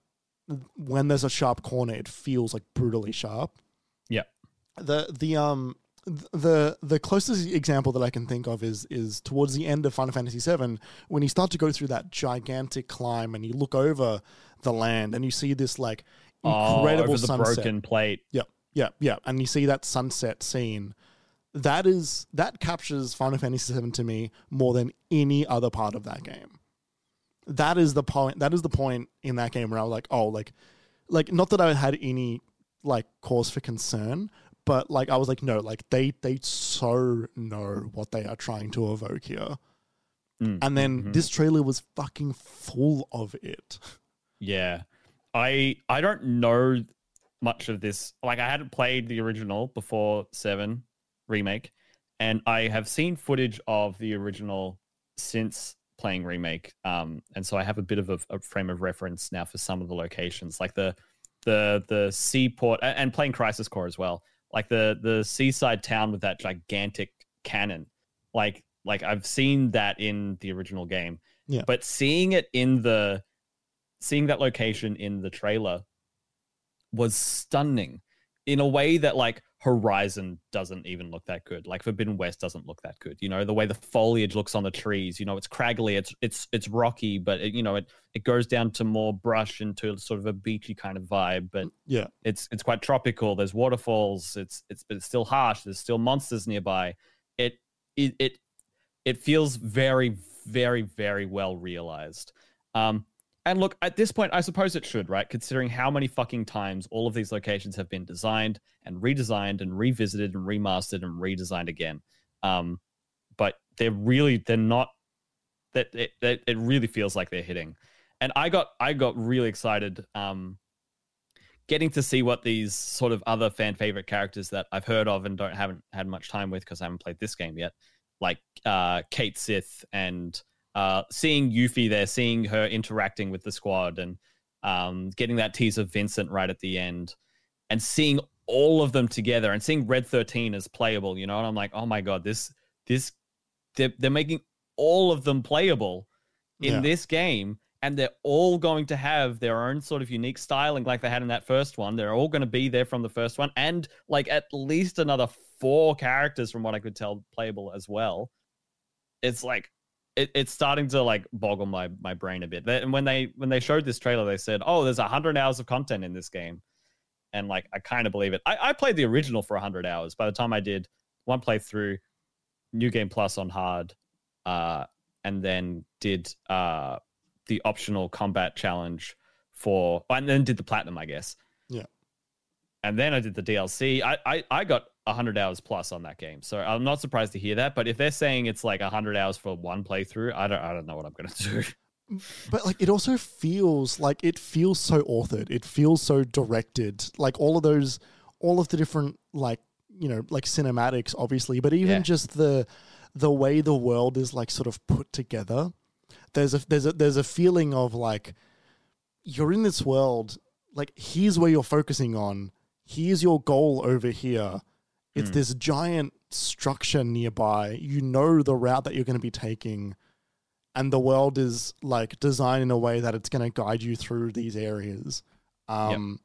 when there's a sharp corner, it feels like brutally sharp. Yeah. The the um the the closest example that I can think of is is towards the end of Final Fantasy VII when you start to go through that gigantic climb and you look over the land and you see this like Oh, incredible the sunset. broken plate. Yep, yeah, yeah, and you see that sunset scene. That is that captures Final Fantasy VII to me more than any other part of that game. That is the point. That is the point in that game where I was like, oh, like, like not that I had any like cause for concern, but like I was like, no, like they they so know what they are trying to evoke here. Mm, And then mhm. this trailer was fucking full of it. Yeah. I I don't know much of this. Like I hadn't played the original before 7 remake and I have seen footage of the original since playing remake. Um and so I have a bit of a, a frame of reference now for some of the locations like the the the seaport and playing Crisis Core as well. Like the the seaside town with that gigantic cannon. Like like I've seen that in the original game. Yeah. But seeing it in the seeing that location in the trailer was stunning in a way that like Horizon doesn't even look that good. Like Forbidden West doesn't look that good. You know, the way the foliage looks on the trees, you know, it's craggly, it's it's it's rocky, but it, you know, it it goes down to more brush into sort of a beachy kind of vibe, but Yeah, it's it's quite tropical. There's waterfalls. It's it's but it's still harsh. There's still monsters nearby. It it it it feels very very very well realized. Um, and look, at this point, I suppose it should, right? Considering how many fucking times all of these locations have been designed and redesigned and revisited and remastered and redesigned again. Um, but they're really they're not that it, it, really feels like they're hitting. and I got I got really excited um getting to see what these sort of other fan favorite characters that I've heard of and don't haven't had much time with because I haven't played this game yet, like uh, Cait Sith and uh, seeing Yuffie there, seeing her interacting with the squad, and um, getting that tease of Vincent right at the end, and seeing all of them together, and seeing Red Thirteen as playable, you know, and I'm like, oh my god, this this they're, they're making all of them playable in Yeah. this game and they're all going to have their own sort of unique styling like they had in that first one they're all going to be there from the first one and like at least another four characters from what i could tell playable as well it's like it, it's starting to like boggle my my brain a bit. And when they when they showed this trailer they said oh there's 100 hours of content in this game. And like i kind of believe it. I, I played the original for 100 hours. By the time i did one playthrough new game plus on hard uh and then did uh the optional combat challenge for and then did the platinum i guess. Yeah. and then i did the dlc i i, I got 100 hours plus on that game. So i'm not surprised to hear that but if they're saying it's like 100 hours for one playthrough i don't i don't know what i'm gonna do. But like it also feels like it feels so authored. It feels so directed. Like all of those all of the different like you know like cinematics obviously but even Yeah. just the the way the world is like sort of put together there's a there's a there's a feeling of like you're in this world like here's where you're focusing on. Here's your goal over here it's Mm. this giant structure nearby you know the route that you're going to be taking and the world is like designed in a way that it's going to guide you through these areas. Um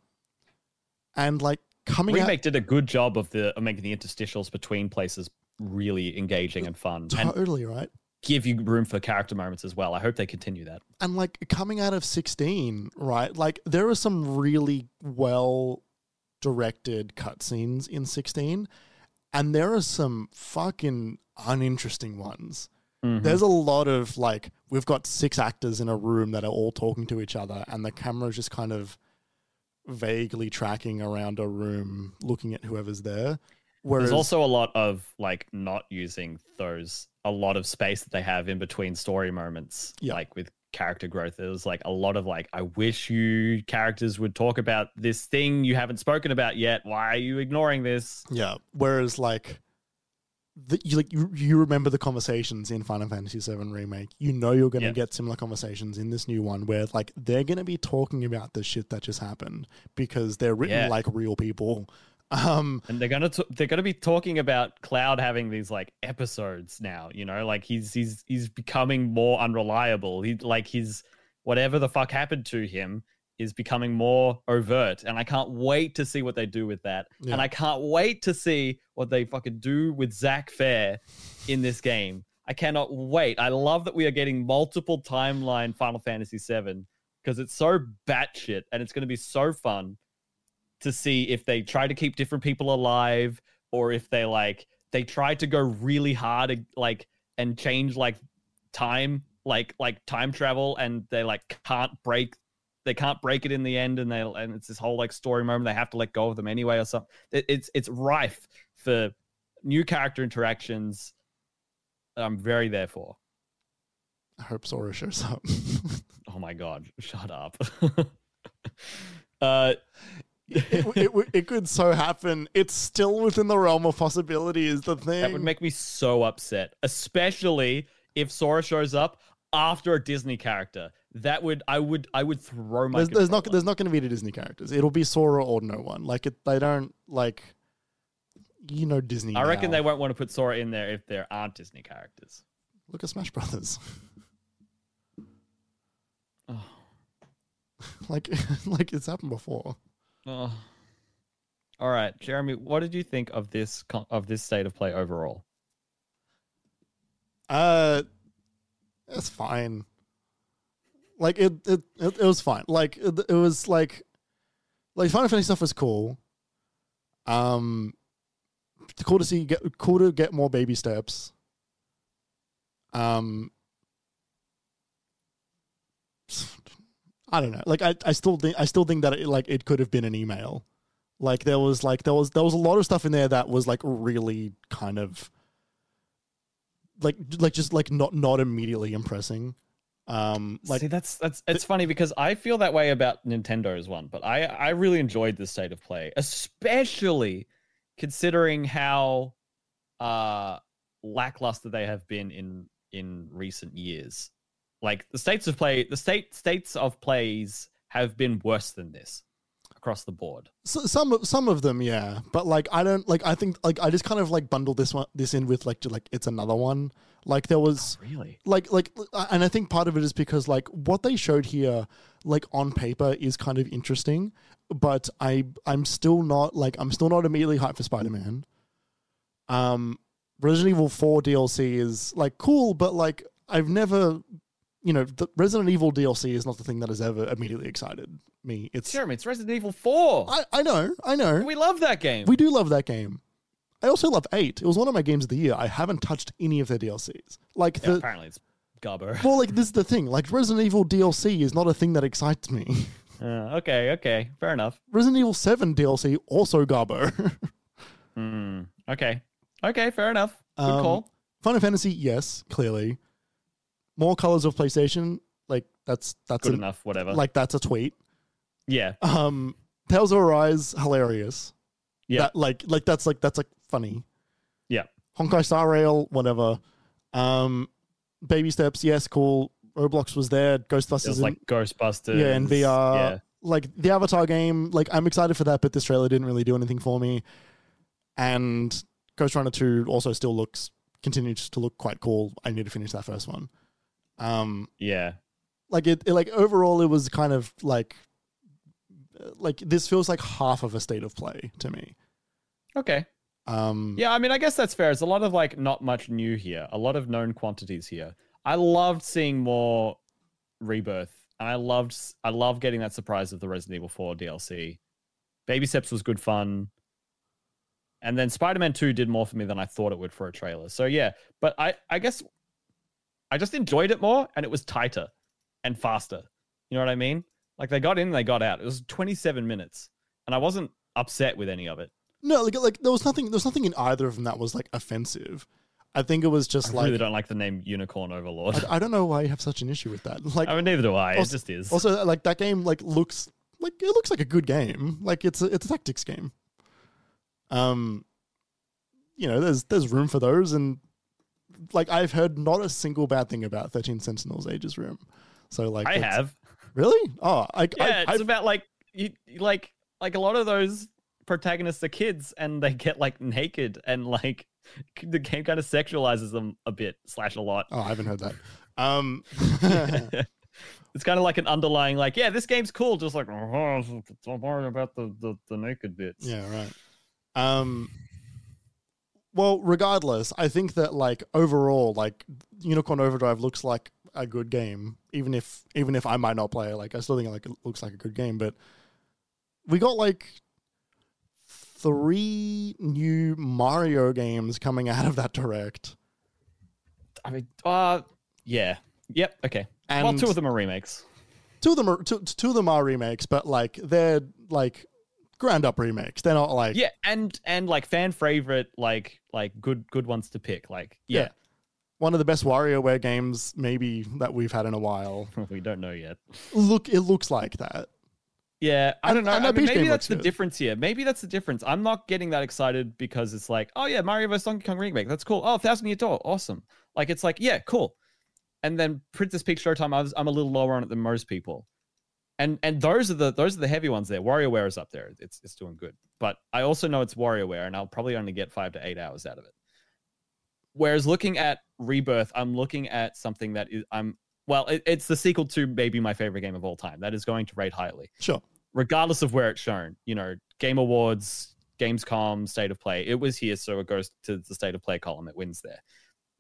and like coming out remake did a good job of the of making the interstitials between places really engaging and fun and totally right? give you room for character moments as well. I hope they continue that. And like coming out of 16 right like there are some really well directed cutscenes in 16 and there are some fucking uninteresting ones Mhm. there's a lot of like we've got six actors in a room that are all talking to each other and the camera's just kind of vaguely tracking around a room looking at whoever's there whereas There's also a lot of like not using those a lot of space that they have in between story moments, Yeah. like with character growth. There's like a lot of like, I wish you characters would talk about this thing you haven't spoken about yet. Why are you ignoring this? Yeah. Whereas like the, you like you, you remember the conversations in Final Fantasy VII remake. You know you're going to Yeah. get similar conversations in this new one where like they're going to be talking about the shit that just happened because they're written Yeah. like real people. Um And they're gonna t- they're gonna be talking about Cloud having these like episodes now. You know, like he's he's he's becoming more unreliable. He like his whatever the fuck happened to him is becoming more overt, and I can't wait to see what they do with that. Yeah. And I can't wait to see what they fucking do with Zack Fair in this game. I cannot wait. I love that we are getting multiple timeline Final Fantasy VII because it's so batshit and it's going to be so fun to see if they try to keep different people alive or if they like they try to go really hard like and change like time like like time travel and they like can't break they can't break it in the end and they and it's this whole like story moment they have to let go of them anyway or something it, it's it's rife for new character interactions that i'm very there for I hope Sora shows up. oh my god shut up uh it, it, it, could so happen. It's still within the realm of possibility is the thing. That would make me so upset, especially if Sora shows up after a Disney character. That would I would I would throw my. there's, there's not there's not going to be the Disney characters. It'll be Sora or no one. Like it, they don't like you know Disney. I reckon now. they won't want to put Sora in there if there aren't Disney characters. look at Smash Brothers. Oh, like like it's happened before. Oh. All right, Jeremy, what did you think of this of this state of play overall? Uh, it's fine. Like it, it, it, it was fine. Like it, it was like, like Final Fantasy stuff was cool. Um, it's cool to see get cool to get more baby steps. Um, I don't know. Like I, I still think I still think that it, like it could have been an email. Like there was like there was there was a lot of stuff in there that was like really kind of like like just like not not immediately impressing Um, like See, that's that's it's funny because I feel that way about Nintendo's one, but I I really enjoyed this state of play, especially considering how uh lackluster they have been in in recent years. Like the states of play, the state states of plays have been worse than this across the board. So, some of some of them, yeah, but like I don't like. I think like I just kind of like bundled this one this in with like like it's another one. Like there was Really? like like, and I think part of it is because like what they showed here, like on paper, is kind of interesting, but I I'm still not like I'm still not immediately hyped for Spider Man. Um, Resident Evil Four DLC is like cool, but like I've never. You know, the Resident Evil DLC is not the thing that has ever immediately excited me. It's Jeremy, it's Resident Evil 4. I, I know, I know. we love that game. We do love that game. I also love eight. It was one of my games of the year. I haven't touched any of their DLCs. Like Yeah, the apparently it's Garbo. well, like this is the thing. Like Resident Evil DLC is not a thing that excites me. Uh, okay, okay, fair enough. Resident Evil Seven DLC also Garbo. Hmm. okay, okay, fair enough. Good Um, call. Final Fantasy, yes, clearly. More colors of PlayStation, like that's that's Good a, enough. Whatever. like that's a tweet. yeah, Um, Tales of Arise, hilarious. Yeah. That, like like that's like that's like funny. Yeah. Honkai Star Rail, whatever. Um, Baby Steps, yes, cool. Roblox was there. Ghostbusters, was in- like Ghostbusters. yeah, and VR. Yeah, Like the Avatar game, like I'm excited for that, but this trailer didn't really do anything for me. And Ghostrunner 2 also still looks continues to look quite cool. I need to finish that first one. Um, yeah. like it, it- like overall it was kind of like like this feels like half of a state of play to me. Okay. Um, Yeah, I mean, I guess that's fair. It's a lot of like not much new here. A lot of known quantities here. I loved seeing more rebirth, and I loved I love getting that surprise of the Resident Evil 4 DLC. Baby Steps was good fun. And then Spider-Man 2 did more for me than I thought it would for a trailer. So yeah, but I I guess I just enjoyed it more and it was tighter and faster. You know what I mean? Like they got in, they got out. It was 27 minutes. And I wasn't upset with any of it. No, like like there was nothing there was nothing in either of them that was like offensive. I think it was just I like really don't like the name Unicorn Overlord. I, I don't know why you have such an issue with that. Like I mean, neither do I. also- it just is. also like that game like looks like it looks like a good game. Like it's a, it's a tactics game. Um you know, there's there's room for those and like I've heard not a single bad thing about 13 Sentinels Aegis Rim. So like I have. Really? Oh, I Yeah, I, it's I've- about like you like like a lot of those protagonists are kids and they get like naked and like the game kind of sexualizes them a bit slash a lot. Oh, I haven't heard that. Um, it's kind of like an underlying like yeah this game's cool just like oh, don't worry about the, the the naked bits yeah, right. Um, well, regardless, I think that like overall, like Unicorn Overdrive looks like a good game, even if even if I might not play it. Like I still think like it looks like a good game, but we got like three new Mario games coming out of that direct. i mean uh yeah yep okay And well two of them are remakes two of them are two, two of them are remakes, but like they're like ground up remakes. They're not like yeah and and like fan favorite like like good good ones to pick like yeah, one of the best WarioWare games maybe that we've had in a while. we don't know yet Look, it looks like that. Yeah, I don't know. I mean, maybe that's the good. difference here. Maybe that's the difference. I'm not getting that excited because it's like, oh yeah, Mario vs Donkey Kong remake. That's cool. Oh, Thousand Year Door, awesome. Like it's like, yeah, cool. And then Princess Peach Showtime, I was, I'm a little lower on it than most people. And and those are the those are the heavy ones there. WarioWare is up there. It's it's doing good. But I also know it's WarioWare, and I'll probably only get five to eight hours out of it. Whereas looking at Rebirth, I'm looking at something that is I'm well, it, it's the sequel to maybe my favorite game of all time. That is going to rate highly Sure. regardless of where it's shown. You know, Game Awards, Gamescom, State of Play. It was here, so it goes to the State of Play column. It wins there.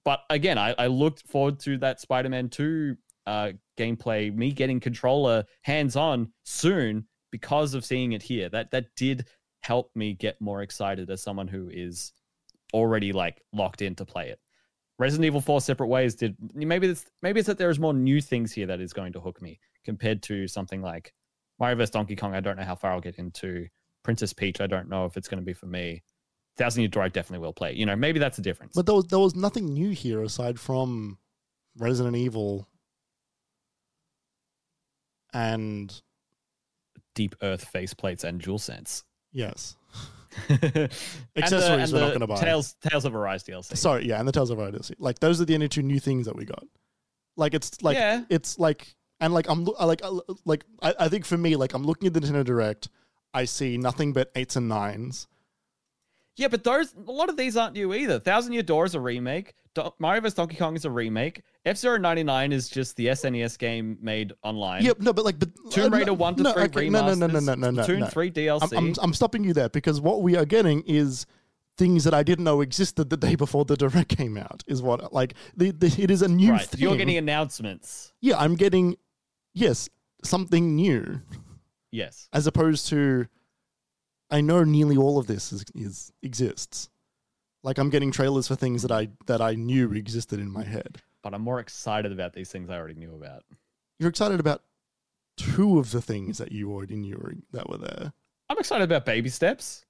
But again, I, I looked forward to that Spider-Man 2 uh, gameplay, me getting controller hands on soon because of seeing it here. That that did help me get more excited as someone who is already like locked in to play it. Resident Evil 4 separate ways did maybe it's maybe it's that there's more new things here that is going to hook me compared to something like Mario vs Donkey Kong. I don't know how far I'll get into. Princess Peach. I don't know if it's going to be for me. Thousand Year Door. Definitely will play. You know, maybe that's a difference. But there was there was nothing new here aside from Resident Evil and Deep Earth faceplates and DualSense. yes, Accessories Accessories we're not gonna buy. Tales, Tales of Arise DLC. sorry, yeah, and the Tales of Arise DLC. Like those are the only two new things that we got. Like it's like Yeah. it's like and like I'm like I- like I, I think for me like I'm looking at the Nintendo Direct, I see nothing but eights and nines. Yeah, but those a lot of these aren't new either. Thousand Year Door is a remake. Do- Mario vs Donkey Kong is a remake. F Zero ninety nine is just the SNES game made online. Yep, no, but like but Tomb uh, Raider no, one to no, three okay, remasters. no, no, no, no, no, no, Splatoon no. three DLC. I'm, I'm, I'm stopping you there because what we are getting is things that I didn't know existed the day before the direct came out. Is what like the, the it is a new right, thing. you're getting announcements. yeah, I'm getting yes something new Yes. as opposed to I know nearly all of this is, is exists. Like I'm getting trailers for things that I that I knew existed in my head. But I'm more excited about these things I already knew about. You're excited about two of the things that you already knew that were there. I'm excited about baby steps.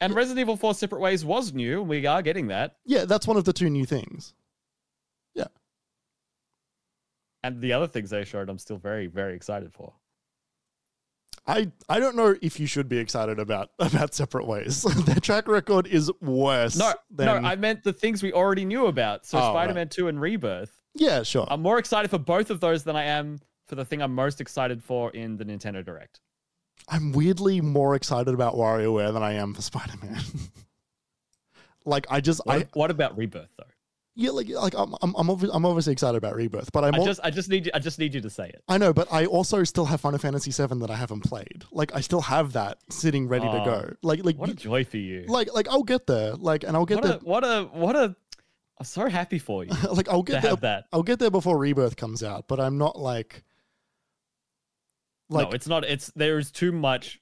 And Resident Evil 4 Separate Ways was new. We are getting that. Yeah, that's one of the two new things. Yeah. And the other things they showed, I'm still very, very excited for. I I don't know if you should be excited about about separate ways. Their track record is worse. No, than, no, I meant the things we already knew about. So Oh. Spider-Man 2 and Rebirth. yeah, sure. I'm more excited for both of those than I am for the thing I'm most excited for in the Nintendo Direct. I'm weirdly more excited about WarioWare than I am for Spider Man. like I just What, I what about Rebirth though? Yeah like like I'm I'm I'm, obvi- I'm obviously excited about Rebirth, but I'm I al- just I just need you I just need you to say it. I know, but I also still have Final Fantasy VII that I haven't played. Like I still have that sitting ready to Oh, go. Like like What a you- joy for you. like like I'll get there. Like and I'll get What there. a what a what a I'm so happy for you like I'll to get there. have that. I'll get there before Rebirth comes out, but I'm not like like no, it's not it's there is too much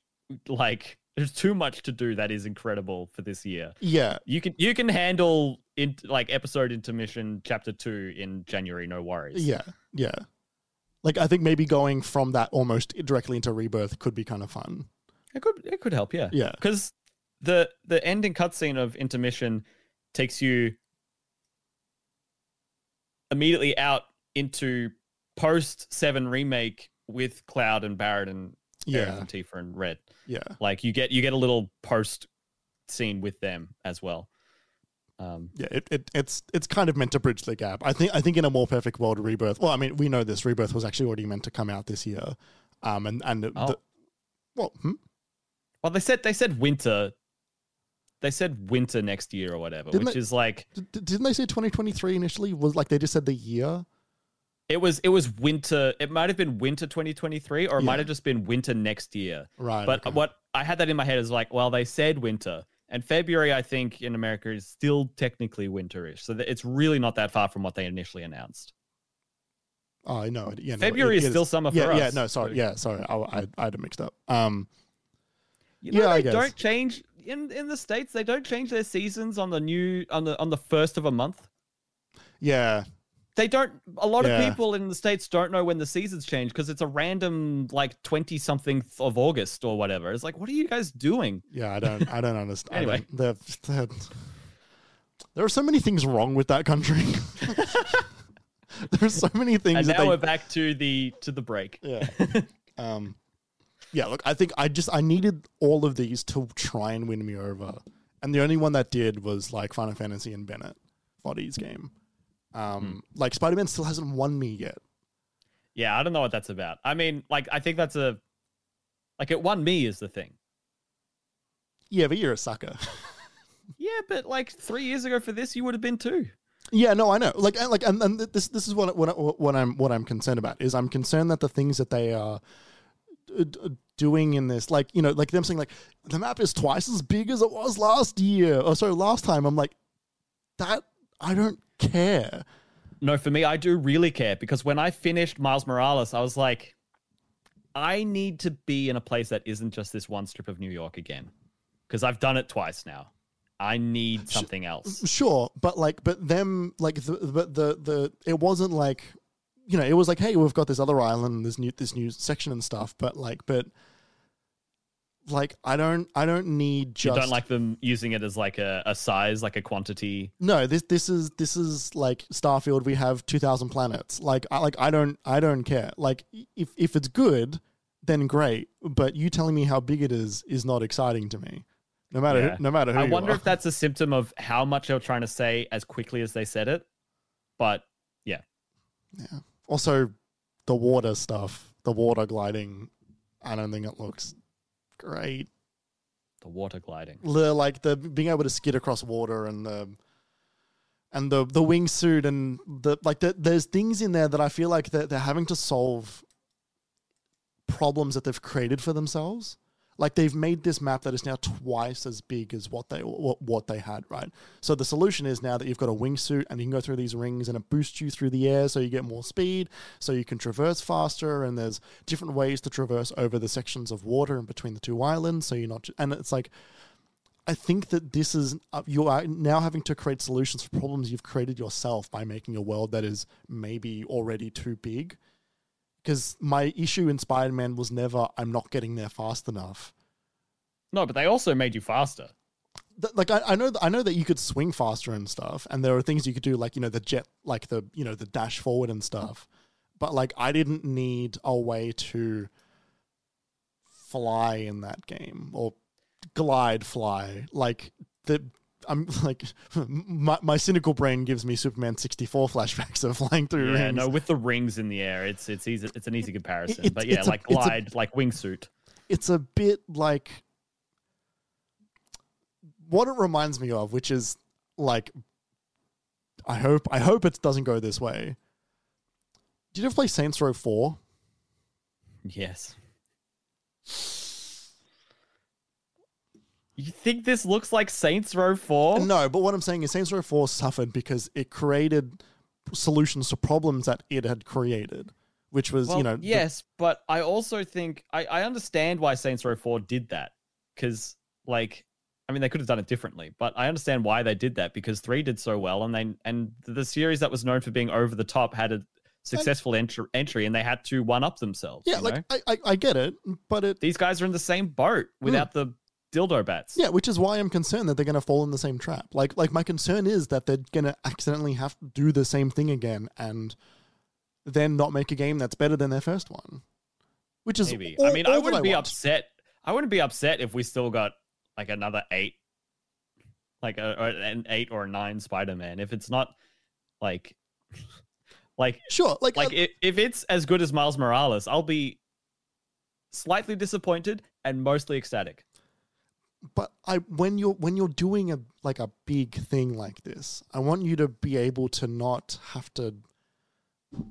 like there's too much to do that is incredible for this year. yeah You can you can handle in like episode intermission chapter 2 in January no worries. yeah yeah. Like I think maybe going from that almost directly into Rebirth could be kind of fun. It could it could help, yeah. Yeah. Cuz the the ending cutscene of intermission takes you immediately out into post 7 remake with Cloud and Barret and Aerith Yeah and Tifa and Red. yeah. Like you get you get a little post scene with them as well. Um, Yeah, it, it it's it's kind of meant to bridge the gap. I think I think in a more perfect world, Rebirth. Well, I mean, we know this. Rebirth was actually already meant to come out this year. Um, and and the, Oh. well, hmm? well, they said they said winter. They said winter next year or whatever, Didn't which they- is like D- d- didn't they say 2023 initially? Was like they just said the year? it was it was winter. It might have been winter 2023, or it Yeah. might have just been winter next year. Right. But okay. what I had that in my head is like, well, they said winter, and February I think in America is still technically winterish, so it's really not that far from what they initially announced. Oh, I know. Yeah, no, February it- is it still summer yeah, for Yeah, us, Yeah, no, sorry. Yeah, sorry. I, I, I had it mixed up. Um, You know, Yeah, I they don't change in in the states. They don't change their seasons on the new on the on the first of a month. yeah, They don't. A lot Yeah. of people in the states don't know when the seasons change because it's a random like twenty something of August or whatever. It's like, what are you guys doing? yeah. I don't, I don't understand. Anyway. Don't- they're- they're- there are so many things wrong with that country. there are so many things And that now they we're back to the to the break. Yeah. um, yeah. Look, I think I just I needed all of these to try and win me over, and the only one that did was like Final Fantasy and Bennett, Foddy's game. Um, like Spider Man still hasn't won me yet. Yeah, I don't know what that's about. I mean, like, I think that's a like it won me is the thing. Yeah, but you're a sucker. Yeah, but like three years ago for this, you would have been too. yeah, no, I know. Like, and, like, and, and this this is what what what I'm what I'm concerned about is I'm concerned that the things that they are doing in this, like you know, like them saying like the map is twice as big as it was last year or sorry last time. I'm like that. I don't care. No, for me, I do really care because when I finished Miles Morales, I was like, I need to be in a place that isn't just this one strip of New York again. Because I've done it twice now. I need something else. Sure, but like, but them like the but the the it wasn't like, you know, it was like, hey, we've got this other island, this new this new section and stuff. But like, but like I don't I don't need just You don't like them using it as like a, a size, like a quantity. no this this is this is like Starfield. We have two thousand planets. Like I like I don't I don't care. Like if if it's good, then great. But you telling me how big it is is not exciting to me. No matter Yeah. who, no matter who I wonder are. if that's a symptom of how much they were trying to say as quickly as they said it. But yeah. Yeah. Also, the water stuff, the water gliding. I don't think it looks great. the water gliding. the like the being able to skid across water and the and the the wingsuit and the like the, there's things in there that I feel like they're, they're having to solve problems that they've created for themselves. Like they've made this map that is now twice as big as what they what, what they had, right? So the solution is now that you've got a wingsuit and you can go through these rings and it boosts you through the air so you get more speed, so you can traverse faster and there's different ways to traverse over the sections of water in between the two islands so you're not and it's like I think that this is uh, you are now having to create solutions for problems you've created yourself by making a world that is maybe already too big. Because my issue in Spider Man was never I'm not getting there fast enough. No, but they also made you faster. Th- Like I, I know th- I know that you could swing faster and stuff, and there are things you could do like you know the jet like the you know the dash forward and stuff. But like I didn't need a way to fly in that game or glide fly like the I'm like my, my cynical brain gives me Superman 64 flashbacks of flying through Yeah, rings. no, with the rings in the air, it's it's easy. It's an easy comparison. It- but yeah, a- like a- glide, like wingsuit. it's a bit like what it reminds me of, which is like I hope I hope it doesn't go this way. Did you ever play Saints Row 4? Yes. You think this looks like Saints Row 4? No, but what I'm saying is Saints Row 4 suffered because it created solutions to problems that it had created, which was, Well, you know, the- yes, but I also think I, I understand why Saints Row 4 did that. Because, like, I mean, they could have done it differently, but I understand why they did that because 3 did so well, and they and the series that was known for being over the top had a successful entry, entry and they had to one up themselves. yeah, like? I, I I get it, but it These guys are in the same boat hmm. without the dildo bats. Yeah, which is why I'm concerned that they're going to fall in the same trap. Like, like my concern is that they're going to accidentally have to do the same thing again and then not make a game that's better than their first one. Which is Maybe. all- I mean, I wouldn't be want. upset. I wouldn't be upset if we still got like another eight, like a, or an eight or a nine Spider-Man. If it's not like, like, Sure, like, like uh, if, if it's as good as Miles Morales, I'll be slightly disappointed and mostly ecstatic. But I when you're when you're doing a like a big thing like this, I want you to be able to not have to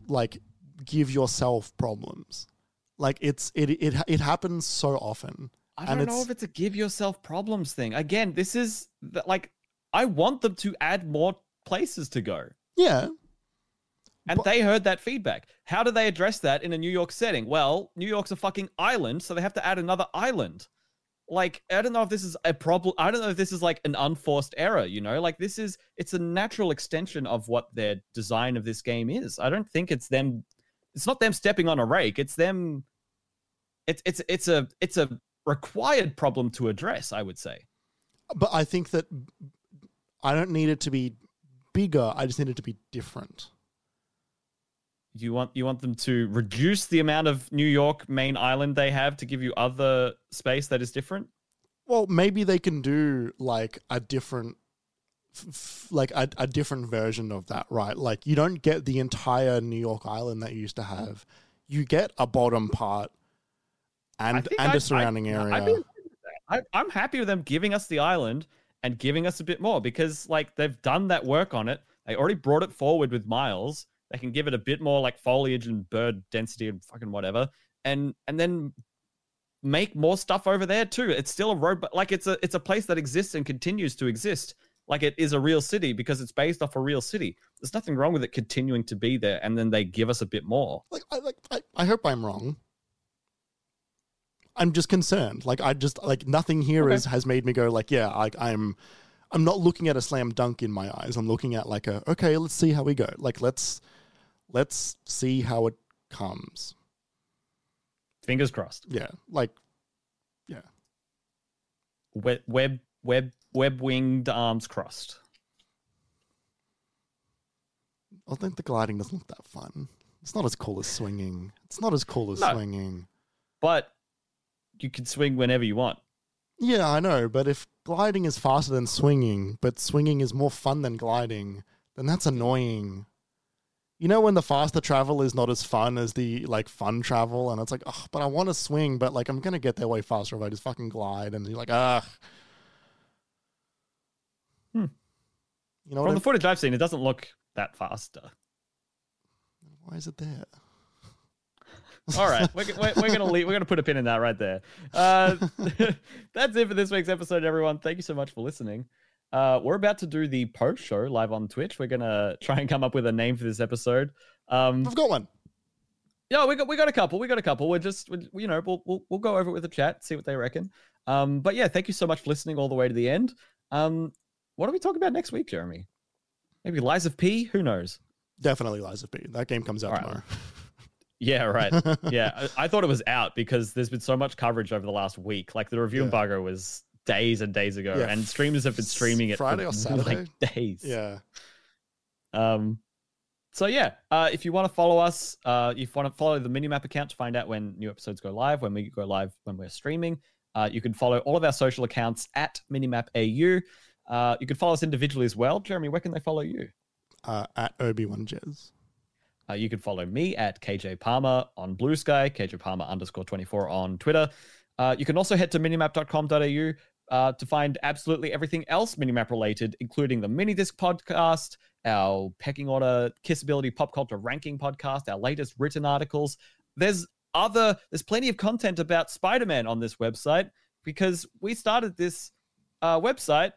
like give yourself problems. Like it's it it it happens so often. I And don't know if it's a give yourself problems thing. Again, this is like I want them to add more places to go. Yeah, And But- they heard that feedback. How do they address that in a New York setting? Well, New York's a fucking island, so they have to add another island. Like, I don't know if this is a problem. I don't know if this is like an unforced error, you know? Like, this is, it's a natural extension of what their design of this game is. I don't think it's them, it's not them stepping on a rake. It's them, it's, it's, it's a, it's a required problem to address, I would say. but I think that I don't need it to be bigger. I just need it to be different. You want you want them to reduce the amount of New York main island they have to give you other space that is different? Well, maybe they can do like a different, like a, a different version of that, right? Like you don't get the entire New York Island that you used to have. You get a bottom part and and I'd- a surrounding I'd- area. I'd be okay with that. I, I'm happy with them giving us the island and giving us a bit more because, like, they've done that work on it. They already brought it forward with Miles. They can give it a bit more like foliage and bird density and fucking whatever, and and then make more stuff over there too. It's still a road, but like it's a it's a place that exists and continues to exist. Like it is a real city because it's based off a real city. There's nothing wrong with it continuing to be there, and then they give us a bit more. like I like I, I hope I'm wrong. I'm just concerned. Like I just like nothing here Okay. is has made me go like yeah. Like I'm I'm not looking at a slam dunk in my eyes. I'm looking at like a okay. Let's see how we go. Like let's let's see how it comes. Fingers crossed. Yeah. Like yeah. web web web web winged arms crossed. I think the gliding doesn't look that fun. It's not as cool as swinging. It's not as cool as No. swinging. But you can swing whenever you want. Yeah, I know, but if gliding is faster than swinging, but swinging is more fun than gliding, then that's annoying. You know when the faster travel is not as fun as the like fun travel, and it's like, oh, but I want to swing, but like I'm gonna get there way faster if I just fucking glide, and you're like, ah. Hmm. You know what? From I- the footage I've seen, it doesn't look that faster. Why is it there? All right, we're, we're, we're gonna leave, we're gonna put a pin in that right there. Uh, that's it for this week's episode, everyone. Thank you so much for listening. Uh, we're about to do the post show live on Twitch. We're gonna try and come up with a name for this episode. Um, I've got one. yeah, we got we got a couple. We got a couple. We're just we, you know we'll, we'll we'll go over it with the chat, see what they reckon. Um, but yeah, thank you so much for listening all the way to the end. Um, what are we talking about next week, Jeremy? Maybe Lies of P? Who knows? Definitely Lies of P. That game comes out right. tomorrow. Yeah, right. yeah, I, I thought it was out because there's been so much coverage over the last week. Like the review Yeah. embargo was days and days ago, Yeah, and streamers have been streaming it Friday for or Saturday? like days. yeah. Um. So yeah, uh, if you want to follow us, uh, if you want to follow the Minimap account to find out when new episodes go live, when we go live, when we're streaming, uh, you can follow all of our social accounts at Minimap AU. Uh, you can follow us individually as well. Jeremy, where can they follow you? Uh, at Obi-Wan Jez. Uh, you can follow me at KJ Palmer on Blue Sky, KJ Palmer underscore 24 on Twitter. Uh, you can also head to minimap.com.au uh, to find absolutely everything else Minimap related, including the mini disc podcast, our pecking order kissability pop culture ranking podcast, our latest written articles. There's other, there's plenty of content about Spider-Man on this website because we started this uh, website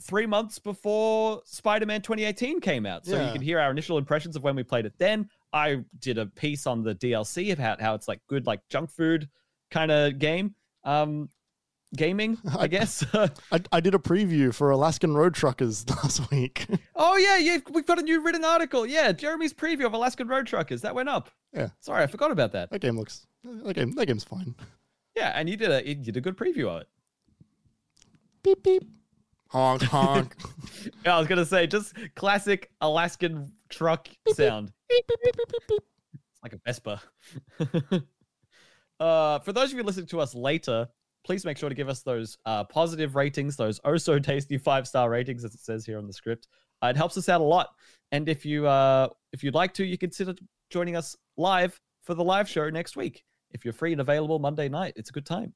three months before Spider-Man 2018 came out. So you can hear our initial impressions of when we played it then. I did a piece on the DLC about how it's like good, like junk food kind of game. Um, gaming, I I- guess. I, I did a preview for Alaskan Road Truckers last week. oh yeah, yeah, we've got a new written article. Yeah, Jeremy's preview of Alaskan Road Truckers that went up. Yeah. Sorry, I forgot about that. that game looks that game that game's fine. Yeah, and you did a you did a good preview of it. Beep beep. Honk honk. I was gonna say just classic Alaskan truck sound. It's like a Vespa. uh, for those of you listening to us later, please make sure to give us those uh, positive ratings, those oh so tasty five star ratings, as it says here on the script. Uh, it helps us out a lot. And if you uh, if you'd like to, you consider joining us live for the live show next week. If you're free and available Monday night, it's a good time.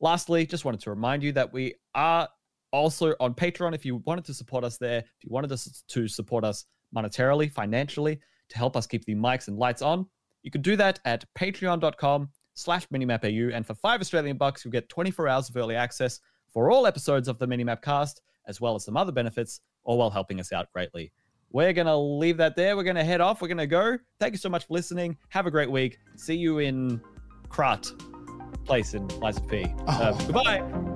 Lastly, just wanted to remind you that we are also on Patreon. If you wanted to support us there, if you wanted us to support us monetarily, financially, to help us keep the mics and lights on, you can do that at patreon.com slash minimapau. And for five Australian bucks, you'll get 24 hours of early access for all episodes of the Minimap cast, as well as some other benefits, all while helping us out greatly. We're going to leave that there. We're going to head off. We're going to go. Thank you so much for listening. Have a great week. See you in Krat place in Lies of P. Uh, Oh. goodbye.